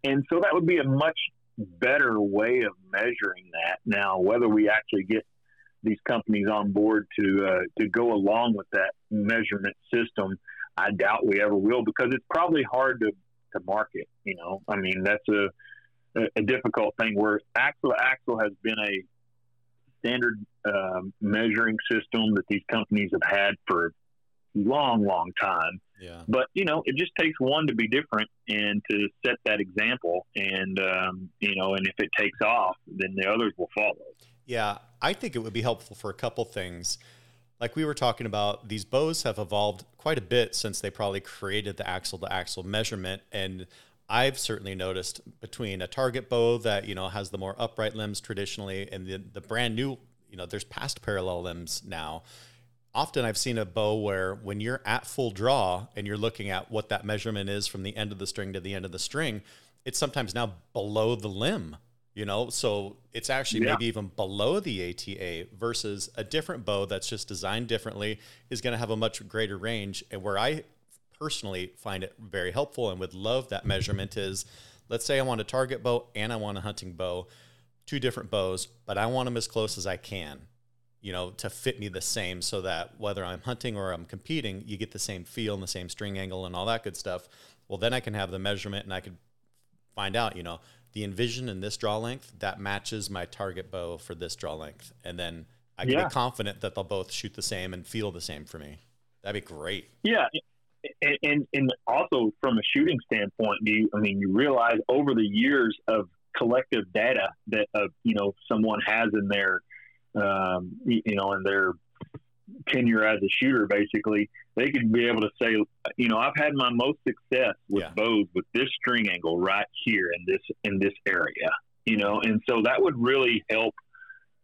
And so that would be a much better way of measuring that. Now, whether we actually get these companies on board to uh, to go along with that measurement system, I doubt we ever will because it's probably hard to to market. You know, I mean that's a a, difficult thing. Where axle to axle has been a standard uh, measuring system that these companies have had for a long, long time. Yeah. But you know, it just takes one to be different and to set that example, and um, you know, and if it takes off, then the others will follow. Yeah, I think it would be helpful for a couple things. Like we were talking about, these bows have evolved quite a bit since they probably created the axle to axle measurement, and I've certainly noticed between a target bow that you know has the more upright limbs traditionally, and the the brand new, you know, there's past parallel limbs now often I've seen a bow where when you're at full draw and you're looking at what that measurement is from the end of the string to the end of the string, it's sometimes now below the limb, you know? So it's actually yeah. maybe even below the ATA versus a different bow that's just designed differently is going to have a much greater range. And where I personally find it very helpful and would love that measurement is let's say I want a target bow and I want a hunting bow, two different bows, but I want them as close as I can you know, to fit me the same so that whether I'm hunting or I'm competing, you get the same feel and the same string angle and all that good stuff. Well, then I can have the measurement and I could find out, you know, the envision in this draw length that matches my target bow for this draw length. And then I can yeah. be confident that they'll both shoot the same and feel the same for me. That'd be great. Yeah. And, and, and also from a shooting standpoint, do you, I mean, you realize over the years of collective data that, uh, you know, someone has in their, um, you know, in their tenure as a shooter, basically, they could be able to say, you know, I've had my most success with yeah. bows with this string angle right here in this in this area, you know, and so that would really help.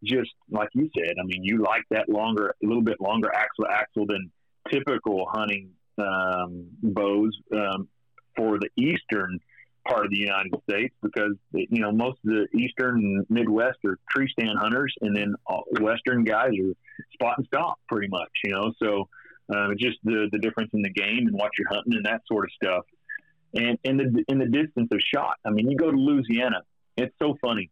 Just like you said, I mean, you like that longer, a little bit longer axle axle than typical hunting um, bows um, for the eastern part of the United States because you know most of the eastern and Midwest are tree stand hunters, and then western guys are spot and stop pretty much. You know, so uh, just the the difference in the game and what you're hunting and that sort of stuff, and in the in the distance of shot. I mean, you go to Louisiana, it's so funny.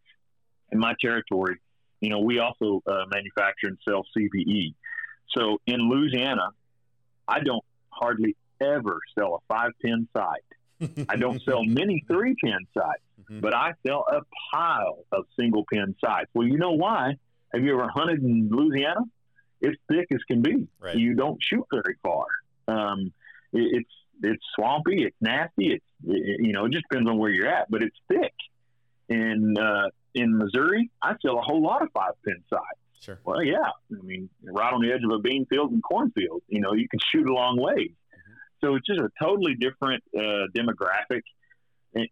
In my territory, you know, we also uh, manufacture and sell CBE. So in Louisiana, I don't hardly ever sell a five pin sight I don't sell <laughs> many three pin sights, mm-hmm. but I sell a pile of single pin sights. Well, you know why? Have you ever hunted in Louisiana? It's thick as can be. Right. You don't shoot very far. Um, it, it's it's swampy. It's nasty. It's it, you know it just depends on where you're at, but it's thick. And uh, in Missouri, I sell a whole lot of five pin sights. Sure. Well, yeah. I mean, right on the edge of a bean field and cornfield, you know, you can shoot a long ways. So it's just a totally different uh, demographic.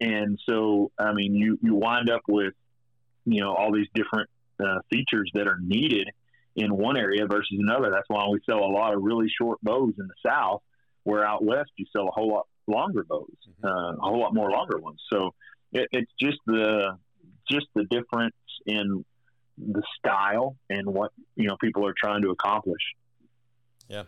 And so, I mean, you, you wind up with, you know, all these different uh, features that are needed in one area versus another. That's why we sell a lot of really short bows in the South, where out West you sell a whole lot longer bows, mm-hmm. uh, a whole lot more longer ones. So it, it's just the, just the difference in the style and what, you know, people are trying to accomplish. Yeah,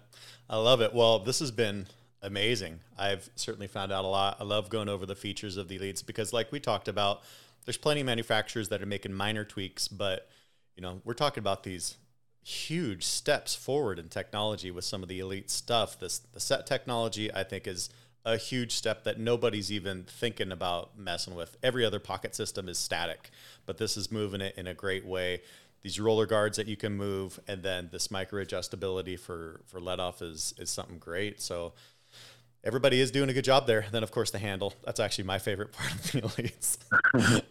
I love it. Well, this has been amazing. I've certainly found out a lot. I love going over the features of the elites because, like we talked about, there's plenty of manufacturers that are making minor tweaks, but you know, we're talking about these huge steps forward in technology with some of the elite stuff. This the SET technology, I think, is a huge step that nobody's even thinking about messing with. Every other pocket system is static, but this is moving it in a great way. These roller guards that you can move, and then this micro adjustability for for let off is is something great. So everybody is doing a good job there. Then, of course, the handle. That's actually my favorite <laughs> part of the elites.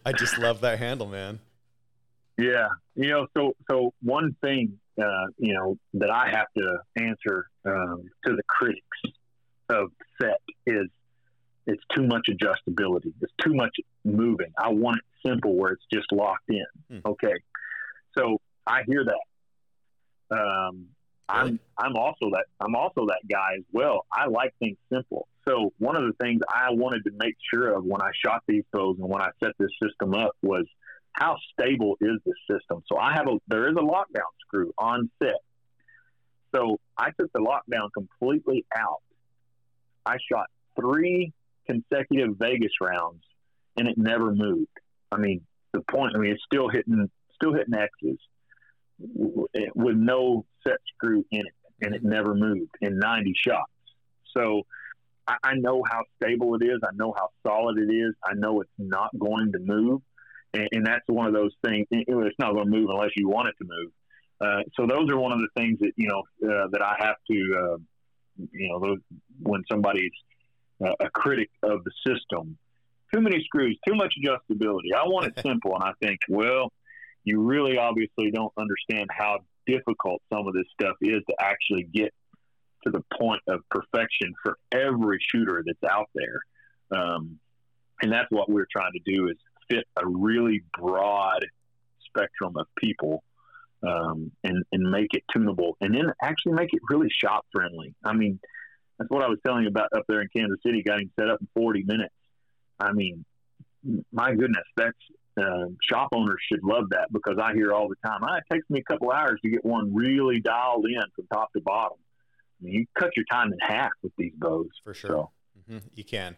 I just love that handle, man. Yeah, you know, so so one thing, uh, you know, that I have to answer um, to the critics of SET is it's too much adjustability. It's too much moving. I want it simple where it's just locked in. Hmm. Okay, so I hear that. Um, I'm I'm also that I'm also that guy as well. I like things simple. So one of the things I wanted to make sure of when I shot these bows and when I set this system up was how stable is this system. So I have a there is a lockdown screw on SET. So I took the lockdown completely out. I shot three consecutive Vegas rounds and it never moved. I mean, the point. I mean, it's still hitting still hitting X's with no set screw in it, and it never moved in 90 shots. So I, I know how stable it is. I know how solid it is. I know it's not going to move, and, and that's one of those things. It's not going to move unless you want it to move. Uh, so those are one of the things that you know uh, that I have to, uh, you know, those, when somebody's uh, a critic of the system, too many screws, too much adjustability. I want it <laughs> simple, and I think, well, you really obviously don't understand how difficult some of this stuff is to actually get to the point of perfection for every shooter that's out there. Um, and that's what we're trying to do is fit a really broad spectrum of people um, and, and make it tunable and then actually make it really shop friendly. I mean, that's what I was telling you about up there in Kansas City, got him set up in 40 minutes. I mean, my goodness, that's uh, shop owners should love that because I hear all the time, ah, it takes me a couple hours to get one really dialed in from top to bottom. I mean, you cut your time in half with these bows. For sure. So. Mm-hmm. You can.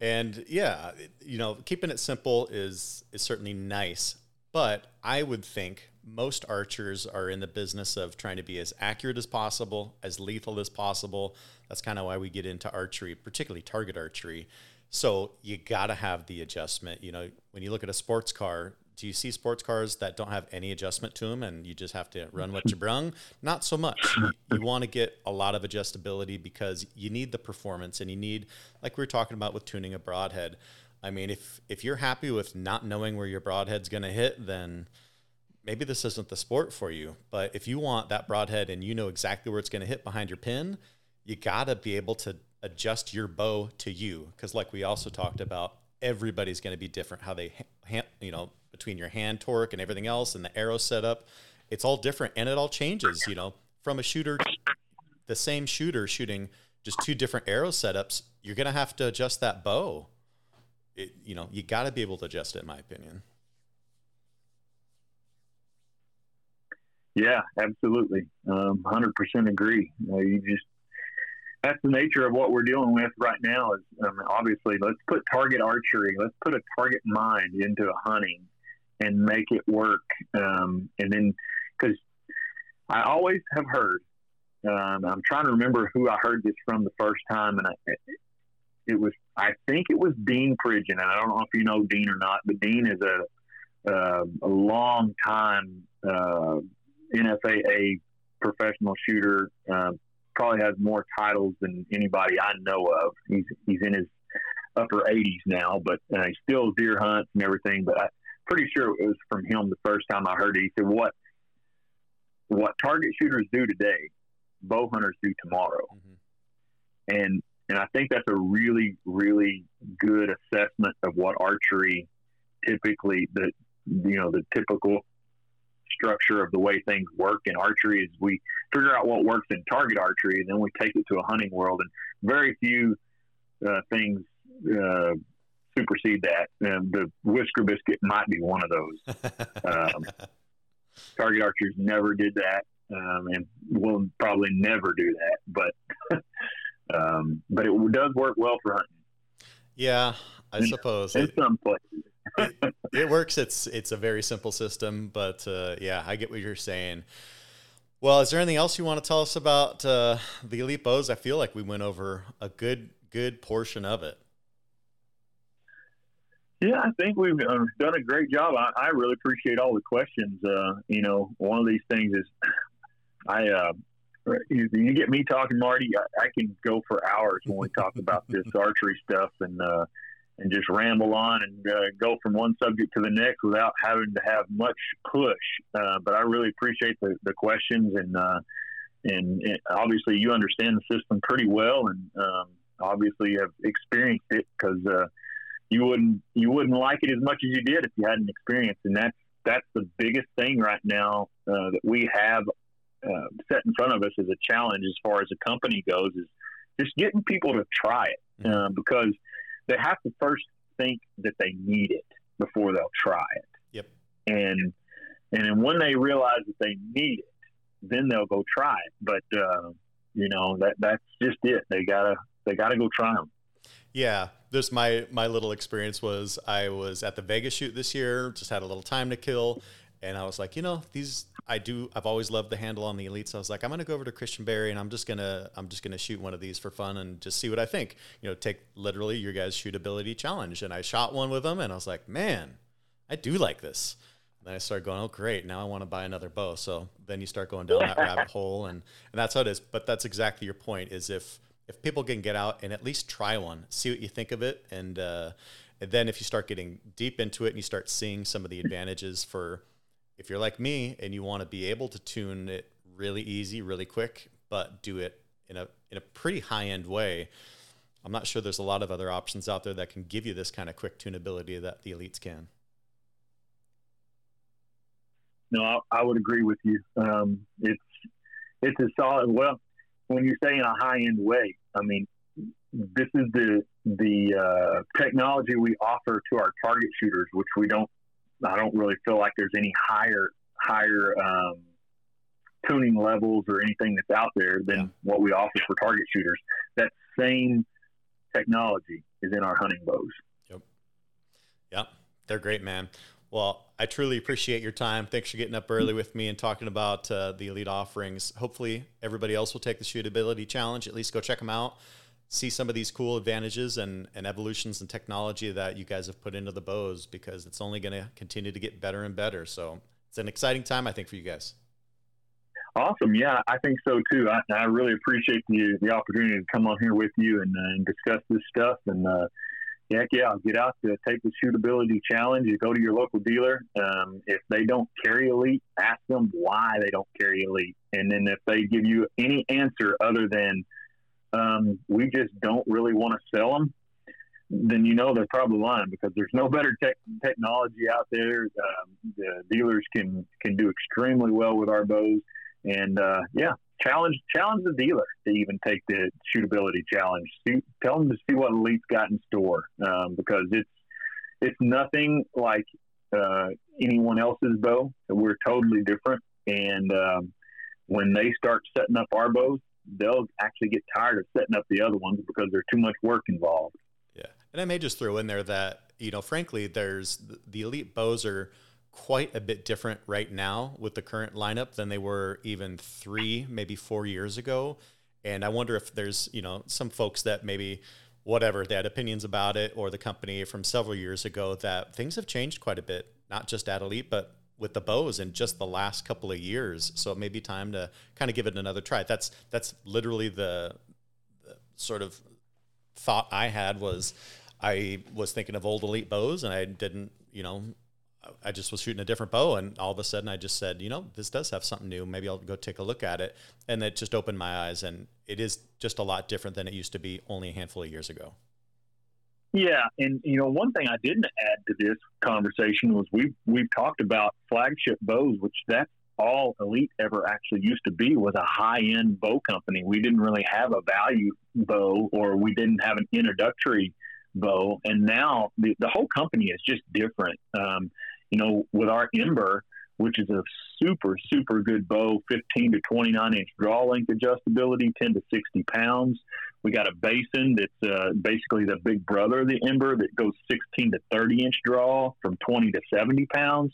And yeah, you know, keeping it simple is is certainly nice, but I would think most archers are in the business of trying to be as accurate as possible, as lethal as possible. That's kind of why we get into archery, particularly target archery. So you got to have the adjustment. You know, when you look at a sports car, do you see sports cars that don't have any adjustment to them and you just have to run what you brung? Not so much. You, you want to get a lot of adjustability because you need the performance and you need, like we were talking about with tuning a broadhead. I mean, if if you're happy with not knowing where your broadhead's going to hit, then maybe this isn't the sport for you. But if you want that broadhead and you know exactly where it's going to hit behind your pin, you got to be able to adjust your bow to you. Because like we also talked about everybody's going to be different how they ha- you know between your hand torque and everything else and the arrow setup. It's all different and it all changes you know. From a shooter the same shooter shooting just two different arrow setups you're going to have to adjust that bow. It, you know you got to be able to adjust it in my opinion yeah absolutely um, 100% agree uh, you just that's the nature of what we're dealing with right now. Is um, obviously let's put target archery, let's put a target mind into a hunting and make it work. Um, and then because I always have heard, um, I'm trying to remember who I heard this from the first time, and I, it was I think it was Dean Pridgeon, and I don't know if you know Dean or not, but Dean is a uh, a long time uh, NFAA professional shooter. Uh, probably has more titles than anybody I know of. He's he's in his upper 80s now, but uh, he still deer hunts and everything. But I'm pretty sure it was from him the first time I heard it. He said, "What what target shooters do today, bow hunters do tomorrow," mm-hmm. and and I think that's a really really good assessment of what archery typically the you know the typical structure of the way things work in archery is we figure out what works in target archery and then we take it to a hunting world. And very few uh, things uh, supersede that. And the whisker biscuit might be one of those. <laughs> Um, target archers never did that um, and will probably never do that but <laughs> um, but it does work well for hunting. Yeah i in, suppose in some places it, <laughs> it, works. It's it's a very simple system, but uh, yeah, I get what you're saying. Well, is there anything else you want to tell us about uh, the Elite Bows? I feel like we went over a good good portion of it. Yeah, I think we've uh, done a great job. I, I really appreciate all the questions. Uh, you know, one of these things is, I uh, you, you, get me talking, Marty. I, I, can go for hours when we talk about this <laughs> archery stuff, and uh, and just ramble on and uh, go from one subject to the next without having to have much push. Uh, but I really appreciate the, the questions and, uh, and, and obviously you understand the system pretty well and um, obviously have experienced it because uh, you wouldn't you wouldn't like it as much as you did if you hadn't experienced and that's that's the biggest thing right now uh, that we have uh, set in front of us as a challenge as far as a company goes is just getting people to try it mm-hmm. because they have to first think that they need it before they'll try it. Yep. And and when they realize that they need it, then they'll go try it. But uh, you know that that's just it. They gotta they gotta go try them. Yeah, this my my little experience was I was at the Vegas shoot this year, just had a little time to kill, and I was like, you know, these I do. I've always loved the handle on the elites. I was like, I'm gonna go over to Christian Berry and I'm just gonna I'm just gonna shoot one of these for fun and just see what I think. You know, take literally your guys' shootability challenge, and I shot one with them, and I was like, man, I do like this. And then I started going, oh great, now I want to buy another bow. So then you start going down that rabbit hole, and and that's how it is. But that's exactly your point. Is if if people can get out and at least try one, see what you think of it, and uh, and then if you start getting deep into it and you start seeing some of the advantages for if you're like me and you want to be able to tune it really easy, really quick, but do it in a in a pretty high end way, I'm not sure there's a lot of other options out there that can give you this kind of quick tunability that the elites can. No, I, I would agree with you. Um, it's it's a solid. Well, when you say in a high end way, I mean this is the the uh, technology we offer to our target shooters, which we don't I don't really feel like there's any higher higher um, tuning levels or anything that's out there than yeah. what we offer for target shooters. That same technology is in our hunting bows. Yep. Yep. They're great, man. Well, I truly appreciate your time. Thanks for getting up early with me and talking about uh, the elite offerings. Hopefully, everybody else will take the shootability challenge. At least go check them out see some of these cool advantages and, and evolutions and technology that you guys have put into the bows because it's only going to continue to get better and better. So it's an exciting time, I think, for you guys. Awesome. Yeah, I think so too. I, I really appreciate the, the opportunity to come on here with you and, uh, and discuss this stuff. And uh, heck yeah, get out to take the shootability challenge. You go to your local dealer. Um, if they don't carry elite, ask them why they don't carry elite. And then if they give you any answer other than um, we just don't really want to sell them, then you know they're probably lying because there's no better tech technology out there. Um, the dealers can can do extremely well with our bows, and uh, yeah, challenge challenge the dealer to even take the shootability challenge. See, tell them to see what Elite's got in store um, because it's it's nothing like uh, anyone else's bow. We're totally different, and um, when they start setting up our bows, they'll actually get tired of setting up the other ones because there's too much work involved. Yeah, and I may just throw in there that you know, frankly, there's the elite bows are quite a bit different right now with the current lineup than they were even three, maybe four years ago. And I wonder if there's you know some folks that maybe whatever they had opinions about it or the company from several years ago that things have changed quite a bit, not just at elite, but with the bows in just the last couple of years. So it may be time to kind of give it another try. That's that's literally the, the sort of thought I had was I was thinking of old elite bows and I didn't, you know, I just was shooting a different bow and all of a sudden I just said, you know, this does have something new. Maybe I'll go take a look at it. And it just opened my eyes and it is just a lot different than it used to be only a handful of years ago. Yeah, and you know one thing I didn't add to this conversation was we we've talked about flagship bows, which that's all Elite ever actually used to be was a high end bow company. We didn't really have a value bow, or we didn't have an introductory bow, and now the the whole company is just different. Um, you know, with our Ember, which is a super super good bow, 15 to 29 inch draw length adjustability, 10 to 60 pounds. We got a basin that's uh, basically the big brother of the Ember that goes 16 to 30 inch draw from 20 to 70 pounds.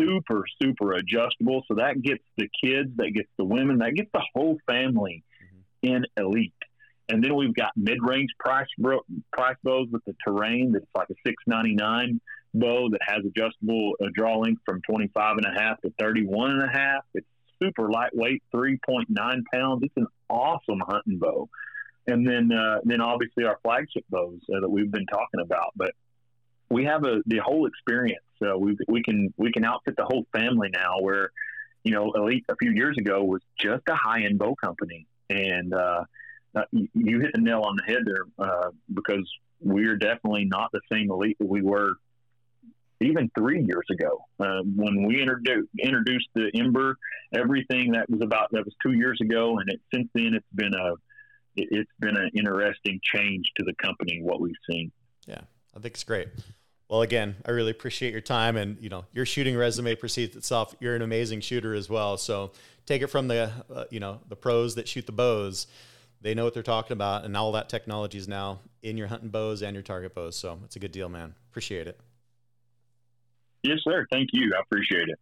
Super, super adjustable. So that gets the kids, that gets the women, that gets the whole family mm-hmm. in elite. And then we've got mid-range price bro- price bows with the terrain that's like a 699 bow that has adjustable uh, draw length from 25 and a half to 31 and a half. It's super lightweight, 3.9 pounds. It's an awesome hunting bow and then uh, then obviously our flagship bows uh, that we've been talking about. But we have a the whole experience. So we we can we can outfit the whole family now. Where you know Elite a few years ago was just a high end bow company, and uh, uh you hit the nail on the head there uh, because we're definitely not the same Elite that we were even three years ago uh, when we introduced introduced the Ember. Everything that was about that was two years ago, and it, since then it's been a it, has been an interesting change to the company. What we've seen. Yeah, I think it's great. Well, again, I really appreciate your time, and you know your shooting resume precedes itself. You're an amazing shooter as well. So take it from the uh, you know the pros that shoot the bows. They know what they're talking about, and all that technology is now in your hunting bows and your target bows. So it's a good deal, man. Appreciate it. Yes, sir. Thank you. I appreciate it.